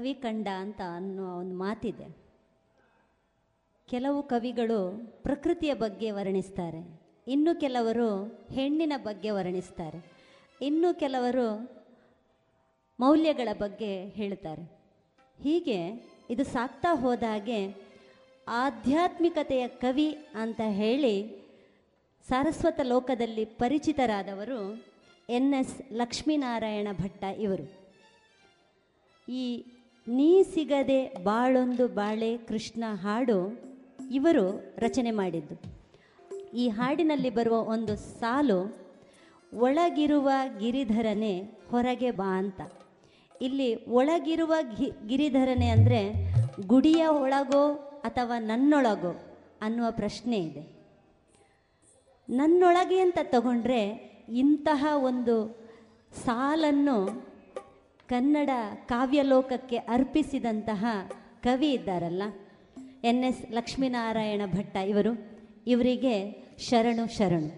ಕವಿ ಕಂಡ ಅಂತ ಅನ್ನೋ ಒಂದು ಮಾತಿದೆ. ಕೆಲವು ಕವಿಗಳು ಪ್ರಕೃತಿಯ ಬಗ್ಗೆ ವರ್ಣಿಸ್ತಾರೆ. ಇನ್ನು ಕೆಲವರು ಹೆಣ್ಣಿನ ಬಗ್ಗೆ ವರ್ಣಿಸ್ತಾರೆ. ಇನ್ನು ಕೆಲವರು ಮೌಲ್ಯಗಳ ಬಗ್ಗೆ ಹೇಳ್ತಾರೆ. ಹೀಗೆ ಇದು ಸಾಕ್ತಾ ಹೋದಾಗೆ ಆಧ್ಯಾತ್ಮಿಕತೆಯ ಕವಿ ಅಂತ ಹೇಳಿ ಸಾರಸ್ವತ ಲೋಕದಲ್ಲಿ ಪರಿಚಿತರಾದವರು ಎನ್ ಎಸ್ ಲಕ್ಷ್ಮೀನಾರಾಯಣ ಭಟ್ಟ ಇವರು. ಈ ನೀ ಸಿಗದೆ ಬಾಳೊಂದು ಬಾಳೆ ಕೃಷ್ಣ ಹಾಡು ಇವರು ರಚನೆ ಮಾಡಿದ್ದು. ಈ ಹಾಡಿನಲ್ಲಿ ಬರುವ ಒಂದು ಸಾಲು, ಒಳಗಿರುವ ಗಿರಿಧರನೆ ಹೊರಗೆ ಬಾ ಅಂತ. ಇಲ್ಲಿ ಒಳಗಿರುವ ಗಿ, ಗಿರಿಧರನೆ ಅಂದರೆ ಗುಡಿಯ ಒಳಗೋ ಅಥವಾ ನನ್ನೊಳಗೋ ಅನ್ನುವ ಪ್ರಶ್ನೆ ಇದೆ. ನನ್ನೊಳಗೆ ಅಂತ ತಗೊಂಡ್ರೆ ಇಂತಹ ಒಂದು ಸಾಲನ್ನು ಕನ್ನಡ ಕಾವ್ಯಲೋಕಕ್ಕೆ ಅರ್ಪಿಸಿದಂತಹ ಕವಿ ಇದ್ದಾರಲ್ಲ, ಎನ್ ಎಸ್ ಲಕ್ಷ್ಮೀನಾರಾಯಣ ಭಟ್ಟ ಇವರು. ಇವರಿಗೆ ಶರಣು ಶರಣು.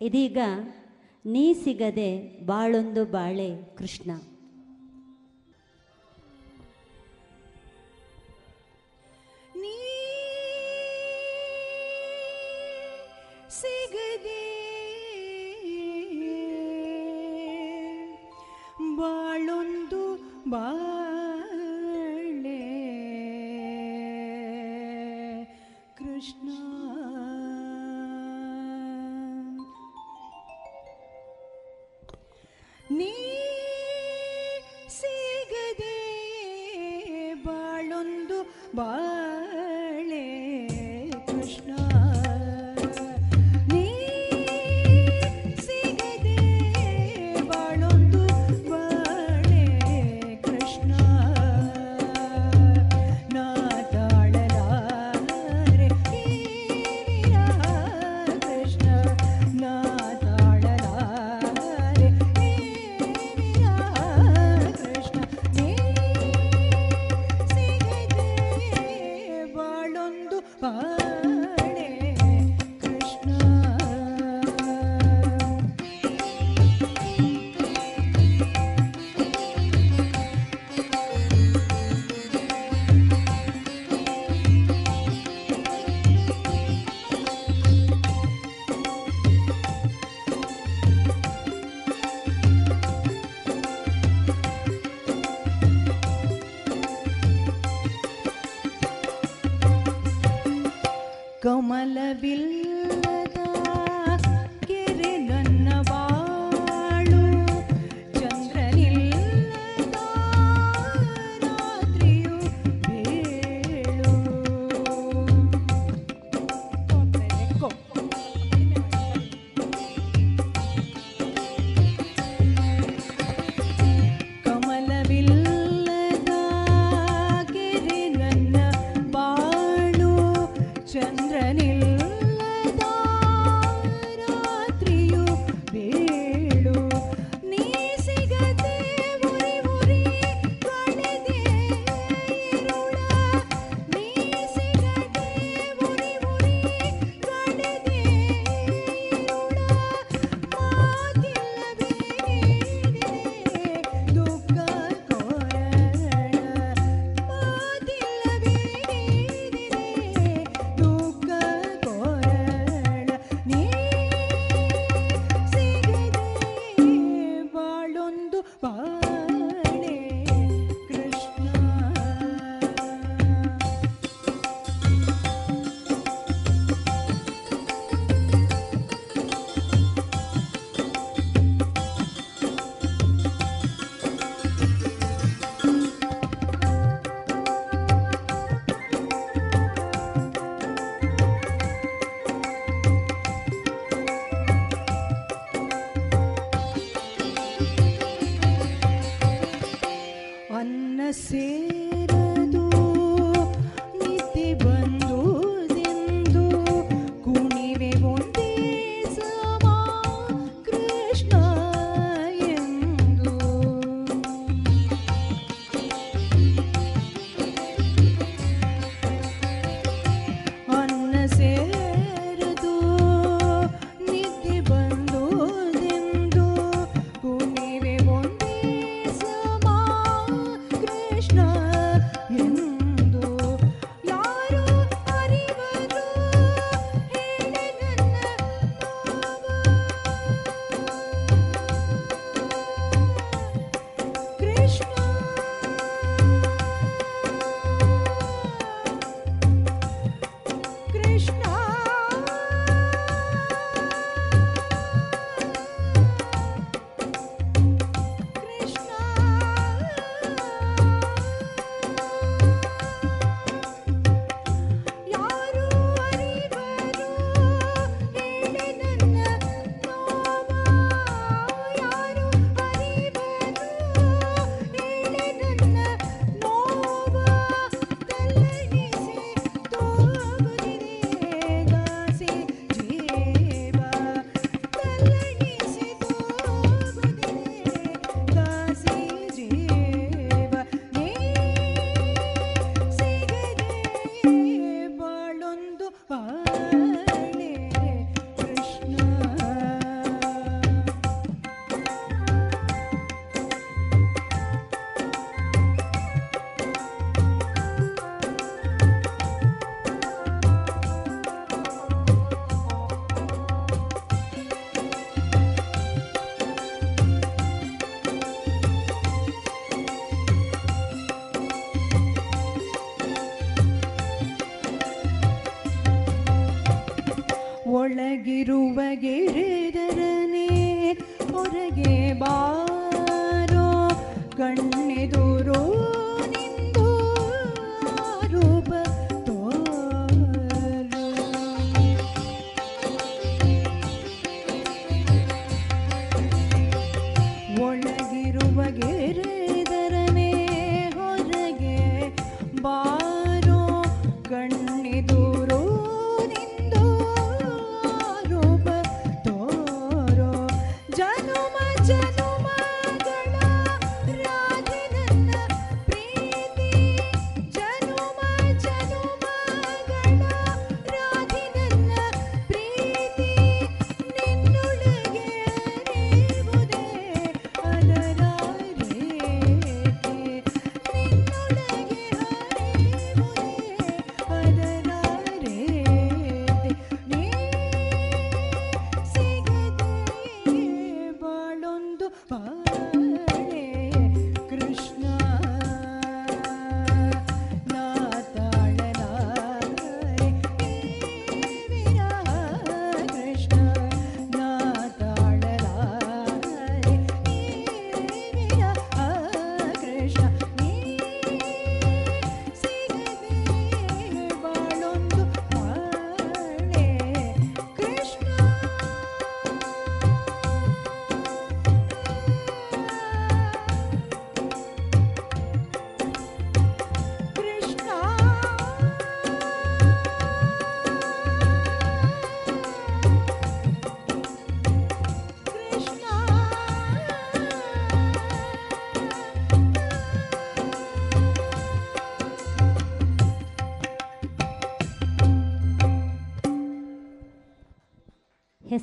ಇದೀಗ ನೀ ಸಿಗದೆ ಬಾಳೊಂದು ಬಾಳೆ ಕೃಷ್ಣ. ನೀ ಸಿಗದೆ ಬಾಳೊಂದು ಬಾಳೆ ಕೃಷ್ಣ ನೀ ಸಿಗದೆ ಬಾಳೊಂದು ಬಾಳೆ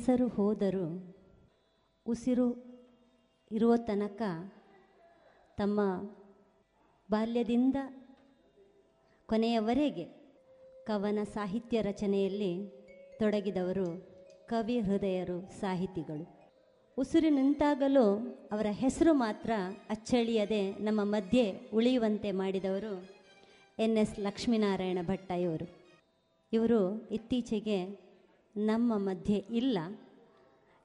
ಹೆಸರು ಹೋದರೂ ಉಸಿರು ಇರುವ ತನಕ ತಮ್ಮ ಬಾಲ್ಯದಿಂದ ಕೊನೆಯವರೆಗೆ ಕವನ ಸಾಹಿತ್ಯ ರಚನೆಯಲ್ಲಿ ತೊಡಗಿದವರು ಕವಿ ಹೃದಯರು ಸಾಹಿತಿಗಳು. ಉಸಿರು ನಿಂತಾಗಲೂ ಅವರ ಹೆಸರು ಮಾತ್ರ ಅಚ್ಚಳಿಯದೆ ನಮ್ಮ ಮಧ್ಯೆ ಉಳಿಯುವಂತೆ ಮಾಡಿದವರು ಎನ್ ಎಸ್ ಲಕ್ಷ್ಮೀನಾರಾಯಣ ಭಟ್ಟ ಇವರು ಇವರು ಇತ್ತೀಚೆಗೆ ನಮ್ಮ ಮಧ್ಯೆ ಇಲ್ಲ.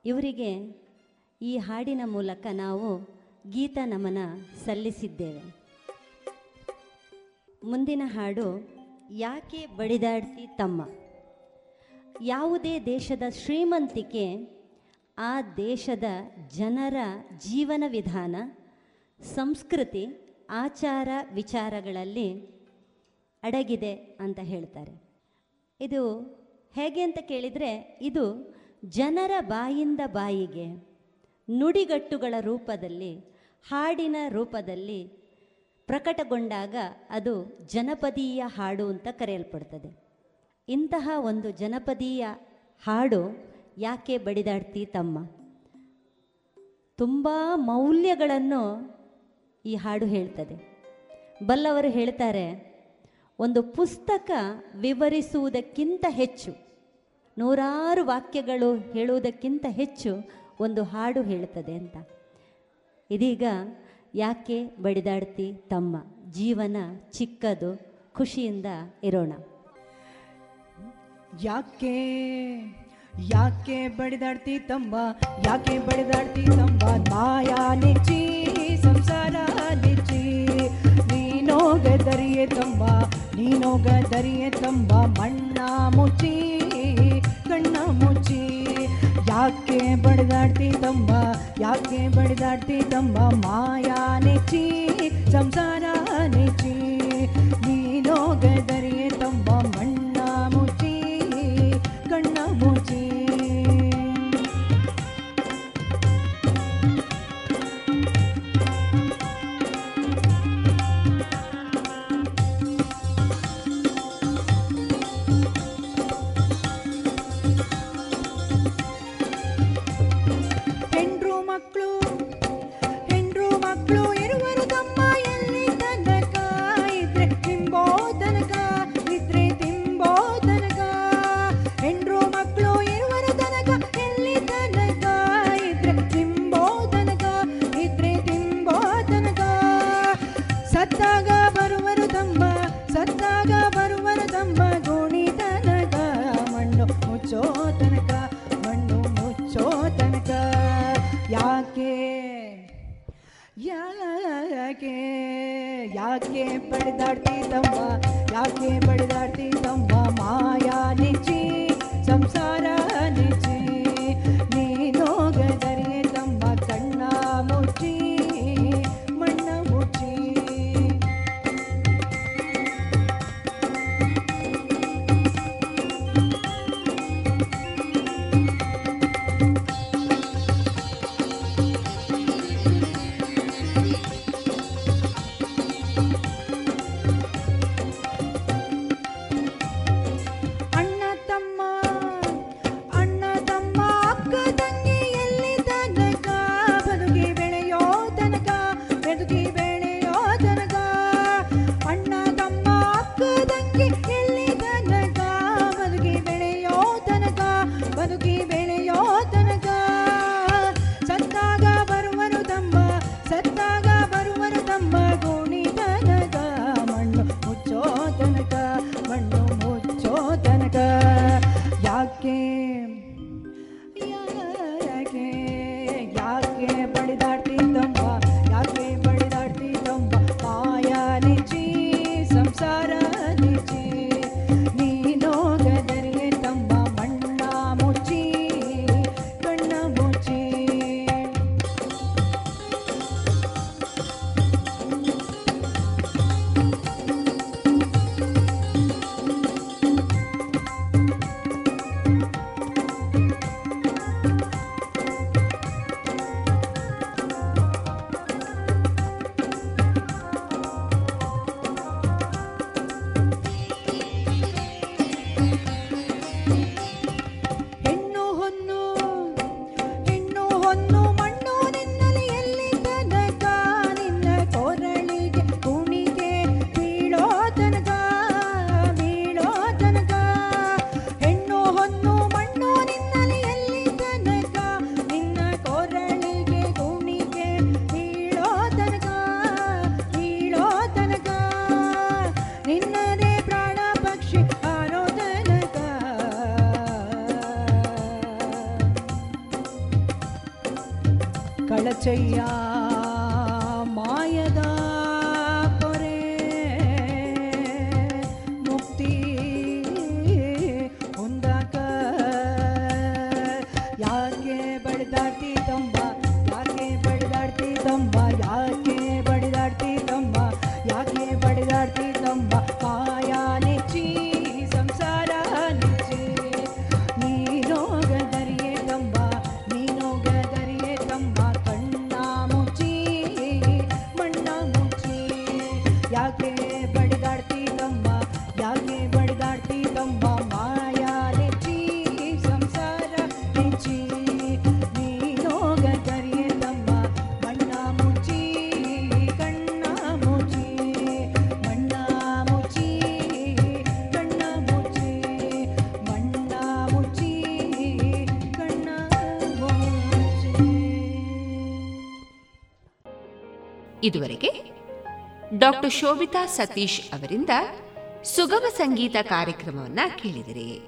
ಇವರಿಗೆ ಈ ಹಾಡಿನ ಮೂಲಕ ನಾವು ಗೀತ ನಮನ ಸಲ್ಲಿಸಿದ್ದೇವೆ. ಮುಂದಿನ ಹಾಡು, ಯಾಕೆ ಬಡಿದಾಡ್ತಿ ತಮ್ಮ? ಯಾವುದೇ ದೇಶದ ಶ್ರೀಮಂತಿಕೆ, ಆ ದೇಶದ ಜನರ ಜೀವನ ವಿಧಾನ, ಸಂಸ್ಕೃತಿ, ಆಚಾರ ವಿಚಾರಗಳಲ್ಲಿ ಅಡಗಿದೆ ಅಂತ ಹೇಳ್ತಾರೆ. ಇದು ಹೇಗೆ ಅಂತ ಕೇಳಿದರೆ, ಇದು ಜನರ ಬಾಯಿಂದ ಬಾಯಿಗೆ, ನುಡಿಗಟ್ಟುಗಳ ರೂಪದಲ್ಲಿ, ಹಾಡಿನ ರೂಪದಲ್ಲಿ ಪ್ರಕಟಗೊಂಡಾಗ ಅದು ಜನಪದೀಯ ಹಾಡು ಅಂತ ಕರೆಯಲ್ಪಡ್ತದೆ. ಇಂತಹ ಒಂದು ಜನಪದೀಯ ಹಾಡು ಯಾಕೆ ಬಡಿದಾಡ್ತಿ ತಮ್ಮ? ತುಂಬ ಮೌಲ್ಯಗಳನ್ನು ಈ ಹಾಡು ಹೇಳ್ತದೆ. ಬಲ್ಲವರು ಹೇಳ್ತಾರೆ ಒಂದು ಪುಸ್ತಕ ವಿವರಿಸುವುದಕ್ಕಿಂತ ಹೆಚ್ಚು, ನೂರಾರು ವಾಕ್ಯಗಳು ಹೇಳುವುದಕ್ಕಿಂತ ಹೆಚ್ಚು ಒಂದು ಹಾಡು ಹೇಳುತ್ತದೆ ಅಂತ. ಇದೀಗ ಯಾಕೆ ಬಡಿದಾಡ್ತಿ? ತಮ್ಮ ಜೀವನ ಚಿಕ್ಕದು, ಖುಷಿಯಿಂದ ಇರೋಣ. ಯಾಕೆ ಯಾಕೆ ಬಡಿದಾಡ್ತಿ ತಂಬ ಯಾಕೆ ಬಡಿದಾಡ್ತಿ ತಂಬ ಮಾಯಾ ನಿಚ್ಚಿ ಸಂಸಾರ ನಿಚ್ಚಿ, ನೀನೋಗೆ ದರಿಯೇ ತಂಬ ನೀನೋಗ ದರಿಯೆ ತಂಬ ಮಣ್ಣ ಮುಚ್ಚಿ, ಕಣ್ಣ ಮುಚ್ಚಿ. ಯಾಕೆ ಬಡಿದಾಡ್ತಿ ತಂಬ, ಯಾಕೆ ಬಡಿದಾಡ್ತಿ ತಂಬ? ಮಾಯಾ ನೆಚ್ಚಿ, ಸಂಸಾರ ನೆಚ್ಚಿ. ನೀನೋಗ ದರಿಯೆ Señor செய்யா ಡಾಕ್ಟರ್ ಶೋಭಿತಾ ಸತೀಶ್ ಅವರಿಂದ ಸುಗಮ ಸಂಗೀತ ಕಾರ್ಯಕ್ರಮವನ್ನ ಕೇಳಿದಿರಿ.